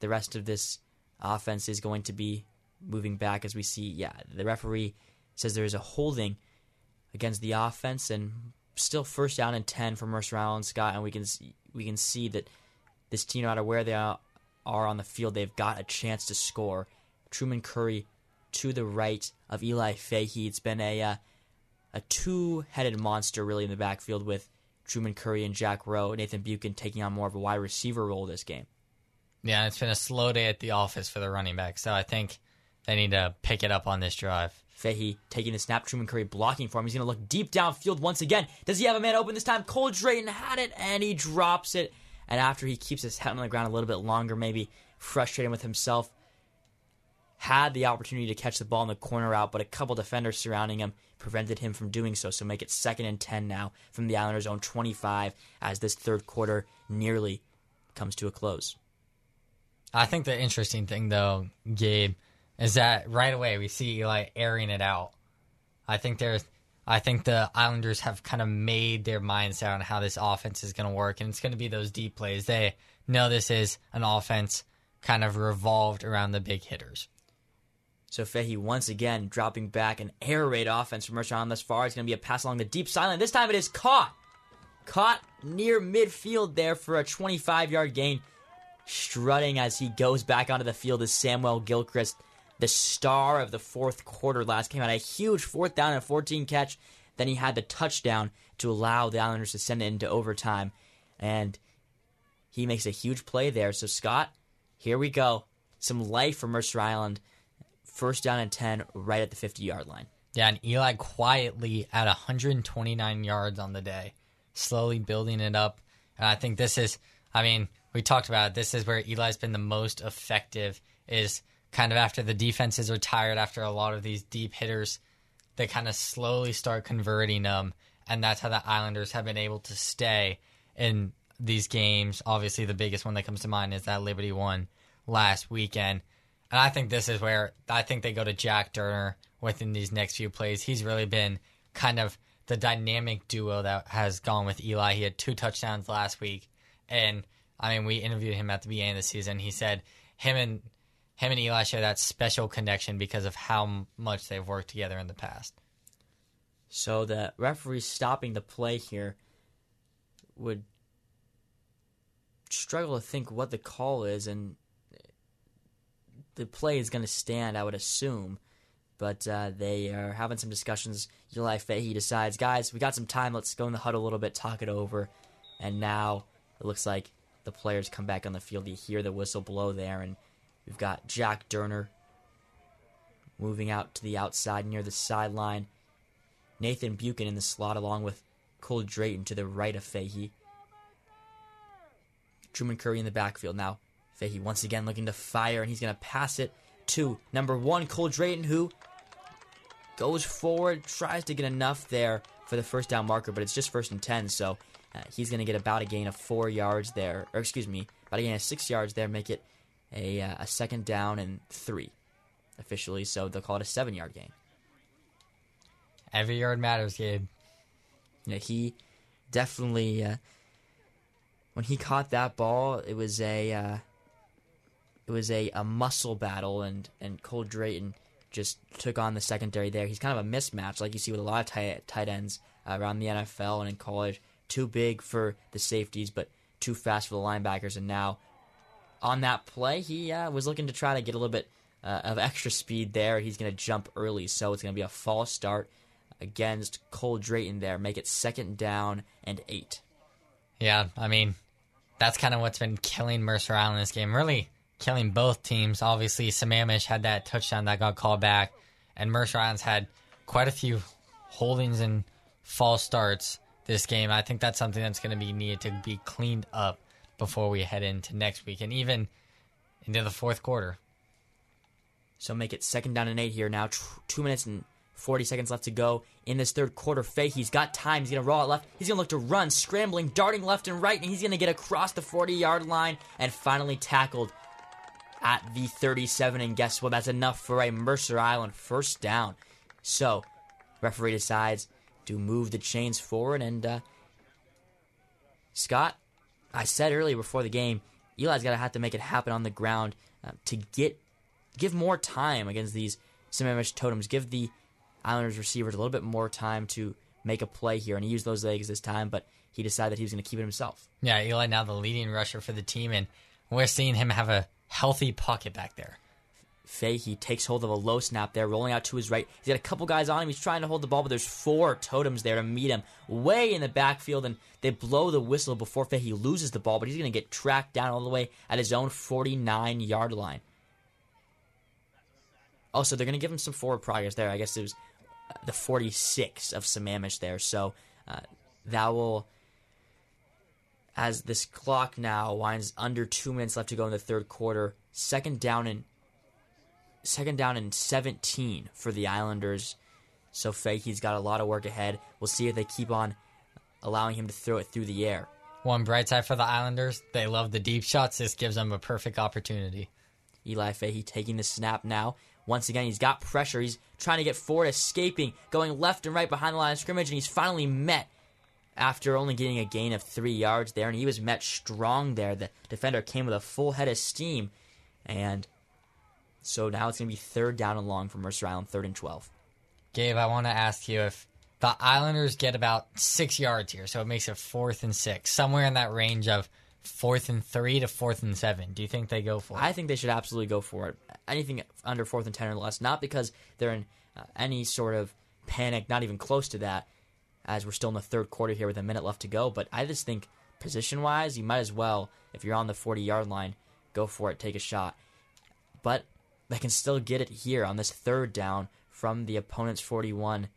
the rest of this offense is going to be moving back as we see. Yeah, the referee says there is a holding against the offense and still first down and 10 for Mercer Island Scott and we can see, we can see that this team no matter where they are, are on the field they've got a chance to score. Truman Curry to the right of Eli Fahey. It's been a uh, a two-headed monster really in the backfield with Truman Curry and Jack Rowe. Nathan Buchan taking on more of a wide receiver role this game. Yeah, it's been a slow day at the office for the running back, so I think they need to pick it up on this drive. Fahey taking the snap, Truman Curry blocking for him. He's going to look deep downfield once again. Does he have a man open this time? Cole Drayton had it, and he drops it. And after he keeps his head on the ground a little bit longer, maybe frustrated with himself, had the opportunity to catch the ball in the corner out, but a couple defenders surrounding him prevented him from doing so. So make it second and 10 now from the Islanders' own 25 as this third quarter nearly comes to a close. I think the interesting thing, though, Gabe, is that right away we see Eli airing it out. I think there's, I think the Islanders have kind of made their minds out on how this offense is going to work, and it's going to be those deep plays. They know this is an offense kind of revolved around the big hitters. So Fahey once again dropping back an air raid offense from Mercer Island thus far. It's going to be a pass along the deep sideline. This time it is caught. Caught near midfield there for a 25 yard gain. Strutting as he goes back onto the field is Samuel Gilchrist, the star of the fourth quarter last game. Had a huge fourth down and 14 catch. Then he had the touchdown to allow the Islanders to send it into overtime. And he makes a huge play there. So, Scott, here we go. Some life for Mercer Island first down and 10 right at the 50 yard line. Yeah, and Eli quietly at 129 yards on the day, slowly building it up. And I think this is, I mean, we talked about it. This is where Eli's been the most effective, is kind of after the defenses are tired, after a lot of these deep hitters, they kind of slowly start converting them. And that's how the Islanders have been able to stay in these games. Obviously, the biggest one that comes to mind is that Liberty one last weekend. And I think this is where I think they go to Jack Durner within these next few plays. He's really been kind of the dynamic duo that has gone with Eli. He had two touchdowns last week, and I mean, we interviewed him at the beginning of the season. He said him and him and Eli share that special connection because of how much they've worked together in the past. So the referee stopping the play here would struggle to think what the call is, and the play is going to stand, I would assume. But uh, they are having some discussions. Eli Fahey decides, guys, we got some time. Let's go in the huddle a little bit, talk it over. And now it looks like the players come back on the field. You hear the whistle blow there, and we've got Jack Durner moving out to the outside near the sideline. Nathan Buchan in the slot along with Cole Drayton to the right of Fahey. Truman Curry in the backfield. Now, Fahey once again looking to fire, and he's going to pass it to number one, Cole Drayton, who goes forward, tries to get enough there for the first down marker, but it's just first and 10, so uh, he's going to get about a gain of four yards there, or excuse me, about a gain of six yards there, make it a, uh, a second down and three officially, so they'll call it a seven yard game. Every yard matters, Gabe. You know, he definitely, uh, when he caught that ball, it was a. Uh, it was a, a muscle battle, and, and Cole Drayton just took on the secondary there. He's kind of a mismatch, like you see with a lot of tight, tight ends uh, around the NFL and in college. Too big for the safeties, but too fast for the linebackers. And now, on that play, he uh, was looking to try to get a little bit uh, of extra speed there. He's going to jump early, so it's going to be a false start. against Cole Drayton there, make it second down and eight. Yeah, I mean, that's kind of what's been killing Mercer Island this game. Really killing both teams. Obviously, Sammamish had that touchdown that got called back, and Mercer Island's had quite a few holdings and false starts this game. I think that's something that's going to be needed to be cleaned up before we head into next week and even into the fourth quarter. So make it second down and eight here now. Two minutes and 40 seconds left to go in this third quarter. Fay, he's got time. He's going to roll out left. He's going to look to run, scrambling, darting left and right, and he's going to get across the 40 yard line and finally tackled at the 37. And guess what? That's enough for a Mercer Island first down. So, referee decides to move the chains forward. And, uh, Scott, I said earlier before the game, Eli's got to have to make it happen on the ground uh, to get give more time against these Sammamish totems. Give the Islanders receivers a little bit more time to make a play here, and he used those legs this time, but he decided that he was going to keep it himself. Yeah, Eli now the leading rusher for the team, and we're seeing him have a healthy pocket back there. Fahey takes hold of a low snap there, rolling out to his right. He's got a couple guys on him. He's trying to hold the ball, but there's four totems there to meet him way in the backfield, and they blow the whistle before Fahey loses the ball, but he's going to get tracked down all the way at his own 49 yard line. Also, they're going to give him some forward progress there. I guess it was uh, the 46 of Sammamish there. So uh, that will, as this clock now winds under two minutes left to go in the third quarter, second down and second down and 17 for the Islanders. So Fahey's got a lot of work ahead. We'll see if they keep on allowing him to throw it through the air. One bright side for the Islanders, they love the deep shots. This gives them a perfect opportunity. Eli Fahey taking the snap now. Once again, he's got pressure. He's trying to get forward, escaping, going left and right behind the line of scrimmage, and he's finally met after only getting a gain of three yards there, and he was met strong there. The defender came with a full head of steam, and so now it's going to be third down and long for Mercer Island, third and 12. Gabe, I want to ask you if the Islanders get about six yards here, so it makes it fourth and six, somewhere in that range of fourth and three to fourth and seven. Do you think they go for it? I think they should absolutely go for it. Anything under fourth and ten or less, not because they're in uh, any sort of panic, not even close to that, as we're still in the third quarter here with a minute left to go. But I just think position wise, you might as well, if you're on the 40 yard line, go for it, take a shot. But they can still get it here on this third down from the opponent's 41.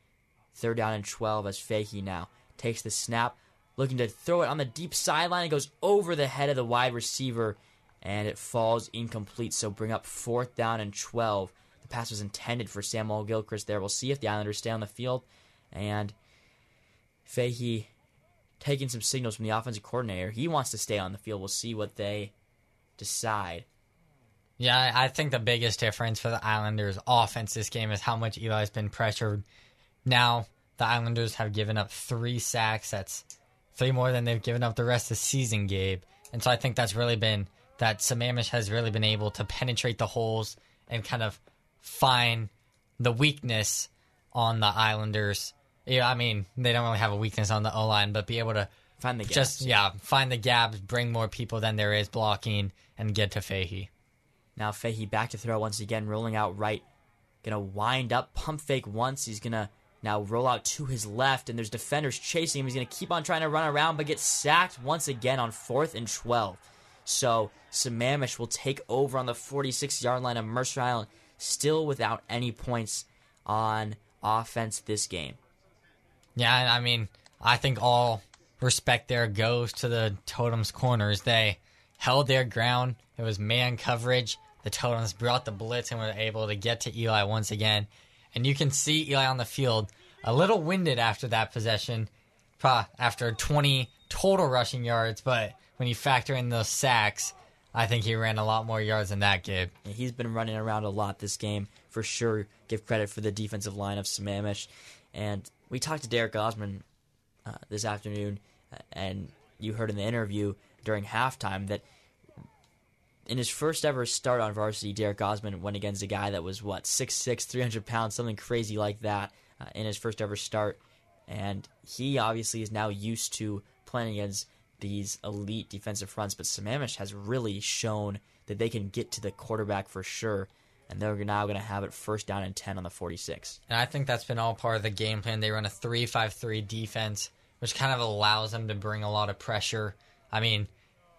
Third down and 12 as Fahey now takes the snap, looking to throw it on the deep sideline. It goes over the head of the wide receiver, and it falls incomplete. So bring up fourth down and 12. The pass was intended for Samuel Gilchrist there. We'll see if the Islanders stay on the field. And Fahey taking some signals from the offensive coordinator. He wants to stay on the field. We'll see what they decide. Yeah, I think the biggest difference for the Islanders' offense this game is how much Eli's been pressured. Now, the Islanders have given up three sacks. That's three more than they've given up the rest of the season, Gabe. And so I think that's really been that Sammamish has really been able to penetrate the holes and kind of find the weakness on the Islanders. Yeah, I mean, they don't really have a weakness on the O line, but be able to Find the gaps. just yeah find the gaps, bring more people than there is blocking, and get to Fahey. Now Fahey back to throw once again, rolling out right. Gonna wind up, pump fake once. He's gonna now roll out to his left, and there's defenders chasing him. He's gonna keep on trying to run around, but get sacked once again on fourth and 12. So Sammamish will take over on the 46 yard line of Mercer Island, still without any points on offense this game. Yeah, I mean, I think all respect there goes to the Totems corners. They held their ground. It was man coverage. The Totems brought the blitz and were able to get to Eli once again. And you can see Eli on the field a little winded after that possession, after 20 total rushing yards. But when you factor in those sacks, I think he ran a lot more yards than that, Gabe. Yeah, He's been running around a lot this game for sure. Give credit for the defensive line of Sammamish. And we talked to Derek Osman uh, this afternoon, uh, and you heard in the interview during halftime that in his first ever start on varsity, Derek Osman went against a guy that was what 6'6", 300 pounds, something crazy like that uh, in his first ever start. And he obviously is now used to playing against these elite defensive fronts, but Sammamish has really shown that they can get to the quarterback for sure. and they're now going to have it first down and 10 on the 46. And I think that's been all part of the game plan. They run a 3 5 3 defense, which kind of allows them to bring a lot of pressure. I mean,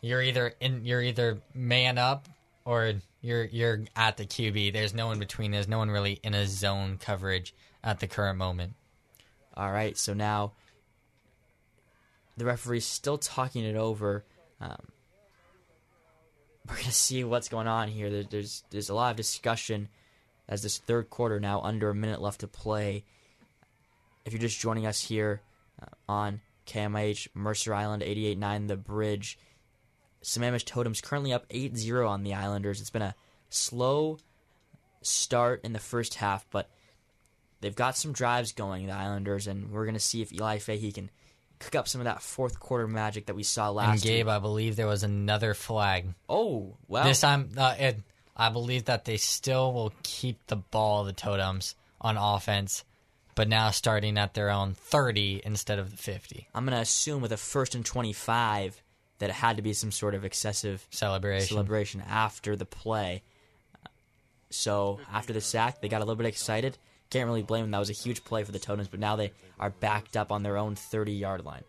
you're either in you're either man up or you're you're at the QB. There's no in between. There's no one really in a zone coverage at the current moment. All right, so now the referee's still talking it over. Um, we're gonna see what's going on here. There, there's there's a lot of discussion as this third quarter now under a minute left to play. If you're just joining us here uh, on KMH Mercer Island 88.9 The Bridge, Sammamish Totems currently up 8-0 on the Islanders. It's been a slow start in the first half, but they've got some drives going, the Islanders, and we're gonna see if Eli Fahey can cook up some of that fourth quarter magic that we saw last. and Gabe, week. I believe there was another flag. Oh well, This time, uh, it, I believe that they still will keep the ball, the totems, on offense, but now starting at their own 30 instead of the 50 I'm gonna assume with a first and 25 that it had to be some sort of excessive celebration. celebration after the play. So after the sack, they got a little bit excited. Can't really blame them. That was a huge play for the Totems, but now they are backed up on their own 30 yard line.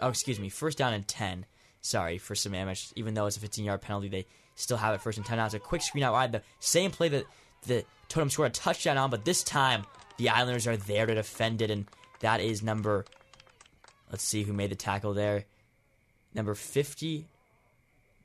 Oh, excuse me. First down and 10. Sorry for Sammamish. Even though it's a 15 yard penalty, they still have it first and 10. Now it's a quick screen out wide. The same play that the Totems scored a touchdown on, but this time the Islanders are there to defend it, and that is number. Let's see who made the tackle there. Number 50.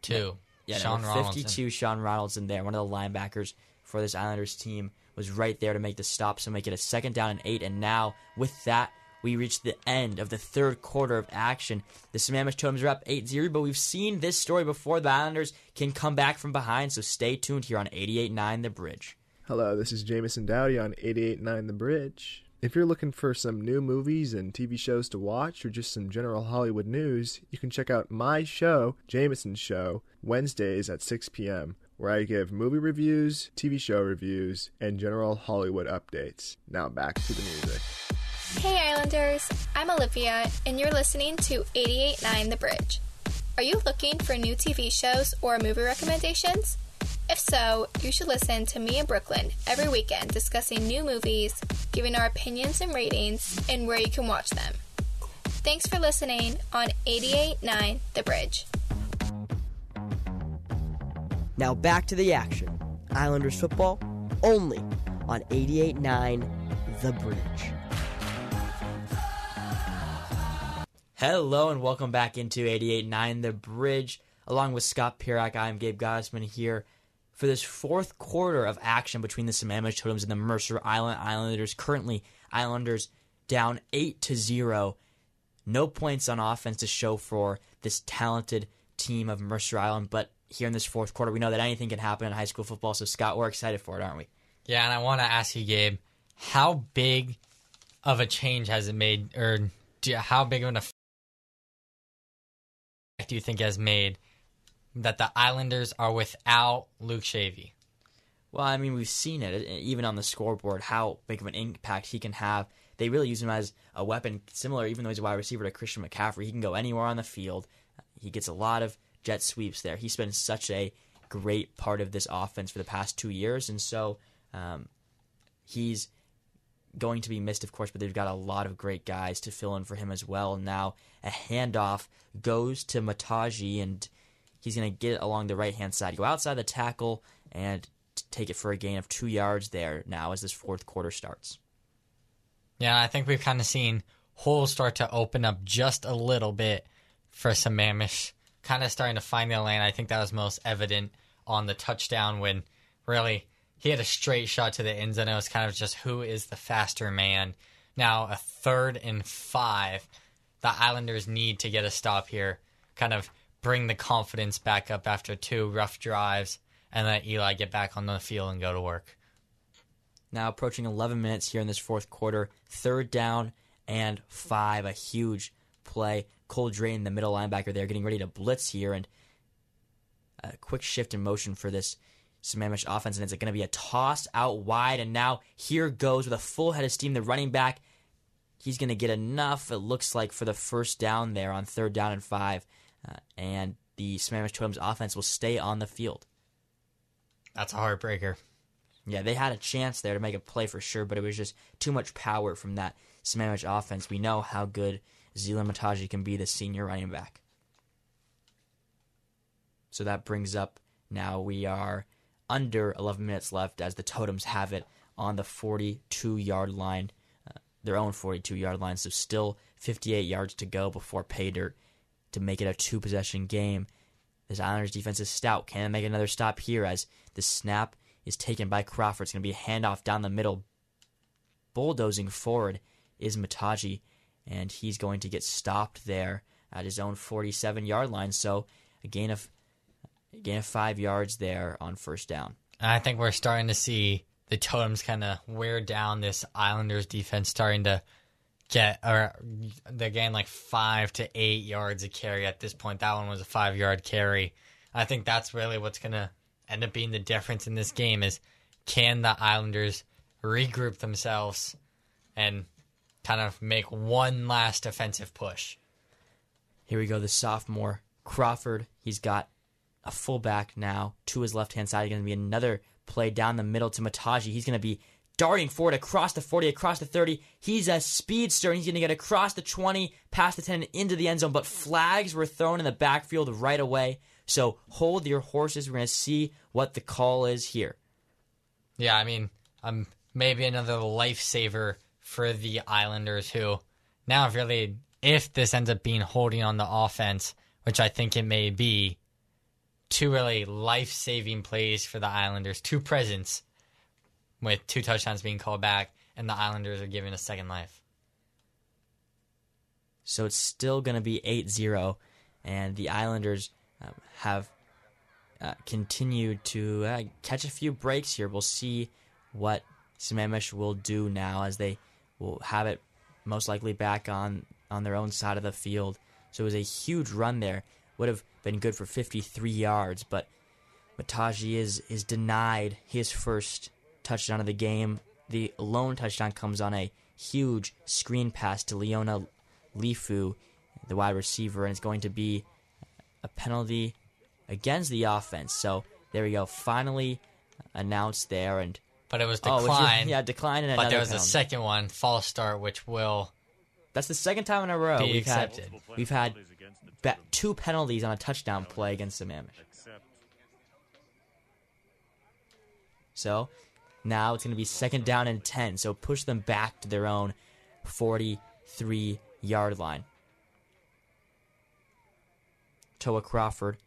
Two. Yeah, Sean number Ronaldson. 52, Sean Ronaldson there. One of the linebackers for this Islanders team was right there to make the stop, so make it a second down and eight. And now, with that, we reach the end of the third quarter of action. The Sammamish Totems are up 8 0, but we've seen this story before. The Islanders can come back from behind, so stay tuned here on 88.9 The Bridge. Hello, this is Jameson Dowdy on 88.9 The Bridge. If you're looking for some new movies and TV shows to watch or just some general Hollywood news, you can check out my show, Jameson's Show, Wednesdays at 6 p.m., where I give movie reviews, TV show reviews, and general Hollywood updates. Now back to the music. Hey Islanders, I'm Olivia, and you're listening to 88.9 The Bridge. Are you looking for new TV shows or movie recommendations? If so, you should listen to me and Brooklyn every weekend discussing new movies, giving our opinions and ratings, and where you can watch them. Thanks for listening on 88.9 The Bridge. Now back to the action. Islanders football only on 88.9 The Bridge. Hello and welcome back into 88.9 The Bridge. Along with Scott Pirak, I'm Gabe Gottesman here for this fourth quarter of action between the Sammamish Totems and the Mercer Island Islanders. Currently, Islanders down 8 to 0. No points on offense to show for this talented team of Mercer Island, but here in this fourth quarter, we know that anything can happen in high school football. So, Scott, we're excited for it, aren't we? Yeah, and I want to ask you, Gabe, how big of a change has it made, or do, how big of an effect do you think has made that the Islanders are without Luke Shavy? Well, I mean, we've seen it even on the scoreboard how big of an impact he can have. They really use him as a weapon, similar, even though he's a wide receiver to Christian McCaffrey. He can go anywhere on the field. He gets a lot of jet sweeps there. He's been such a great part of this offense for the past two years, and so um, he's going to be missed, of course, but they've got a lot of great guys to fill in for him as well. Now a handoff goes to Mataji, and he's going to get it along the right hand side, go outside the tackle, and take it for a gain of two yards there now as this fourth quarter starts. Yeah, I think we've kind of seen holes start to open up just a little bit for Sammamish, kind of starting to find their lane. I think that was most evident on the touchdown when really he had a straight shot to the end zone. It was kind of just who is the faster man. Now a third and five. The Islanders need to get a stop here, kind of bring the confidence back up after two rough drives, and let Eli get back on the field and go to work. Now approaching 11 minutes here in this fourth quarter, third down and five, a huge play. Cole Drayton, the middle linebacker there, getting ready to blitz here, and a quick shift in motion for this Sammamish offense, and it's going to be a toss out wide. And now here goes with a full head of steam, the running back. He's going to get enough, it looks like, for the first down there on third down and five, uh, and the Sammamish Totems offense will stay on the field. That's a heartbreaker. Yeah, they had a chance there to make a play for sure, but it was just too much power from that Sammamish offense. We know how good Zeeland Mataji can be, the senior running back. So that brings up now we are under 11 minutes left as the Totems have it on the 42 yard line, uh, their own 42 yard line. So still 58 yards to go before pay dirt to make it a two possession game. This Islanders defense is stout. Can make another stop here as the snap is taken by Crawford? It's going to be a handoff down the middle. Bulldozing forward is Mataji, and he's going to get stopped there at his own 47 yard line. So a gain of a gain of five yards there on first down. I think we're starting to see the totems kind of wear down this Islanders defense, starting to get or they gain like five to eight yards a carry at this point. That one was a five yard carry. I think that's really what's gonna end up being the difference in this game is can the Islanders regroup themselves and kind of make one last offensive push. Here we go, the sophomore Crawford. He's got a fullback now to his left hand side. Going to be another play down the middle to Mataji. He's going to be darting forward across the 40, across the 30. He's a speedster, and he's going to get across the 20, past the 10, into the end zone. But flags were thrown in the backfield right away. So hold your horses. We're going to see what the call is here. Yeah, I mean, um, maybe another lifesaver for the Islanders who now really, if this ends up being holding on the offense, which I think it may be, two really life saving plays for the Islanders, two presents with two touchdowns being called back, and the Islanders are given a second life. So it's still going to be 8 0, and the Islanders um, have uh, continued to uh, catch a few breaks here. We'll see what Sammamish will do now as they will have it most likely back on, on their own side of the field. So it was a huge run there. Would have been good for 53 yards, but Mataji is, is denied his first touchdown of the game. The lone touchdown comes on a huge screen pass to Leona Lifu, the wide receiver, and it's going to be a penalty against the offense. So there we go. Finally announced there, and but it was Oh, decline. was- yeah, decline and But there was a second one, false start, which will That's the second time in a row we've accepted. had we've had ba- two penalties on a touchdown play against Sammamish. So now it's going to be second down and 10. So push them back to their own 43 yard line. Toa Crawford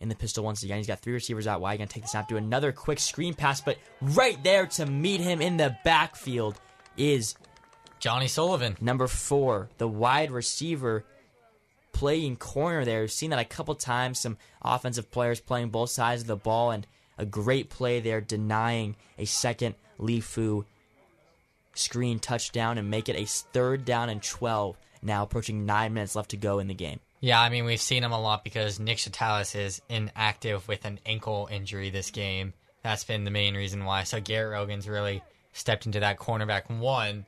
in the pistol once again. He's got three receivers out wide. Going to take the snap, do another quick screen pass, but right there to meet him in the backfield is Johnny Sullivan. Number four, the wide receiver playing corner there. We've seen that a couple times. Some offensive players playing both sides of the ball, and a great play there, denying a second Lifu screen touchdown and make it a third down and 12. Now approaching nine minutes left to go in the game. Yeah, I mean we've seen him a lot because Nick Chatalis is inactive with an ankle injury this game. That's been the main reason why. So Garrett Rogan's really stepped into that cornerback one,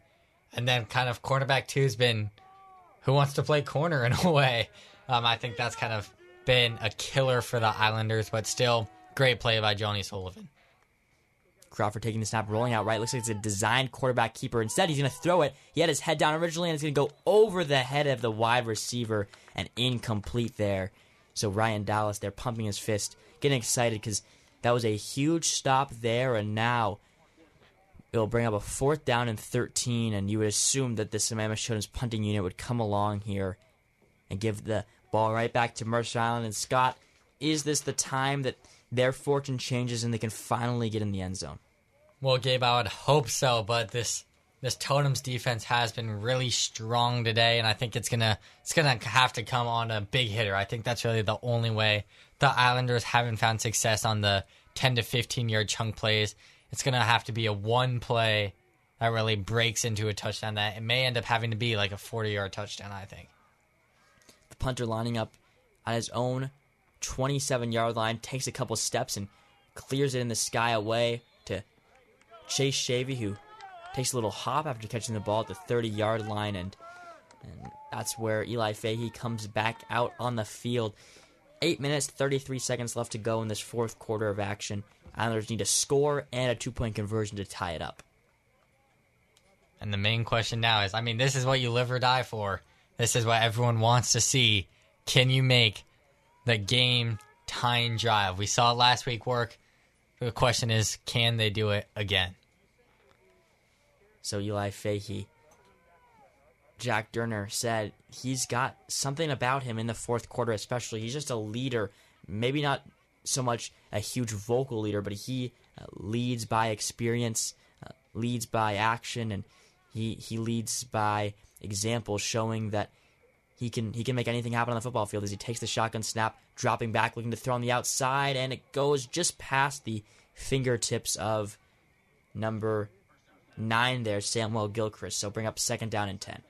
and then kind of cornerback two's been who wants to play corner in a way. Um, I think that's kind of been a killer for the Islanders, but still great play by Johnny Sullivan. Crawford taking the snap, rolling out right. Looks like it's a designed quarterback keeper. Instead, he's going to throw it. He had his head down originally, and it's going to go over the head of the wide receiver and incomplete there. So Ryan Dallas, they're pumping his fist, getting excited because that was a huge stop there, and now it'll bring up a fourth down and 13, and you would assume that the Sammamish Totems punting unit would come along here and give the ball right back to Mercer Island. And Scott, is this the time that their fortune changes and they can finally get in the end zone? Well, Gabe, I would hope so, but this this Totems defense has been really strong today, and I think it's gonna it's gonna have to come on a big hitter. I think that's really the only way the Islanders haven't found success on the ten to fifteen yard chunk plays. It's gonna have to be a one play that really breaks into a touchdown. That it may end up having to be like a forty yard touchdown. I think. the punter lining up on his own 27 yard line, takes a couple steps and clears it in the sky away to Chase Shavy, who takes a little hop after catching the ball at the 30 yard line, and, and that's where Eli Fahey comes back out on the field. Eight minutes, 33 seconds left to go in this fourth quarter of action. Islanders need a score and a two point conversion to tie it up. And the main question now is I mean, this is what you live or die for. This is what everyone wants to see. Can you make the game tying drive? We saw it last week work. The question is, can they do it again? So Eli Fahey, Jack Durner said he's got something about him in the fourth quarter, especially. He's just a leader. Maybe not so much a huge vocal leader, but he uh, leads by experience, uh, leads by action, and he he leads by example, showing that he can he can make anything happen on the football field as he takes the shotgun snap, dropping back, looking to throw on the outside, and it goes just past the fingertips of number nine there, Samuel Gilchrist. So bring up second down and ten.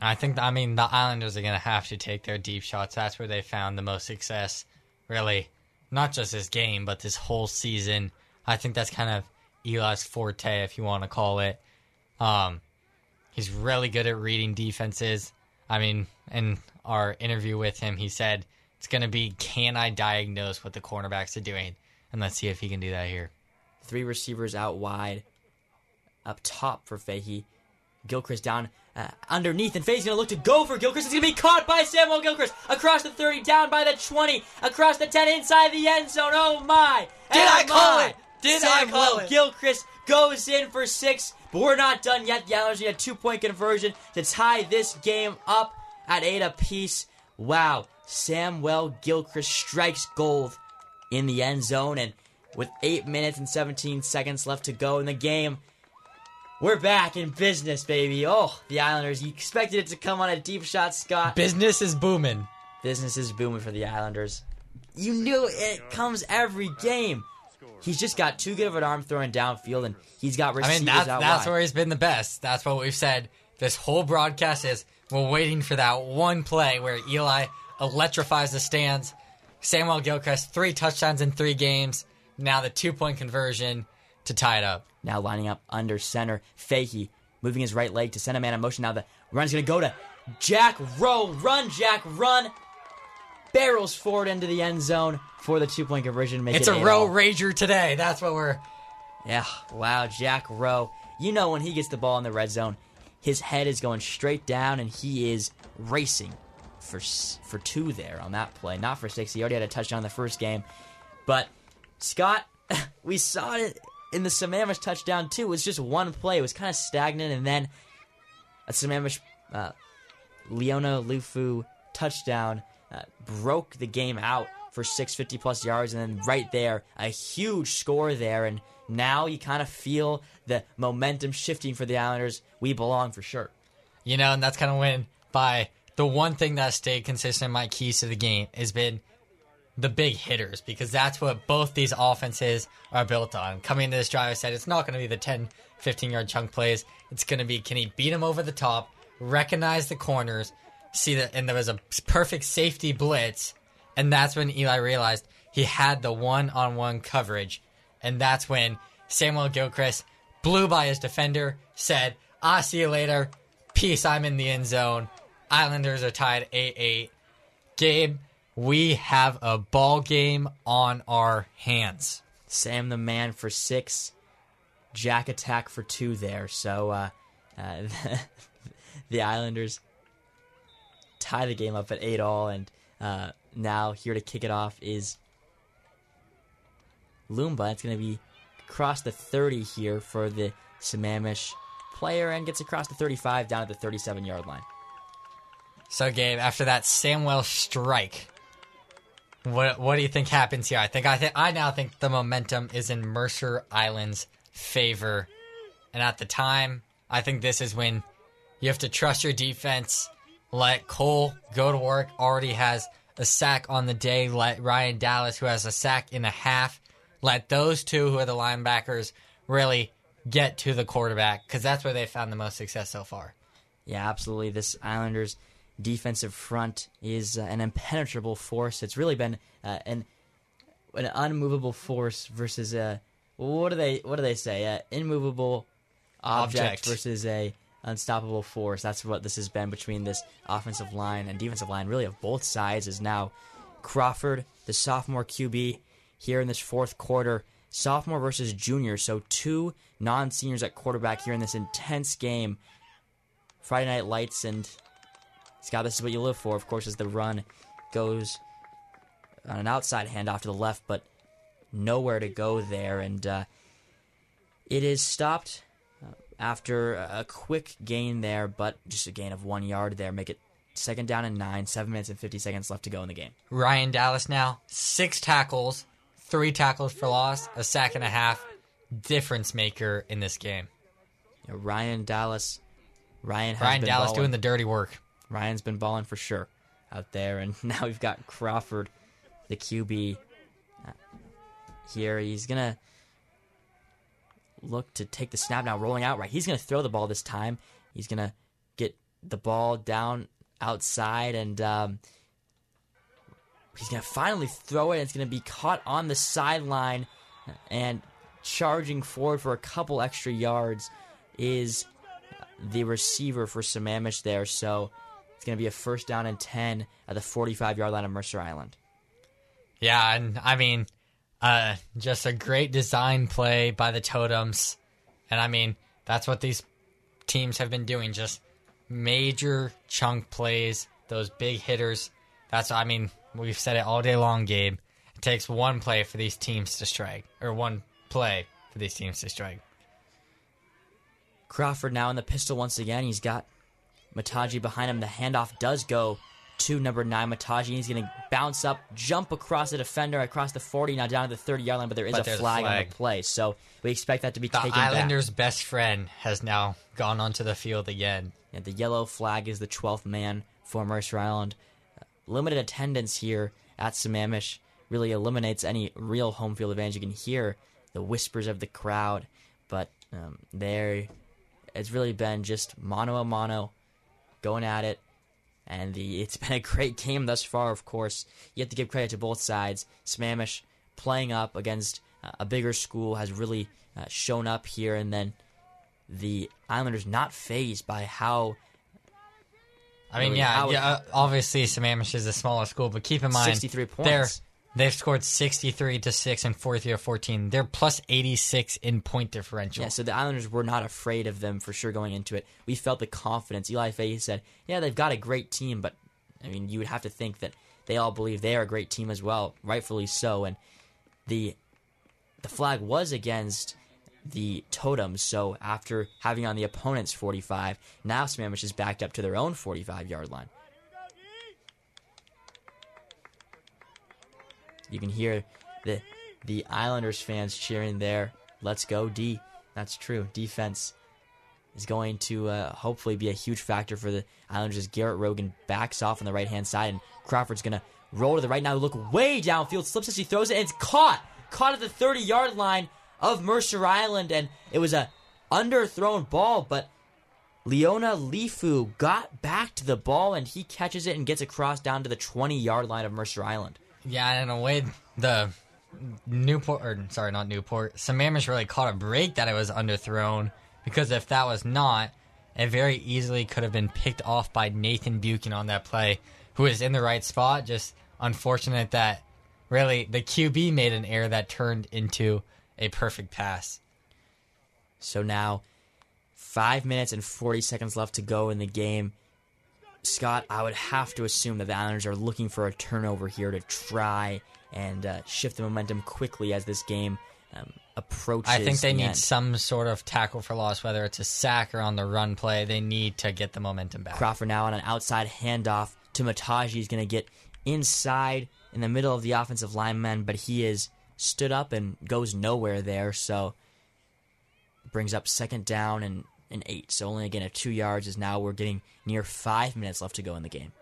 I think, I mean, the Islanders are to have to take their deep shots. That's where they found the most success, really. Not just this game, but this whole season. I think that's kind of Eli's forte, if you want to call it. Um, he's really good at reading defenses. I mean, in our interview with him, he said it's going to be can I diagnose what the cornerbacks are doing? And let's see if he can do that here. Three receivers out wide, up top for Fahey. Gilchrist down uh, underneath, and Fahey's going to look to go for Gilchrist. It's going to be caught by Samuel Gilchrist across the 30, down by the 20, across the 10, inside the end zone. Oh my! Did Oh I call it? Did I call it? Gilchrist goes in for six, but we're not done yet. The Islanders need a two point conversion to tie this game up at eight apiece. Wow, Samuel Gilchrist strikes gold in the end zone, and with eight minutes and 17 seconds left to go in the game, we're back in business, baby. Oh, the Islanders. You expected it to come on a deep shot, Scott. Business is booming. Business is booming for the Islanders. You knew it comes every game. He's just got too good of an arm throwing downfield, and he's got I receivers mean, that's, that's where he's been the best. That's what we've said. This whole broadcast is we're waiting for that one play where Eli electrifies the stands. Samuel Gilchrist, three touchdowns in three games. Now the two point conversion to tie it up. Now lining up under center. Fahey moving his right leg to send a man in motion. Now the run's going to go to Jack Rowe. Run, Jack, run. Barrels forward into the end zone for the two point conversion. Make It's it a row all. rager today. That's what we're. Yeah, wow, Jack Rowe. You know when he gets the ball in the red zone, his head is going straight down and he is racing for for two there on that play, not for six. He already had a touchdown in the first game, but Scott, we saw it in the Sammamish touchdown too. It was just one play. It was kind of stagnant, and then a Sammamish uh, Leona Lifu touchdown uh, broke the game out for 650 plus yards, and then right there, a huge score there, and now you kind of feel the momentum shifting for the Islanders. We belong for sure. You know, and that's kind of when by the one thing that stayed consistent in my keys to the game has been the big hitters because that's what both these offenses are built on. Coming into this drive, I said it's not going to be the 10, 15 yard chunk plays. It's going to be can he beat him over the top, recognize the corners, see that, and there was a perfect safety blitz, and that's when Eli realized he had the one on one coverage, and that's when Samuel Gilchrist blew by his defender, said, "I see you later, peace. I'm in the end zone." Islanders are tied 8-8. Gabe, we have a ball game on our hands. Sam the man for six, Jack attack for two there. So uh, uh, the Islanders tie the game up at eight all, and uh, now here to kick it off is Lumba. It's going to be across the 30 here for the Sammamish player and gets across the 35 down at the 37 yard line. So, Gabe, after that Samuel strike, what what do you think happens here? I think I think I now think the momentum is in Mercer Island's favor, and at the time, I think this is when you have to trust your defense. Let Cole go to work. Already has a sack on the day. Let Ryan Dallas, who has a sack in a half, let those two who are the linebackers really get to the quarterback because that's where they found the most success so far. Yeah, absolutely. This Islanders defensive front is uh, an impenetrable force. It's really been uh, an an unmovable force versus a what do they what do they say? Uh, immovable object, Object. versus a unstoppable force. That's what this has been between this offensive line and defensive line, really of both sides. Is now Crawford, the sophomore QB, here in this fourth quarter. Sophomore versus junior, so two non seniors at quarterback here in this intense game. Friday Night Lights, and Scott, this is what you live for, of course, as the run goes on an outside handoff to the left, but nowhere to go there. And uh, it is stopped after a quick gain there, but just a gain of one yard there. Make it second down and nine, seven minutes and 50 seconds left to go in the game. Ryan Dallas now, six tackles, three tackles for loss, a sack and a half. Difference maker in this game. Ryan Dallas. Ryan has Ryan been Dallas balling. doing the dirty work. Ryan's been balling for sure out there, and now we've got Crawford, the QB, uh, here. He's gonna look to take the snap now, rolling out right. He's gonna throw the ball this time. He's gonna get the ball down outside, and um, he's gonna finally throw it. And it's gonna be caught on the sideline, and charging forward for a couple extra yards is the receiver for Sammamish there. So it's going to be a first down and 10 at the 45 yard line of Mercer Island. Yeah, and I mean, uh, just a great design play by the Totems. And I mean, that's what these teams have been doing just major chunk plays, those big hitters. That's, I mean, we've said it all day long, Gabe. It takes one play for these teams to strike, or one play for these teams to strike. Crawford now in the pistol once again. He's got Mataji behind him. The handoff does go to number nine, Mataji. He's going to bounce up, jump across the defender, across the 40, now down to the 30 yard line, but there is But a there's a flag, on the play. So we expect that to be The taken Islanders' back. best friend has now gone onto the field again. Yeah, the yellow flag is the 12th man for Mercer Island. Limited attendance here at Sammamish really eliminates any real home field advantage. You can hear the whispers of the crowd, but um, there it's really been just mano a mano going at it. And the it's been a great game thus far, of course. You have to give credit to both sides. Sammamish playing up against uh, a bigger school has really uh, shown up here, and then the Islanders not phased by how. I mean, really yeah, how- yeah. uh, Obviously, Sammamish is a smaller school, but keep in mind, 63 points. They've scored sixty-three to six and fourth year fourteen. They're plus eighty-six in point differential. Yeah, so the Islanders were not afraid of them for sure going into it. We felt the confidence. Eli Fahey said, "Yeah, they've got a great team, but I mean, you would have to think that they all believe they are a great team as well, rightfully so." And the the flag was against the totems. So after having on the opponent's 45, now Sammamish is backed up to their own 45 yard line. You can hear the the Islanders fans cheering there. Let's go D. That's true. Defense is going to uh, hopefully be a huge factor for the Islanders Garrett Rogan backs off on the right hand side and Crawford's going to roll to the right now. Look way downfield, slips as he throws it, and it's caught. Caught at the 30 yard line of Mercer Island, and it was a underthrown ball, but Leona Lifu got back to the ball and he catches it and gets across down to the 20 yard line of Mercer Island. Yeah, in a way, the Newport, or sorry, not Newport, Sammamish really caught a break that it was underthrown because if that was not, it very easily could have been picked off by Nathan Buchan on that play, who was in the right spot. Just unfortunate that really the QB made an error that turned into a perfect pass. So now, five minutes and 40 seconds left to go in the game. Scott, I would have to assume that the Islanders are looking for a turnover here to try and uh, shift the momentum quickly as this game um, approaches. I think they the need end. some sort of tackle for loss, whether it's a sack or on the run play. They need to get the momentum back. Crawford now on an outside handoff to Mataji. He's going to get inside in the middle of the offensive lineman, but he is stood up and goes nowhere there. So brings up second down and an eight. So only again at two yards is now we're getting near five minutes left to go in the game.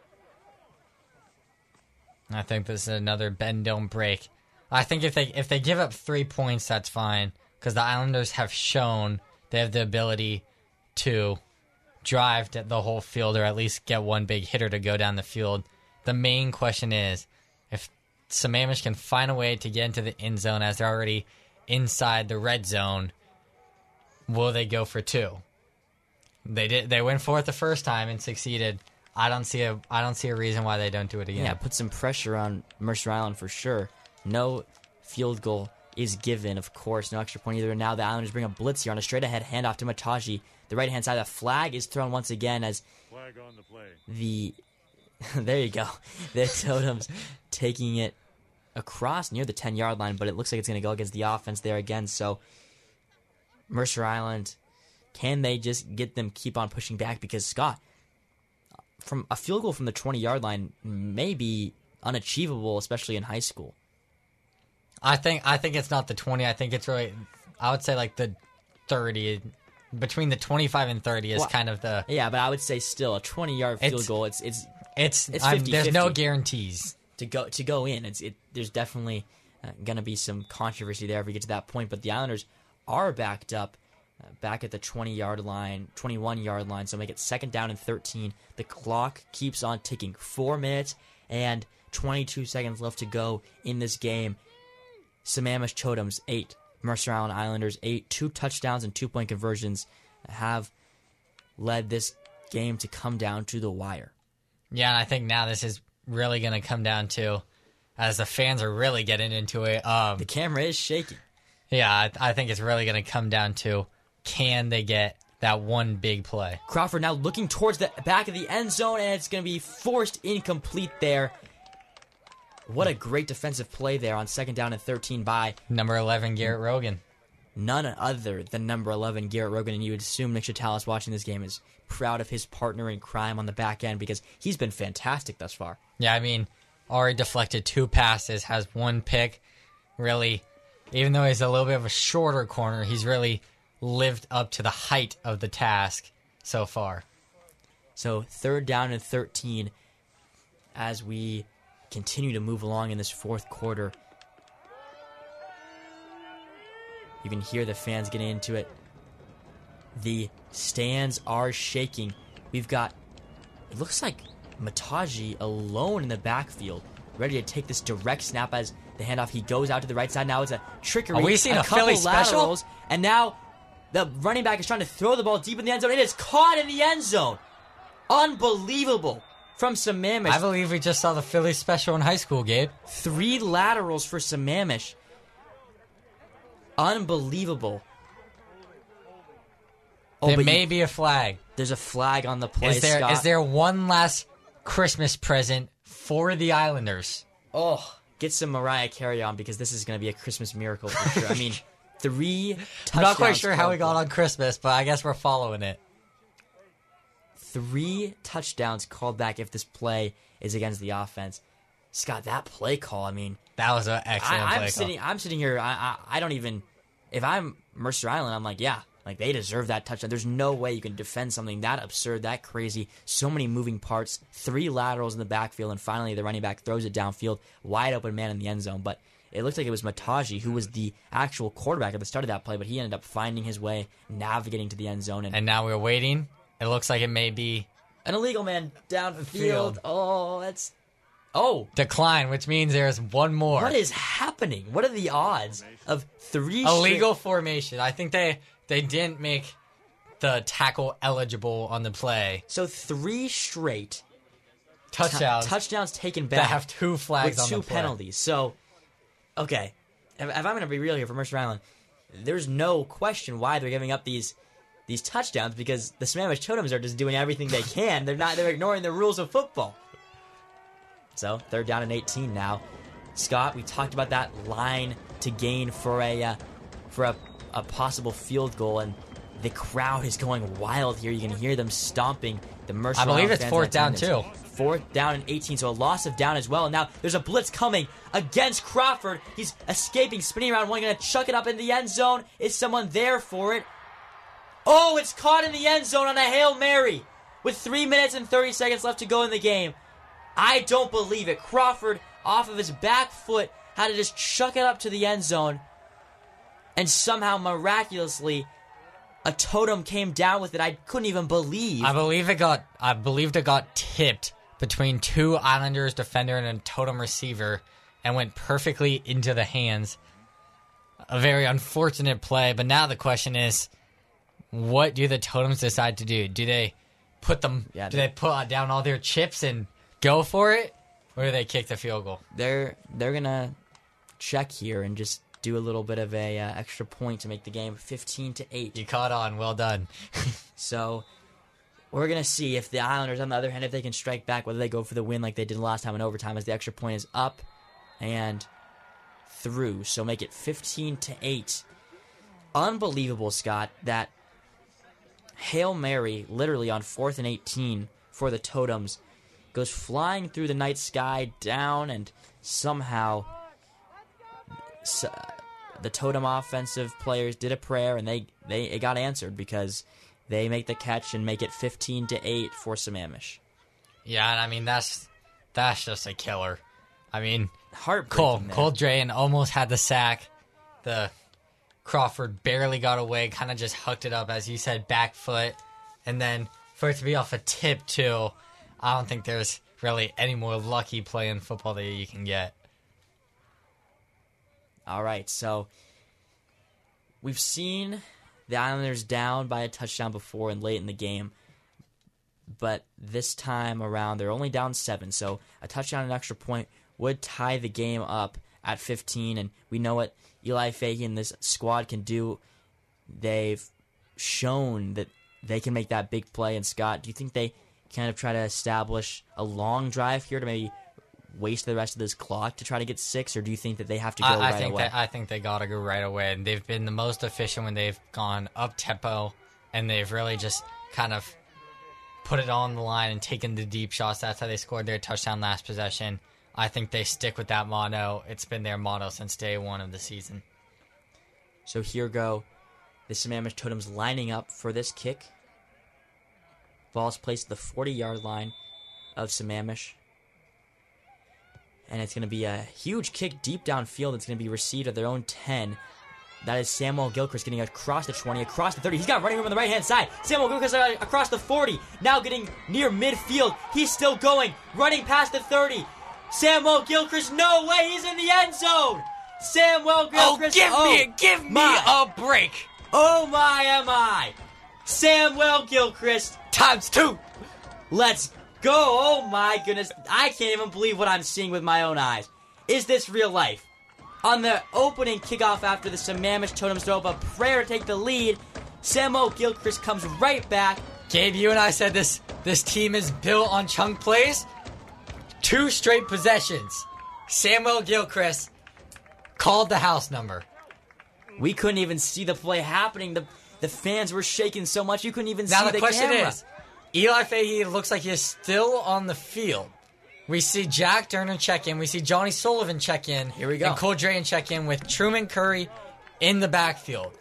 I think this is another bend don't break. I think if they if they give up three points, that's fine because the Islanders have shown they have the ability to drive the whole field or at least get one big hitter to go down the field. The main question is if Sammamish can find a way to get into the end zone as they're already inside the red zone, will they go for two? They did. They went for it the first time and succeeded. I don't see a I don't see a reason why they don't do it again. Yeah, put some pressure on Mercer Island for sure. No field goal is given, of course. No extra point either. Now the Islanders bring a blitz here on a straight ahead handoff to Mataji. The right hand side, of the flag is thrown once again as Flag on the play. the there you go. The totems taking it across near the 10 yard line, but it looks like it's going to go against the offense there again. So, Mercer Island, can they just get them keep on pushing back? Because, Scott, from a field goal from the 20 yard line may be unachievable, especially in high school. I think I think it's not the twenty. I think it's really I would say like the thirty. Between the twenty five and thirty is Well, kind of the Yeah, but I would say still a 20 yard field It's- goal. It's it's it's, It's I'm- 50, there's no guarantees. to go to go in. It's it. There's definitely uh, going to be some controversy there if we get to that point. But the Islanders are backed up, back at the 20 yard line, 21 yard line. So make it second down and 13. The clock keeps on ticking. Four minutes and 22 seconds left to go in this game. Sammamish Totems eight, Mercer Island Islanders eight. Two touchdowns and two point conversions have led this game to come down to the wire. Yeah, and I think now this is really going to come down to as the fans are really getting into it. Um, The camera is shaking. yeah, I, I think it's really going to come down to can they get that one big play? Crawford now looking towards the back of the end zone, and it's going to be forced incomplete there. What a great defensive play there on second down and 13 by Number eleven, Garrett Rogan. none other than number 11, Garrett Rogan. And you would assume Nick Chatalis watching this game is proud of his partner in crime on the back end because he's been fantastic thus far. Yeah, I mean, already deflected two passes, has one pick. Really, even though he's a little bit of a shorter corner, he's really lived up to the height of the task so far. So third down and 13 as we continue to move along in this fourth quarter. You can hear the fans getting into it. The stands are shaking. We've got, it looks like Mataji alone in the backfield, ready to take this direct snap as the handoff. He goes out to the right side. Now it's a trickery. Are we seeing a couple Philly special? laterals, And now the running back is trying to throw the ball deep in the end zone. It is caught in the end zone. Unbelievable from Sammamish. I believe we just saw the Philly special in high school, Gabe. Three laterals for Sammamish. Unbelievable. Oh, there may you- be a flag. there's a flag on the play. Is there is Scott. there one last Christmas present for the Islanders? Oh, get some Mariah Carey on because this is going to be a Christmas miracle for sure. I mean, three. I'm not quite sure how we got on Christmas, but I guess we're following it. Three touchdowns called back if this play is against the offense. Scott, that play call. I mean, That was an excellent I, play I'm call. sitting. I'm sitting here. I, I I don't even. If I'm Mercer Island, I'm like, yeah, like they deserve that touchdown. There's no way you can defend something that absurd, that crazy. So many moving parts, three laterals in the backfield, and finally the running back throws it downfield, wide open man in the end zone. But it looked like it was Mataji who was the actual quarterback at the start of that play, but he ended up finding his way, navigating to the end zone, and, And now we're waiting. It looks like it may be an illegal man down the Field. Oh, that's oh. decline, which means there's one more. What is happening? What are the odds of three illegal straight- formation? I think they they didn't make the tackle eligible on the play. So three straight Touchdowns t- touchdowns taken that back have two flags with on two the play. penalties. So, okay, if, if I'm going to be real here for Mercer Island, there's no question why they're giving up these these touchdowns because the Sammamish Totems are just doing everything they can. they're not. They're ignoring the rules of football. So third down and 18 now. Scott, we talked about that line to gain for a uh, for a, a possible field goal, and the crowd is going wild here. You can hear them stomping. The Mercer I believe it's fourth down, too. Fourth down and 18, so a loss of down as well. And now there's a blitz coming against Crawford. He's escaping, spinning around, one going to chuck it up in the end zone. Is someone there for it? Oh, it's caught in the end zone on a Hail Mary with 3 minutes and 30 seconds left to go in the game. I don't believe it. Crawford, off of his back foot, had to just chuck it up to the end zone. And somehow, miraculously, a totem came down with it. I couldn't even believe. I believe it got. I believed it got tipped between two Islanders defender and a totem receiver, and went perfectly into the hands. A very unfortunate play, but now the question is, what do the totems decide to do? Do they put them? Yeah, do they- they put down all their chips and go for it, or do they kick the field goal? They're they're gonna check here and just do a little bit of a uh, extra point to make the game 15 to eight. You caught on. Well done. So we're gonna see if the Islanders, on the other hand, if they can strike back, whether they go for the win like they did last time in overtime, as the extra point is up and through. So make it 15 to eight. Unbelievable, Scott. That hail mary, literally on fourth and 18 for the Totems, goes flying through the night sky down, and somehow Uh, the Totem offensive players did a prayer, and they they it got answered because they make the catch and make it 15 to 8 for Sammamish. Yeah, and I mean that's that's just a killer. I mean, Cole man. Cole Drayton almost had the sack. The Crawford barely got away, kind of just hooked it up as you said, back foot, and then for it to be off a tip too. I don't think there's really any more lucky play in football that you can get. All right, so we've seen the Islanders down by a touchdown before and late in the game, but this time around they're only down seven. So a touchdown and an extra point would tie the game up at 15, and we know what Eli Fahey and this squad can do. They've shown that they can make that big play. And Scott, do you think they kind of try to establish a long drive here to maybe waste the rest of this clock to try to get six, or do you think that they have to go I, I right think away? that I think they gotta go right away, and they've been the most efficient when they've gone up tempo, and they've really just kind of put it on the line and taken the deep shots. That's how they scored their touchdown last possession. I think they stick with that motto. It's been their motto since day one of the season. So here go the Sammamish Totems lining up for this kick. Ball's placed at the 40 yard line of Sammamish. And it's going to be a huge kick deep downfield. It's going to be received at their own 10. That is Samuel Gilchrist getting across the 20, across the 30. He's got running room on the right hand side. Samuel Gilchrist uh, across the 40. Now getting near midfield. He's still going. Running past the 30. Samuel Gilchrist, no way. He's in the end zone. Samuel Gilchrist. Oh, give me a- give me my. a break. Oh my, am I? Samuel Gilchrist times two. Let's go. Oh my goodness. I can't even believe what I'm seeing with my own eyes. Is this real life? On the opening kickoff after the Sammamish Totems throw up a prayer to take the lead, Samo Gilchrist comes right back. Gabe, you and I said this this team is built on chunk plays. Two straight possessions. Samuel Gilchrist called the house number. We couldn't even see the play happening. The the fans were shaking so much you couldn't even Now see the, the question camera. is, Eli Fahey looks like he's still on the field. We see Jack Durner check in. We see Johnny Sullivan check in. Here we go. And Cole Drayton check in with Truman Curry in the backfield.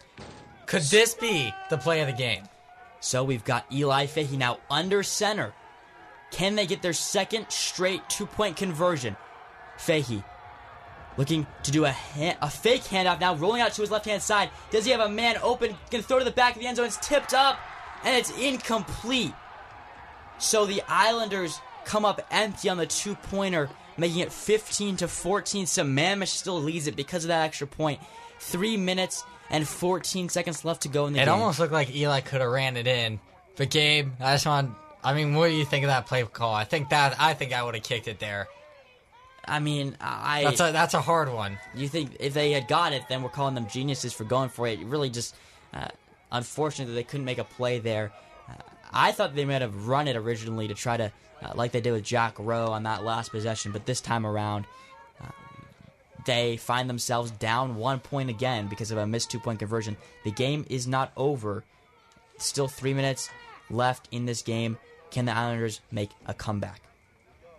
Could this be the play of the game? So we've got Eli Fahey now under center. Can they get their second straight two point conversion? Fahey looking to do a ha- a fake handoff now, rolling out to his left hand side. Does he have a man open? Can throw to the back of the end zone. It's tipped up and it's incomplete. So the Islanders come up empty on the two pointer, making it 15 to 14. Sammamish still leads it because of that extra point. Three minutes and 14 seconds left to go in the It game. almost looked like Eli could have ran it in. But Gabe, I just want I mean, what do you think of that play call? I think that I think I would have kicked it there. I mean, I That's a that's a hard one. You think if they had got it, then we're calling them geniuses for going for it. Really, just uh, unfortunate that they couldn't make a play there. I thought they might have run it originally to try to, uh, like they did with Jack Rowe on that last possession, but this time around, uh, they find themselves down one point again because of a missed two point conversion. The game is not over. Still three minutes left in this game. Can the Islanders make a comeback?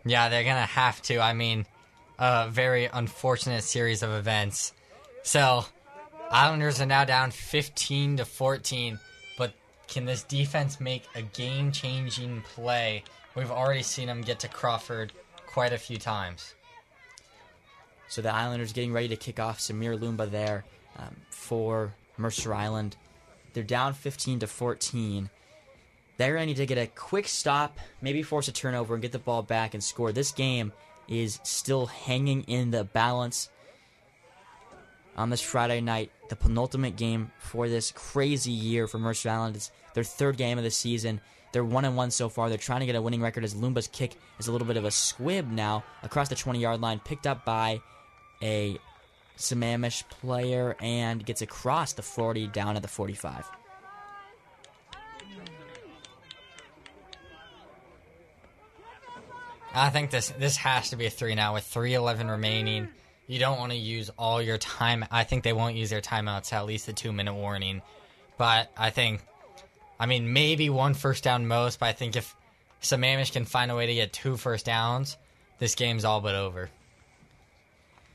Yeah, they're gonna have to. I mean, a very unfortunate series of events. So, Islanders are now down 15 to 14. Can this defense make a game-changing play? We've already seen them get to Crawford quite a few times. So the Islanders getting ready to kick off Samir Lumba there um, for Mercer Island. They're down 15 to 14. They're going to need to get a quick stop, maybe force a turnover and get the ball back and score. This game is still hanging in the balance on this Friday night, the penultimate game for this crazy year for Mercer Island. It's their third game of the season. They're one and one so far. They're trying to get a winning record as Lumba's kick is a little bit of a squib now across the 20 yard line, picked up by a Sammamish player and gets across the 40 down at the 45. I think this this has to be a three now with three eleven remaining. You don't want to use all your time. I think they won't use their timeouts at least the two minute warning. But I think, I mean, maybe one first down most. But I think if Sammamish can find a way to get two first downs, this game's all but over.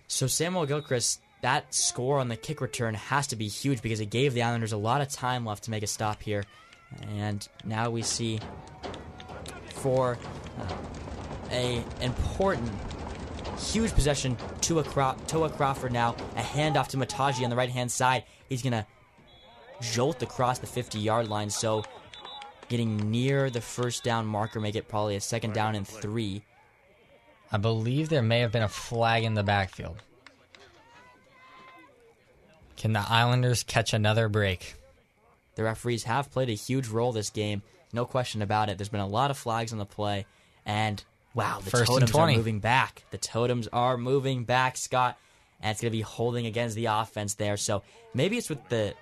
So Samuel Gilchrist, that score on the kick return has to be huge because it gave the Islanders a lot of time left to make a stop here. And now we see for uh, a important, huge possession to a Cro- Crawford now. A handoff to Mataji on the right hand side. He's gonna jolt across the 50 yard line. So getting near the first down marker, make it probably a second down and three. I believe there may have been a flag in the backfield. Can the Islanders catch another break? The referees have played a huge role this game, no question about it. There's been a lot of flags on the play, and wow, the First totems are 20. moving back. The totems are moving back, Scott, and it's going to be holding against the offense there. So maybe it's with the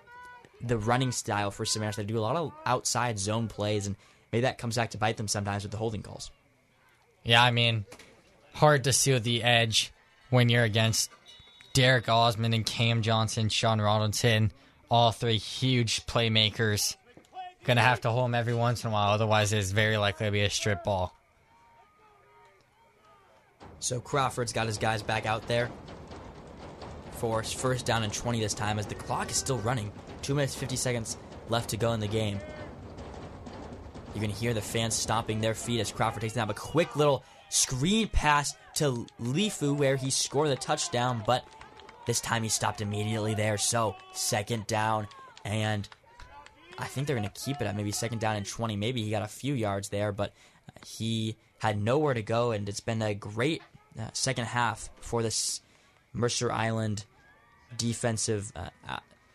the running style for Samaritans. They do a lot of outside zone plays, and maybe that comes back to bite them sometimes with the holding calls. Yeah, I mean, hard to seal the edge when you're against Derek Osman and Cam Johnson, Sean Robinson, all three huge playmakers. Gonna have to hold them every once in a while, otherwise it's very likely to be a strip ball. So Crawford's got his guys back out there for first down and 20 this time as the clock is still running. Two minutes, 50 seconds left to go in the game. You can hear the fans stomping their feet as Crawford takes down a quick little screen pass to Lifu where he scored the touchdown, but this time he stopped immediately there. So second down, and I think they're going to keep it at maybe second down and 20. Maybe he got a few yards there, but he had nowhere to go, and it's been a great uh, second half for this Mercer Island defensive uh,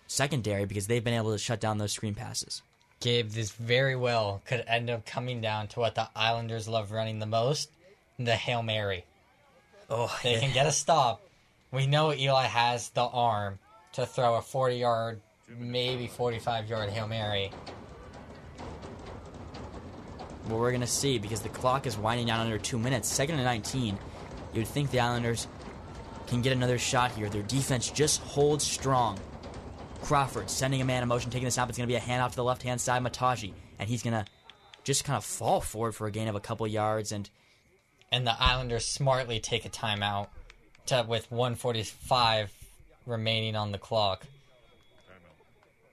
secondary because they've been able to shut down those screen passes. Gabe, this very well could end up coming down to what the Islanders love running the most the Hail Mary. Oh, They can get a stop. We know Eli has the arm to throw a 40 yard, maybe 45 yard Hail Mary. Well, we're going to see because the clock is winding down under two minutes. Second and 19. You'd think the Islanders can get another shot here. Their defense just holds strong. Crawford sending a man in motion, taking the snap. It's going to be a handoff to the left hand side, Mataji. And he's going to just kind of fall forward for a gain of a couple yards. And And the Islanders smartly take a timeout to, with 145 remaining on the clock.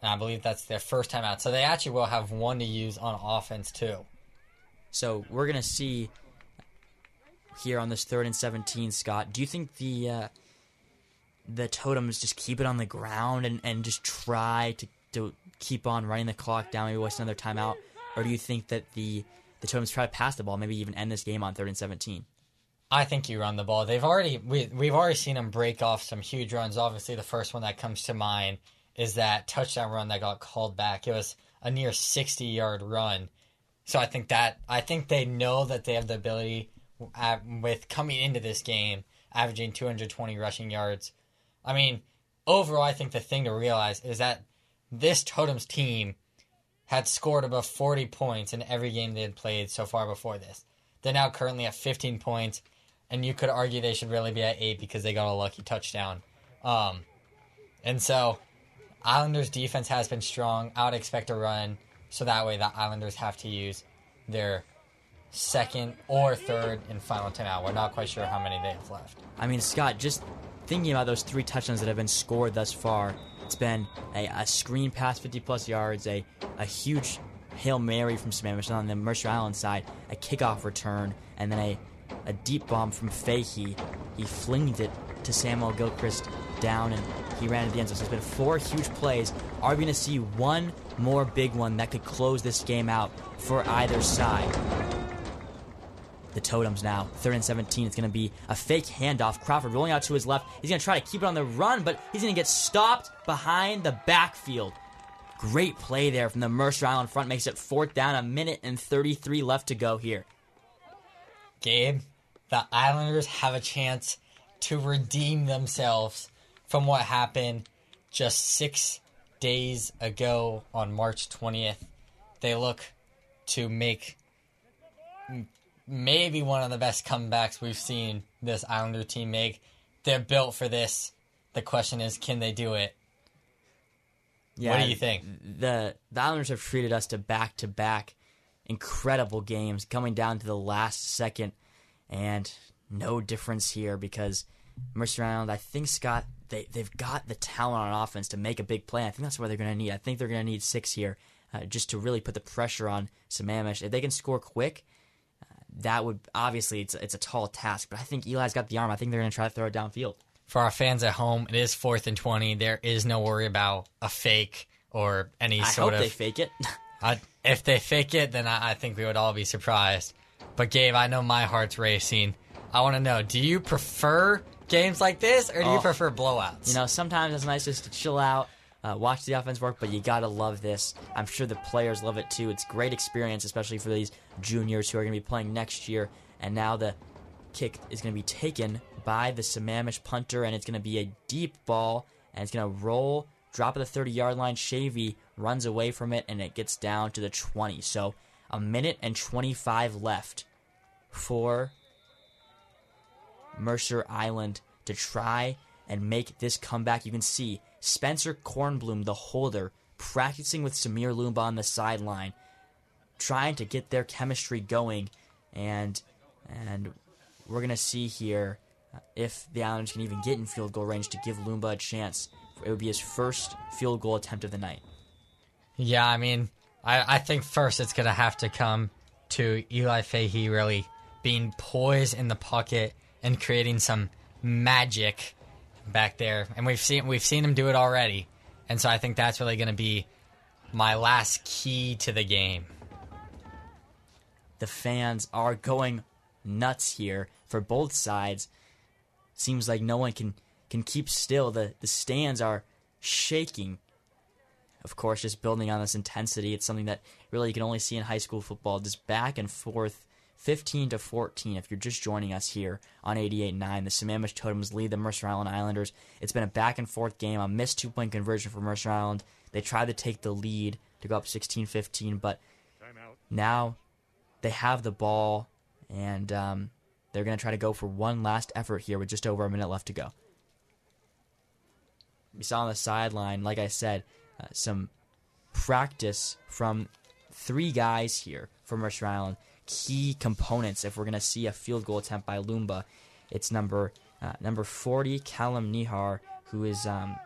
And I believe that's their first timeout. So they actually will have one to use on offense, too. So we're gonna see here on this third and seventeen, Scott. Do you think the uh, the totems just keep it on the ground and, and just try to, to keep on running the clock down, maybe waste another timeout, or do you think that the the totems try to pass the ball, maybe even end this game on third and seventeen? I think you run the ball. They've already we we've already seen them break off some huge runs. Obviously, the first one that comes to mind is that touchdown run that got called back. It was a near sixty yard run. So I think that I think they know that they have the ability uh, with coming into this game, averaging 220 rushing yards. I mean, overall, I think the thing to realize is that this Totems team had scored above 40 points in every game they had played so far before this. They're now currently at 15 points, and you could argue they should really be at eight because they got a lucky touchdown. Um, and so, Islanders' defense has been strong. I would expect a run, so that way the Islanders have to use their second or third and final timeout. We're not quite sure how many they have left. I mean, Scott, just thinking about those three touchdowns that have been scored thus far, it's been a, a screen pass 50 plus yards, a, a huge Hail Mary from Sammamish on the Mercer Island side, a kickoff return, and then a, a deep bomb from Fahey. He flinged it to Samuel Gilchrist down and he ran into the end zone. So it's been four huge plays. Are we going to see one more big one that could close this game out for either side? The totems now. Third and 17. It's going to be a fake handoff. Crawford rolling out to his left. He's going to try to keep it on the run, but he's going to get stopped behind the backfield. Great play there from the Mercer Island front makes it fourth down, a minute and 33 left to go here. Gabe, the Islanders have a chance to redeem themselves from what happened just six days ago on March 20th. They look to make maybe one of the best comebacks we've seen this Islander team make. They're built for this. The question is, can they do it? what do you think? The the Islanders have treated us to back to back incredible games, coming down to the last second, and no difference here because Mercer Island, I think Scott, they they've got the talent on offense to make a big play. I think that's what they're going to need. I think they're going to need six here, uh, just to really put the pressure on Sammamish. If they can score quick, that would obviously it's it's a tall task. But I think Eli's got the arm. I think they're going to try to throw it downfield. For our fans at home, it is fourth and 20. There is no worry about a fake or any I sort hope of. they fake it. I, if they fake it, then I, I think we would all be surprised. But Gabe, I know my heart's racing. I want to know: Do you prefer games like this, or do you Oh. prefer blowouts? You know, sometimes it's nice just to chill out, uh, watch the offense work, but you gotta love this. I'm sure the players love it too. It's a great experience, especially for these juniors who are gonna be playing next year. And now the kick is gonna be taken by the Sammamish punter, and it's gonna be a deep ball, and it's gonna roll, drop at the 30 yard line. Shavy runs away from it, and it gets down to the 20. So a minute and 25 left for Mercer Island to try and make this comeback. You can see Spencer Kornblum, the holder, practicing with Samir Lumba on the sideline, trying to get their chemistry going, and and we're gonna see here uh, if the Islanders can even get in field goal range to give Lumba a chance. It would be his first field goal attempt of the night. Yeah, I mean, I, I think first it's to have to come to Eli Fahey really being poised in the pocket and creating some magic back there, and we've seen we've seen him do it already, and so I think that's really going to be my last key to the game. The fans are going nuts here for both sides. Seems like no one can can keep still. The the stands are shaking. Of course, just building on this intensity. It's something that really you can only see in high school football. Just back and forth, 15 to 14. If you're just joining us here on 88.9, the Sammamish Totems lead the Mercer Island Islanders. It's been a back and forth game. A missed two point conversion for Mercer Island. They tried to take the lead to go up 16-15, but now they have the ball, and um, they're going to try to go for one last effort here with just over a minute left to go. We saw on the sideline, like I said, uh, some practice from three guys here for Mercer Island. Key components if we're going to see a field goal attempt by Lumba. It's number uh, number 40, Callum Nihar, who is, um,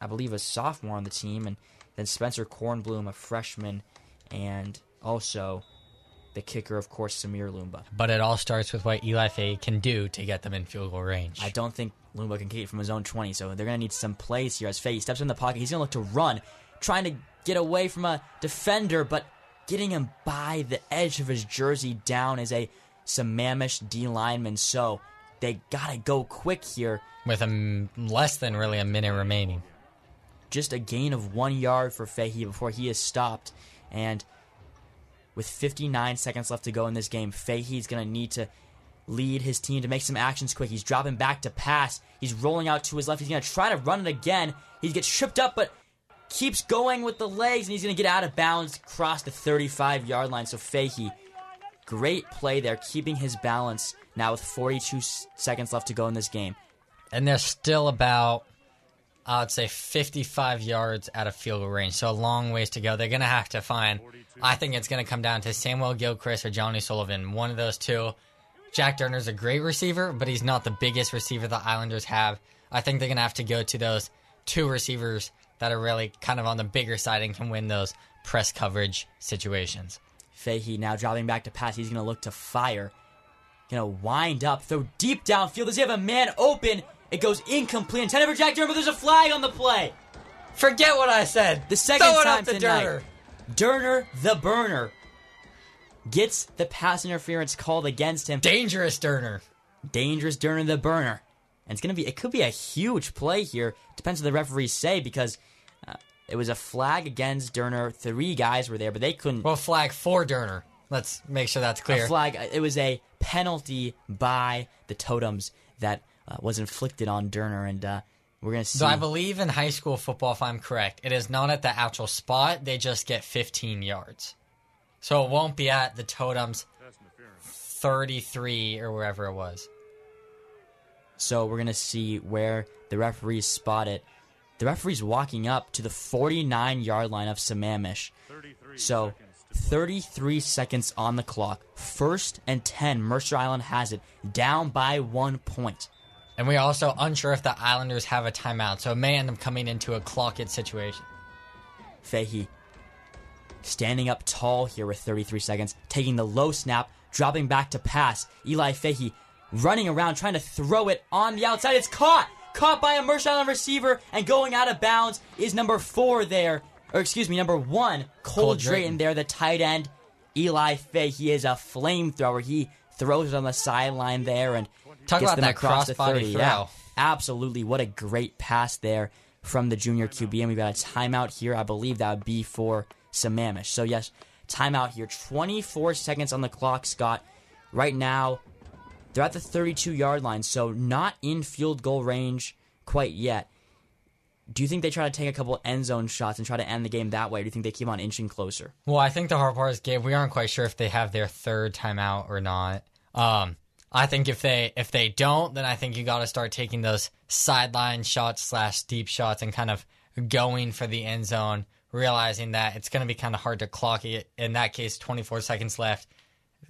I believe, a sophomore on the team, and then Spencer Kornblum, a freshman, and also the kicker, of course, Samir Lumba. But it all starts with what Eli Fahey can do to get them in field goal range. I don't think Lumba can kick from his own 20, so they're going to need some plays here as Fahey steps in the pocket. He's going to look to run, trying to get away from a defender, but getting him by the edge of his jersey down is a Sammamish D lineman, so they got to go quick here. With a m- less than really a minute remaining. Just a gain of one yard for Fahey before he is stopped. And with 59 seconds left to go in this game, Fahey's going to need to lead his team to make some actions quick. He's dropping back to pass. He's rolling out to his left. He's going to try to run it again. He gets tripped up, but keeps going with the legs, and he's going to get out of bounds cross the 35 yard line. So Fahey, great play there, keeping his balance now with 42 seconds left to go in this game. And they're still about, I would say, 55 yards out of field goal range. So a long ways to go. They're going to have to find, I think it's going to come down to Samuel Gilchrist or Johnny Sullivan. One of those two. Jack Durner's a great receiver, but he's not the biggest receiver the Islanders have. I think they're going to have to go to those two receivers that are really kind of on the bigger side and can win those press coverage situations. Fahey now dropping back to pass. He's going to look to fire. Going to wind up, throw deep downfield. Does he have a man open? It goes incomplete. Intended for Jack Durner, but there's a flag on the play. Forget what I said. The second Throw it time up to tonight. Durner. Durner, the burner, gets the pass interference called against him. Dangerous Durner. Dangerous Durner, the burner. And it's going to be, it could be a huge play here. Depends what the referees say because uh, It was a flag against Durner. Three guys were there, but they couldn't. Well, flag for Durner. Let's make sure that's clear. A flag. It was a penalty by the Totems that uh, was inflicted on Durner, and uh, we're gonna see. So I believe in high school football, if I'm correct, it is not at the actual spot. They just get 15 yards. So it won't be at the Totems 33 or wherever it was. So we're gonna see where the referees spot it. The referee's walking up to the 49 yard line of Sammamish. So 33 seconds on the clock. First and 10. Mercer Island has it down by one point. And we're also unsure if the Islanders have a timeout, so it may end up coming into a clock it situation. Fahey standing up tall here with 33 seconds, taking the low snap, dropping back to pass. Eli Fahey running around trying to throw it on the outside. It's caught! Caught by a Mercer Island receiver and going out of bounds is number four there. Or excuse me, number one, Cole, Cole Drayton Drayton. there, the tight end. Eli Fahey is a flamethrower. He throws it on the sideline there and Talk gets about them that across the crossbody 30. Yeah, absolutely. What a great pass there from the junior QB. And we've got a timeout here. I believe that would be for Sammamish. So, yes, timeout here. 24 seconds on the clock, Scott. Right now, they're at the 32 yard line, so not in field goal range quite yet. Do you think they try to take a couple end zone shots and try to end the game that way? Or do you think they keep on inching closer? Well, I think the hard part is, Gabe, we aren't quite sure if they have their third timeout or not. Um, I think if they if they don't, then I think you got to start taking those sideline shots slash deep shots and kind of going for the end zone, realizing that it's going to be kind of hard to clock it. In that case, 24 seconds left.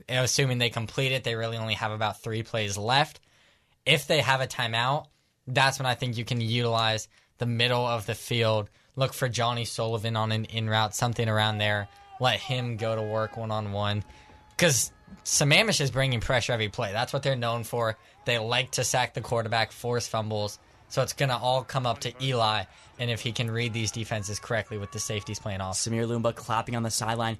Assuming they complete it, they really only have about three plays left. If they have a timeout, that's when I think you can utilize the middle of the field. Look for Johnny Sullivan on an in route, something around there. Let him go to work one on one. Because Sammamish is bringing pressure every play. That's what they're known for. They like to sack the quarterback, force fumbles. So it's going to all come up to Eli and if he can read these defenses correctly with the safeties playing off. Samir Lumba clapping on the sideline,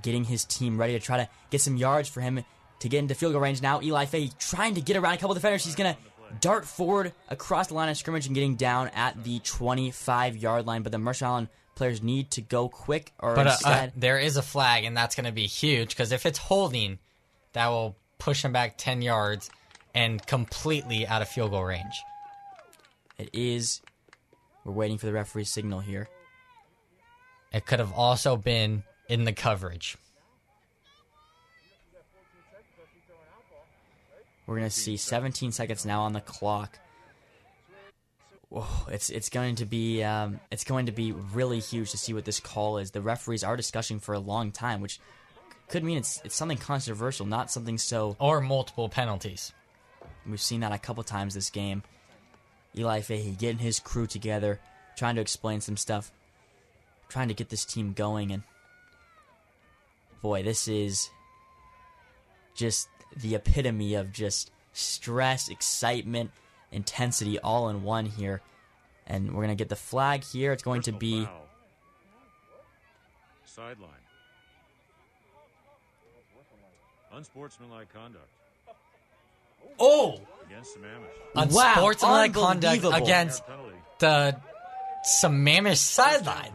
getting his team ready to try to get some yards for him to get into field goal range. Now Eli Fahey trying to get around a couple defenders. He's going to dart forward across the line of scrimmage and getting down at the 25 yard line. But the Island players need to go quick or But uh, uh, there is a flag, and that's going to be huge because if it's holding, that will push him back 10 yards and completely out of field goal range. it is. We're waiting for the referee's signal here. It could have also been in the coverage. We're gonna see 17 seconds now on the clock. Whoa, it's it's going to be um, it's going to be really huge to see what this call is. The referees are discussing for a long time, which could mean it's it's something controversial, not something so. Or multiple penalties. We've seen that a couple times this game. Eli Fahey getting his crew together, trying to explain some stuff, trying to get this team going, and boy, this is just the epitome of just stress, excitement, intensity all in one here. And we're gonna get the flag here. It's going to be Sideline. Unsportsmanlike conduct Oh! against Sammamish. Unsportsmanlike conduct against the Sammamish sideline.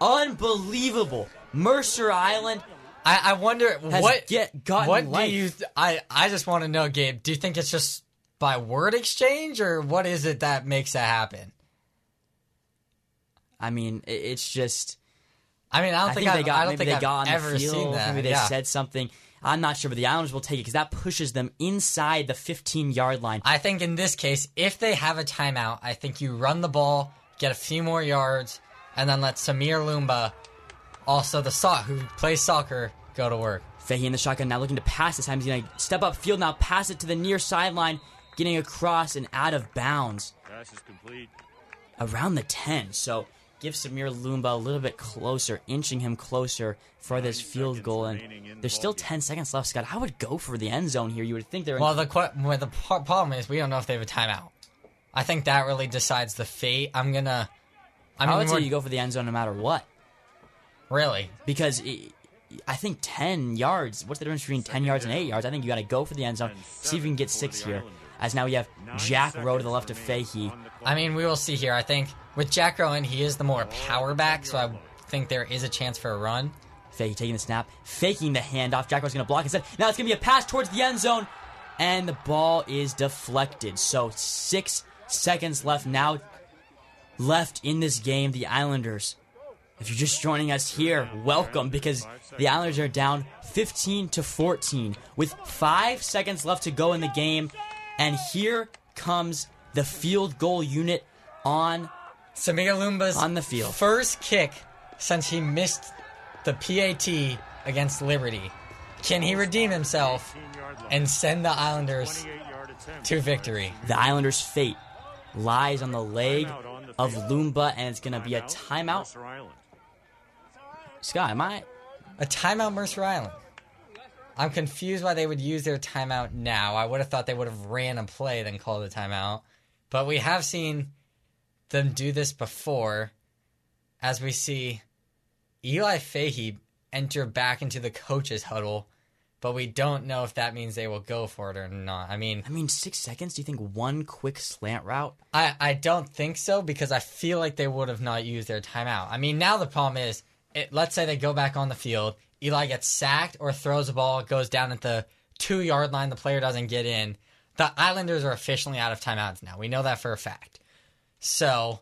Unbelievable. Mercer Island I, I wonder has what get gotten what life. do you I I just want to know, Gabe. Do you think it's just by word exchange, or what is it that makes that happen? I mean, it's just. I mean, I don't I think, think they got I don't maybe think they I've got on ever the field. seen that. Maybe they yeah. said something. I'm not sure, but the Islanders will take it because that pushes them inside the 15 yard line. I think in this case, if they have a timeout, I think you run the ball, get a few more yards, and then let Samir Lumba, also the sock who plays soccer, go to work. Fahey in the shotgun now looking to pass this time. He's going to step up field now, pass it to the near sideline, getting across and out of bounds Pass is complete. around the 10. So give Samir Lumba a little bit closer, inching him closer for this field goal. And there's still 10 seconds left, Scott. I would go for the end zone here. You would think they're in Well, the que- well, the problem is we don't know if they have a timeout. I think that really decides the fate. I'm gonna. I I, mean, would say you go for the end zone no matter what. really. because it, I think 10 yards. What's the difference between 10 yards and 8 yards? I think you got to go for the end zone. See if you can get six here. As now we have Jack Rowe to the left of Fahey. I mean, we will see here. I think with Jack Rowan, he is the more power back, so I think there is a chance for a run. Fake taking the snap, faking the handoff. Jack Rowe's going to block instead. Now it's going to be a pass towards the end zone, and the ball is deflected. So six seconds left now. Left in this game, the Islanders. If you're just joining us here, welcome because the Islanders are down 15 to 14 with five seconds left to go in the game, and here comes the field goal unit on Samir Lumba's on the field. First kick since he missed the PAT against Liberty. Can he redeem himself and send the Islanders to victory? The Islanders' fate lies on the leg of Lumba, and it's going to be a timeout. Scott, am I? A timeout, Mercer Island. I'm confused why they would use their timeout now. I would have thought they would have ran a play then called a timeout. But we have seen them do this before, as we see Eli Fahey enter back into the coach's huddle, but we don't know if that means they will go for it or not. I mean, I mean, six seconds. Do you think one quick slant route? I I don't think so because I feel like they would have not used their timeout. I mean, now the problem is, it, let's say they go back on the field, Eli gets sacked or throws a ball, goes down at the two yard line, the player doesn't get in. The Islanders are officially out of timeouts now. We know that for a fact. So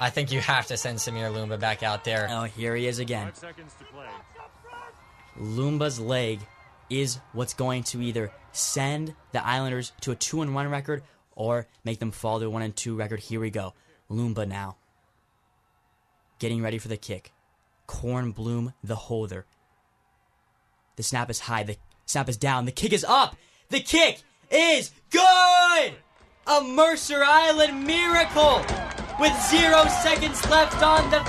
I think you have to send Samir Lumba back out there. Oh, here he is again. Lumba's leg is what's going to either send the Islanders to a 2 and 1 record or make them fall to a 1 and 2 record. Here we go. Lumba now. Getting ready for the kick. Kornblum, the holder. The snap is high. The snap is down. The kick is up. The kick is good. A Mercer Island miracle with zero seconds left on the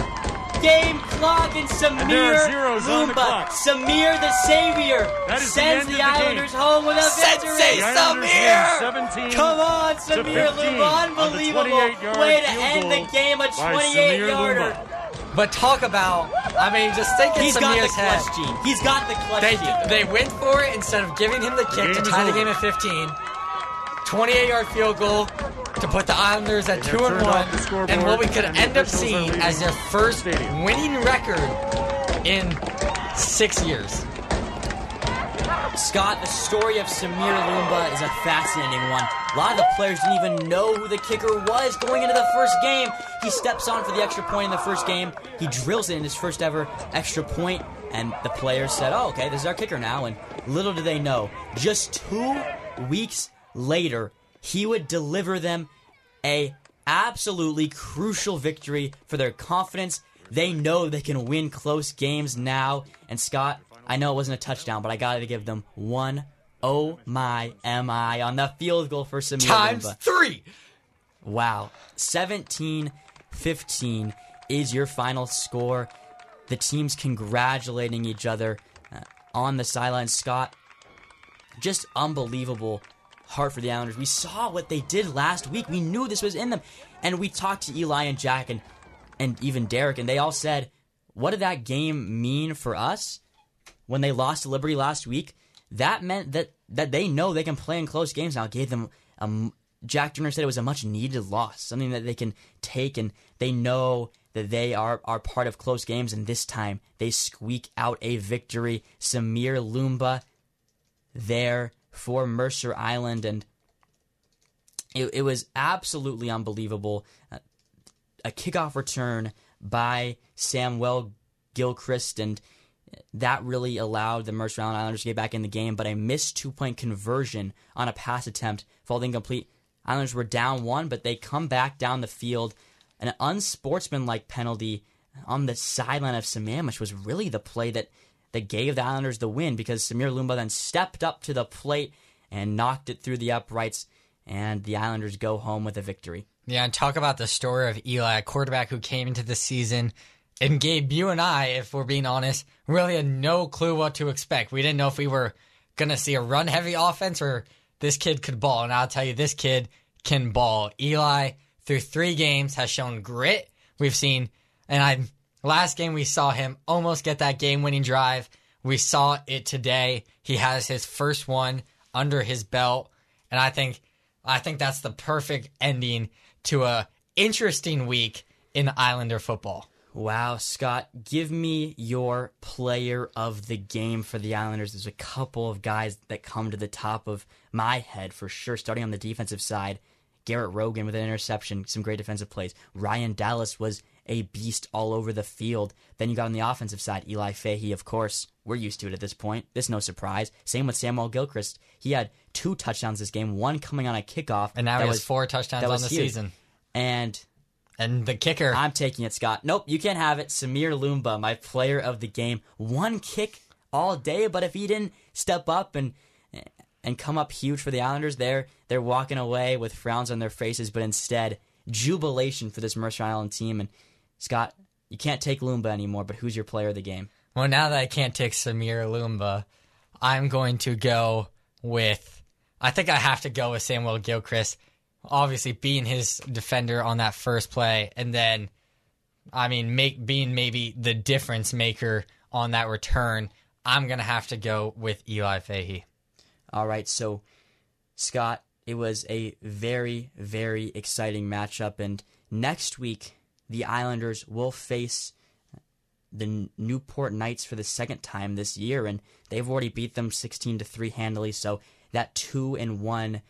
game clock, and Samir Lumba, the Samir the savior, sends the, the, Islanders game. home with a victory. Sensei Samir! Come on, Samir Lumba, unbelievable way to end the game, a 28-yarder. But talk about, I mean, just think in He's got the Samir's head. gene. He's got the clutch They, gene. they went for it instead of giving him the kick game to is tie the game at 15. 28 yard field goal to put the Islanders at 2 and turned off the 1. And what we could end up seeing as their first winning record in six years. Scott, the story of Samir Lumba is a fascinating one. A lot of the players didn't even know who the kicker was going into the first game. He steps on for the extra point in the first game. He drills it in his first ever extra point, and the players said, "Oh, okay, this is our kicker now." And little did they know, just two weeks later, he would deliver them a absolutely crucial victory for their confidence. They know they can win close games now. And Scott, I know it wasn't a touchdown, but I got to give them one oh my mi on the field goal for Samir Times three. Wow. 17 15 is your final score. The teams congratulating each other uh, on the sideline. Scott, just unbelievable heart for the Islanders. We saw what they did last week. We knew this was in them. And we talked to Eli and Jack and, and even Derek, and they all said, What did that game mean for us when they lost to Liberty last week? That meant that, that they know they can play in close games now. It gave them a m- Jack Durner said it was a much needed loss, something that they can take, and they know that they are, are part of close games, and this time they squeak out a victory. Samir Lumba there for Mercer Island, and it, it was absolutely unbelievable. Uh, a kickoff return by Samuel Gilchrist, and that really allowed the Mercer Island Islanders to get back in the game. But a missed two point conversion on a pass attempt falling incomplete. Islanders were down one, but they come back down the field. An unsportsmanlike penalty on the sideline of Sammamish was really the play that, that gave the Islanders the win because Samir Lumba then stepped up to the plate and knocked it through the uprights, and the Islanders go home with a victory. Yeah, and talk about the story of Eli, a quarterback who came into the season and Gabe, you and I, if we're being honest, really had no clue what to expect. We didn't know if we were going to see a run heavy offense or this kid could ball. And I'll tell you, this kid can ball. Eli, through three games, has shown grit. We've seen, and I, last game we saw him almost get that game winning drive. We saw it today. He has his first one under his belt. And I think, I think that's the perfect ending to a interesting week in Islander football. Wow, Scott, give me your player of the game for the Islanders. There's a couple of guys that come to the top of my head for sure, starting on the defensive side. Garrett Rogan with an interception, some great defensive plays. Ryan Dallas was a beast all over the field. Then you got on the offensive side, Eli Fahey, of course. We're used to it at this point. This no surprise. Same with Samuel Gilchrist. He had two touchdowns this game, one coming on a kickoff. And now that he has was- four touchdowns on the huge. season. And And the kicker. I'm taking it, Scott. Nope, you can't have it. Samir Lumba, my player of the game. One kick all day, but if he didn't step up and and come up huge for the Islanders, they're they're walking away with frowns on their faces, but instead jubilation for this Mercer Island team. And Scott, you can't take Lumba anymore, but who's your player of the game? Well, now that I can't take Samir Lumba, I'm going to go with. I think I have to go with Samuel Gilchrist. Obviously, being his defender on that first play, and then, I mean, make being maybe the difference maker on that return. I'm gonna have to go with Eli Fahey. All right, so Scott, it was a very, very exciting matchup, and next week the Islanders will face the Newport Knights for the second time this year, and they've already beat them sixteen to three handily. So that two and one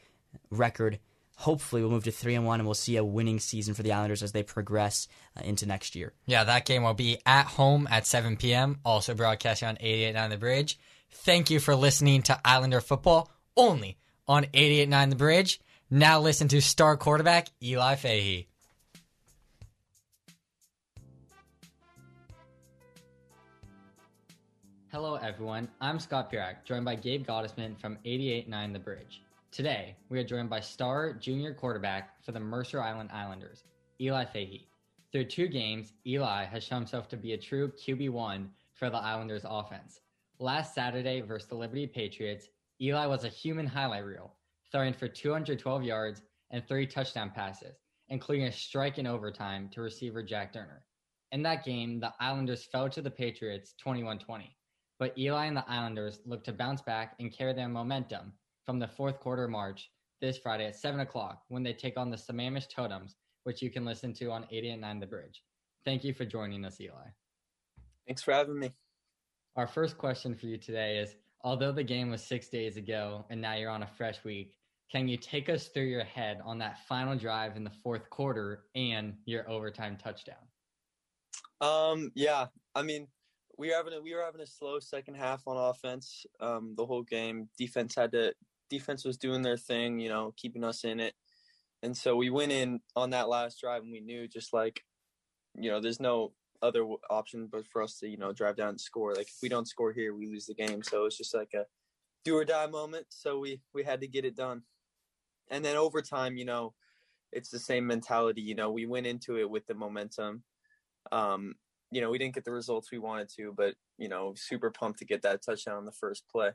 record hopefully we'll move to three and one, and we'll see a winning season for the Islanders as they progress uh, into next year. Yeah, that game will be at home at 7 p.m. Also broadcasting on 88.9 The Bridge. Thank you for listening to Islander football only on 88.9 The Bridge. Now listen to star quarterback Eli Fahey. Hello, everyone. I'm Scott Pirak, joined by Gabe Gottesman from 88.9 The Bridge. Today, we are joined by star junior quarterback for the Mercer Island Islanders, Eli Fahey. Through two games, Eli has shown himself to be a true QB1 for the Islanders offense. Last Saturday versus the Liberty Patriots, Eli was a human highlight reel, throwing for 212 yards and three touchdown passes, including a strike in overtime to receiver Jack Durner. In that game, the Islanders fell to the Patriots 21 20, but Eli and the Islanders look to bounce back and carry their momentum from the fourth quarter march this Friday at 7 o'clock when they take on the Sammamish Totems, which you can listen to on 80 and 9 The Bridge. Thank you for joining us, Eli. Thanks for having me. Our first question for you today is although the game was six days ago and now you're on a fresh week, can you take us through your head on that final drive in the fourth quarter and your overtime touchdown? Um, yeah, I mean, we were having a, we were having a slow second half on offense. Um, the whole game, defense had to defense was doing their thing, you know, keeping us in it, and so we went in on that last drive, and we knew just like, you know, there's no other option but for us to you know drive down and score. Like if we don't score here, we lose the game. So it's just like a do or die moment. So we we had to get it done, and then overtime, you know, it's the same mentality. You know, we went into it with the momentum. Um, you know, we didn't get the results we wanted to, but you know, super pumped to get that touchdown on the first play.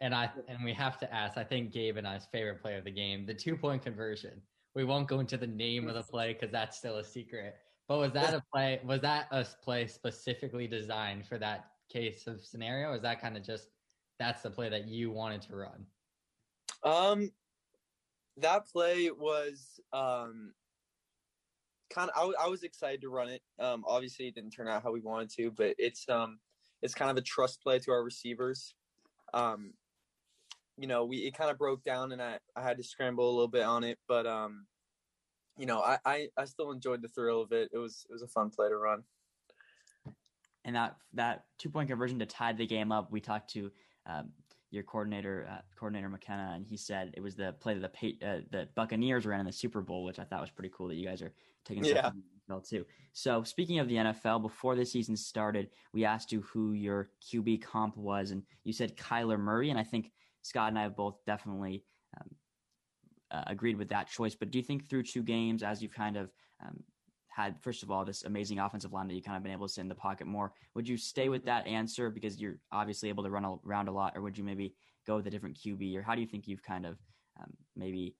And I and we have to ask, I think Gabe and I's favorite play of the game, the two point conversion. We won't go into the name of the play because that's still a secret. But was that a play? Was that a play specifically designed for that case of scenario? Or is that kind of just that's the play that you wanted to run? Um, that play was um kind of I, I was excited to run it. Um, obviously it didn't turn out how we wanted to, but it's um it's kind of a trust play to our receivers. Um, you know, we it kind of broke down, and I I had to scramble a little bit on it, but um, you know, I I, I still enjoyed the thrill of it. It was it was a fun play to run. and that that two point conversion to tie the game up. We talked to um, your coordinator, uh, coordinator McKenna, and he said it was the play that the Pa- uh, the Buccaneers ran in the Super Bowl, which I thought was pretty cool that you guys are taking Yeah. the NFL too. So speaking of the NFL, before the season started, we asked you who your QB comp was, and you said Kyler Murray, and I think Scott and I have both definitely. Um, uh, agreed with that choice, but do you think through two games, as you've kind of um, had first of all this amazing offensive line that you kind of been able to sit in the pocket more. Would you stay with that answer because you're obviously able to run around a lot, or would you maybe go with a different QB, or how do you think you've kind of um, maybe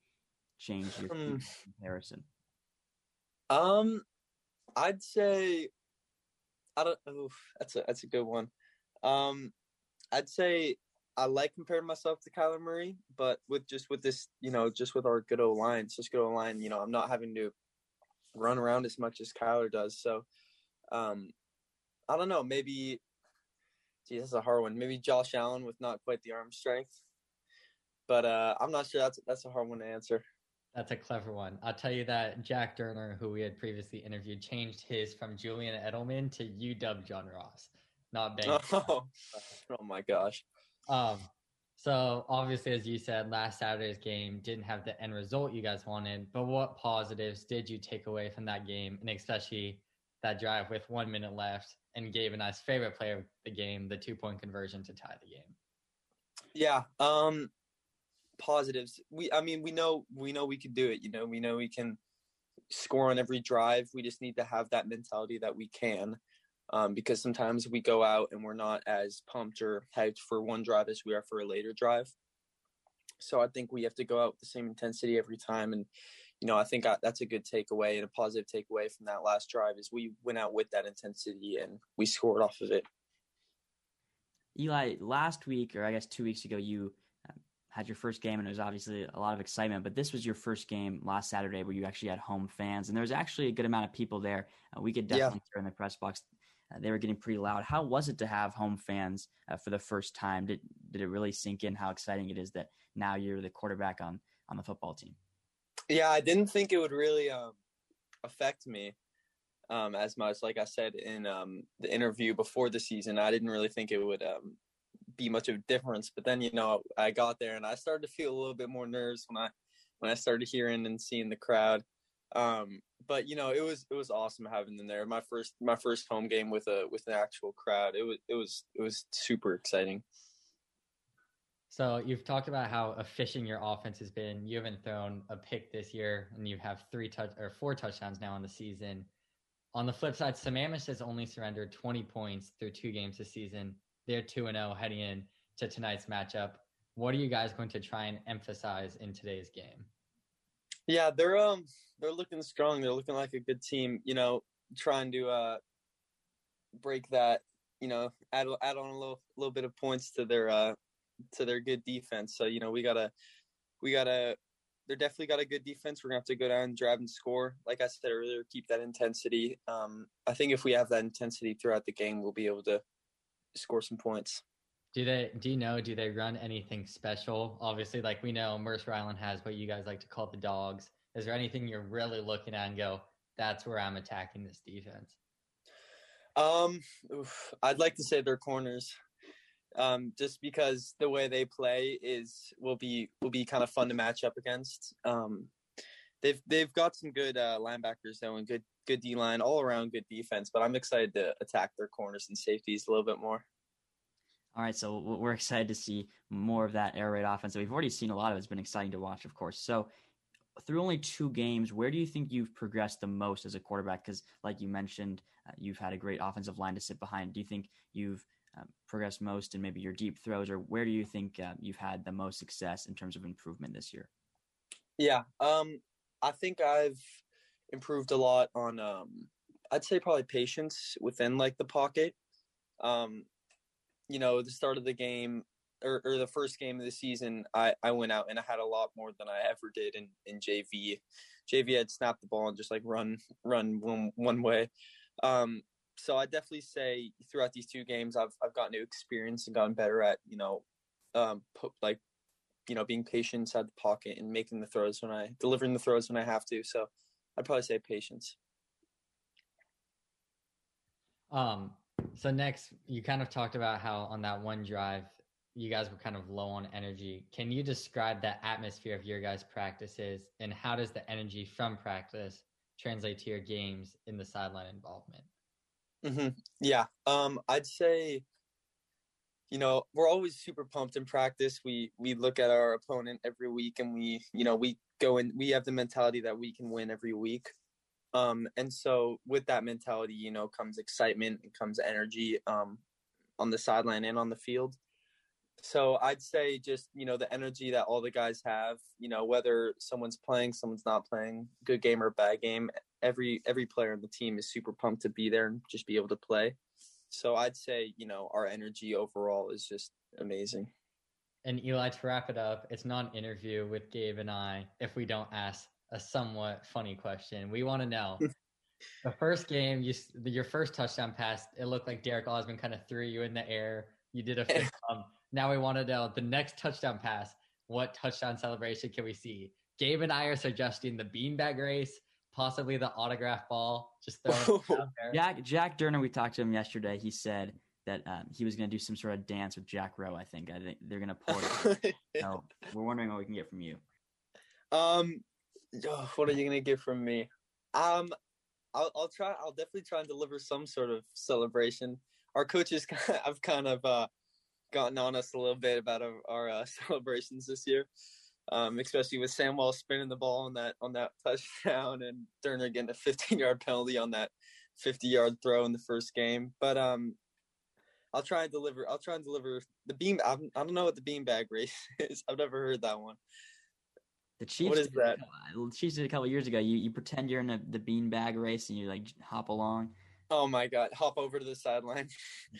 changed your Hmm. Comparison? Um, I'd say I don't. Oof, that's a that's a good one. Um, I'd say I like comparing myself to Kyler Murray, but with just with this, you know, just with our good old line, it's just good old line. You know, I'm not having to run around as much as Kyler does. So, um, I don't know. Maybe, geez, that's a hard one. Maybe Josh Allen with not quite the arm strength, but uh, I'm not sure. That's that's a hard one to answer. That's a clever one. I'll tell you that Jack Durner, who we had previously interviewed, changed his from Julian Edelman to UW John Ross, not Bengals. Oh, oh my gosh. Um, so obviously, as you said, last Saturday's game didn't have the end result you guys wanted. But what positives did you take away from that game, and especially that drive with one minute left, and gave a nice favorite player of the game the two point conversion to tie the game? Yeah. Um, positives. We, I mean, we know we know we can do it. You know, we know we can score on every drive. We just need to have that mentality that we can. Um, because sometimes we go out and we're not as pumped or hyped for one drive as we are for a later drive. So I think we have to go out with the same intensity every time. And, you know, I think I, that's a good takeaway and a positive takeaway from that last drive is we went out with that intensity and we scored off of it. Eli, last week, or I guess two weeks ago, you um, had your first game, and it was obviously a lot of excitement. But this was your first game last Saturday where you actually had home fans, and there was actually a good amount of people there. Uh, we could definitely yeah. hear in the press box. Uh, they were getting pretty loud. How was it to have home fans uh, for the first time? Did did it really sink in how exciting it is that now you're the quarterback on on the football team? Yeah, I didn't think it would really um, affect me um, as much. Like I said in um, the interview before the season, I didn't really think it would um, be much of a difference. But then, you know, I got there and I started to feel a little bit more nerves when I when I started hearing and seeing the crowd. Um, but you know, it was it was awesome having them there. My first my first home game with a with an actual crowd. It was it was it was super exciting. So you've talked about how efficient your offense has been. You haven't thrown a pick this year, and you have three touch or four touchdowns now in the season. On the flip side, Sammamish has only surrendered 20 points through two games this season. They're 2 and 0 heading in to tonight's matchup. What are you guys going to try and emphasize in today's game? Yeah, they're um they're looking strong. They're looking like a good team. You know, trying to uh break that. You know, add add on a little little bit of points to their uh to their good defense. So you know, we gotta we gotta. They're definitely got a good defense. We're gonna have to go down, and drive, and score. Like I said earlier, keep that intensity. Um, I think if we have that intensity throughout the game, we'll be able to score some points. Do they? Do you know? Do they run anything special? Obviously, like we know, Mercer Island has what you guys like to call the dogs. Is there anything you're really looking at and go, "That's where I'm attacking this defense"? Um, oof, I'd like to say their corners, um, just because the way they play is will be will be kind of fun to match up against. Um, they've they've got some good uh, linebackers though, and good good D line, all around good defense. But I'm excited to attack their corners and safeties a little bit more. All right, so we're excited to see more of that air raid offense. We've already seen a lot of it. It's been exciting to watch, of course. So, through only two games, where do you think you've progressed the most as a quarterback? Because, like you mentioned, uh, you've had a great offensive line to sit behind. Do you think you've uh, progressed most in maybe your deep throws, or where do you think uh, you've had the most success in terms of improvement this year? Yeah, um, I think I've improved a lot on, um, I'd say probably patience within like the pocket. Um, you know, the start of the game or, or, the first game of the season, I, I went out and I had a lot more than I ever did in, in JV. JV had snapped the ball and just like run run one one way. Um, so I definitely say throughout these two games, I've I've gotten new experience and gotten better at you know, um, put, like you know being patient inside the pocket and making the throws when I delivering the throws when I have to. So I'd probably say patience. Um, so next, you kind of talked about how on that one drive, you guys were kind of low on energy. Can you describe the atmosphere of your guys' practices and how does the energy from practice translate to your games in the sideline involvement? Mm-hmm. Yeah, um, I'd say, you know, we're always super pumped in practice. We we look at our opponent every week, and we, you know, we go and we have the mentality that we can win every week. Um, and so with that mentality, you know, comes excitement and comes energy um, on the sideline and on the field. So I'd say just, you know, the energy that all the guys have, you know, whether someone's playing, someone's not playing, good game or bad game, every every player on the team is super pumped to be there and just be able to play. So I'd say, you know, our energy overall is just amazing. And Eli, to wrap it up, it's not an interview with Gabe and I if we don't ask a somewhat funny question. We want to know the first game, you your first touchdown pass. It looked like Derek Osman kind of threw you in the air. You did a fist bump. Now we want to know the next touchdown pass. What touchdown celebration can we see? Gabe and I are suggesting the beanbag race, possibly the autograph ball. Just throwing it out there. Jack Jack Durner, we talked to him yesterday. He said that um, he was going to do some sort of dance with Jack Rowe. I think. I think they're going to pour it. so we're wondering what we can get from you. Um, oh, what are you gonna get from me? Um, I'll I'll try. I'll definitely try and deliver some sort of celebration. Our coaches I've kind of uh, gotten on us a little bit about our, our uh, celebrations this year, um, especially with Samuel spinning the ball on that on that touchdown and Durner getting a 15 yard penalty on that 50 yard throw in the first game. But um, I'll try and deliver. I'll try and deliver the beam. I I don't know what the beanbag race is. I've never heard that one. The Chiefs. What is a that? couple- The Chiefs did a couple years ago. You you pretend you're in a, the beanbag race and you like hop along. Oh my god, hop over to the sideline.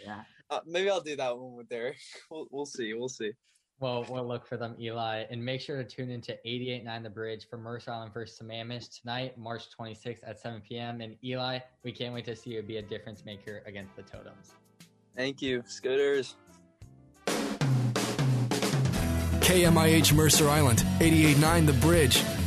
Yeah. Uh, maybe I'll do that one with Derek. We'll, we'll see. We'll see. Well, we'll look for them, Eli, and make sure to tune into 88.9 The Bridge for Mercer Island versus Sammamish tonight, March 26th at 7 p.m. And Eli, we can't wait to see you be a difference maker against the Totems. Thank you, Scooters. KMIH Mercer Island, 88.9 The Bridge.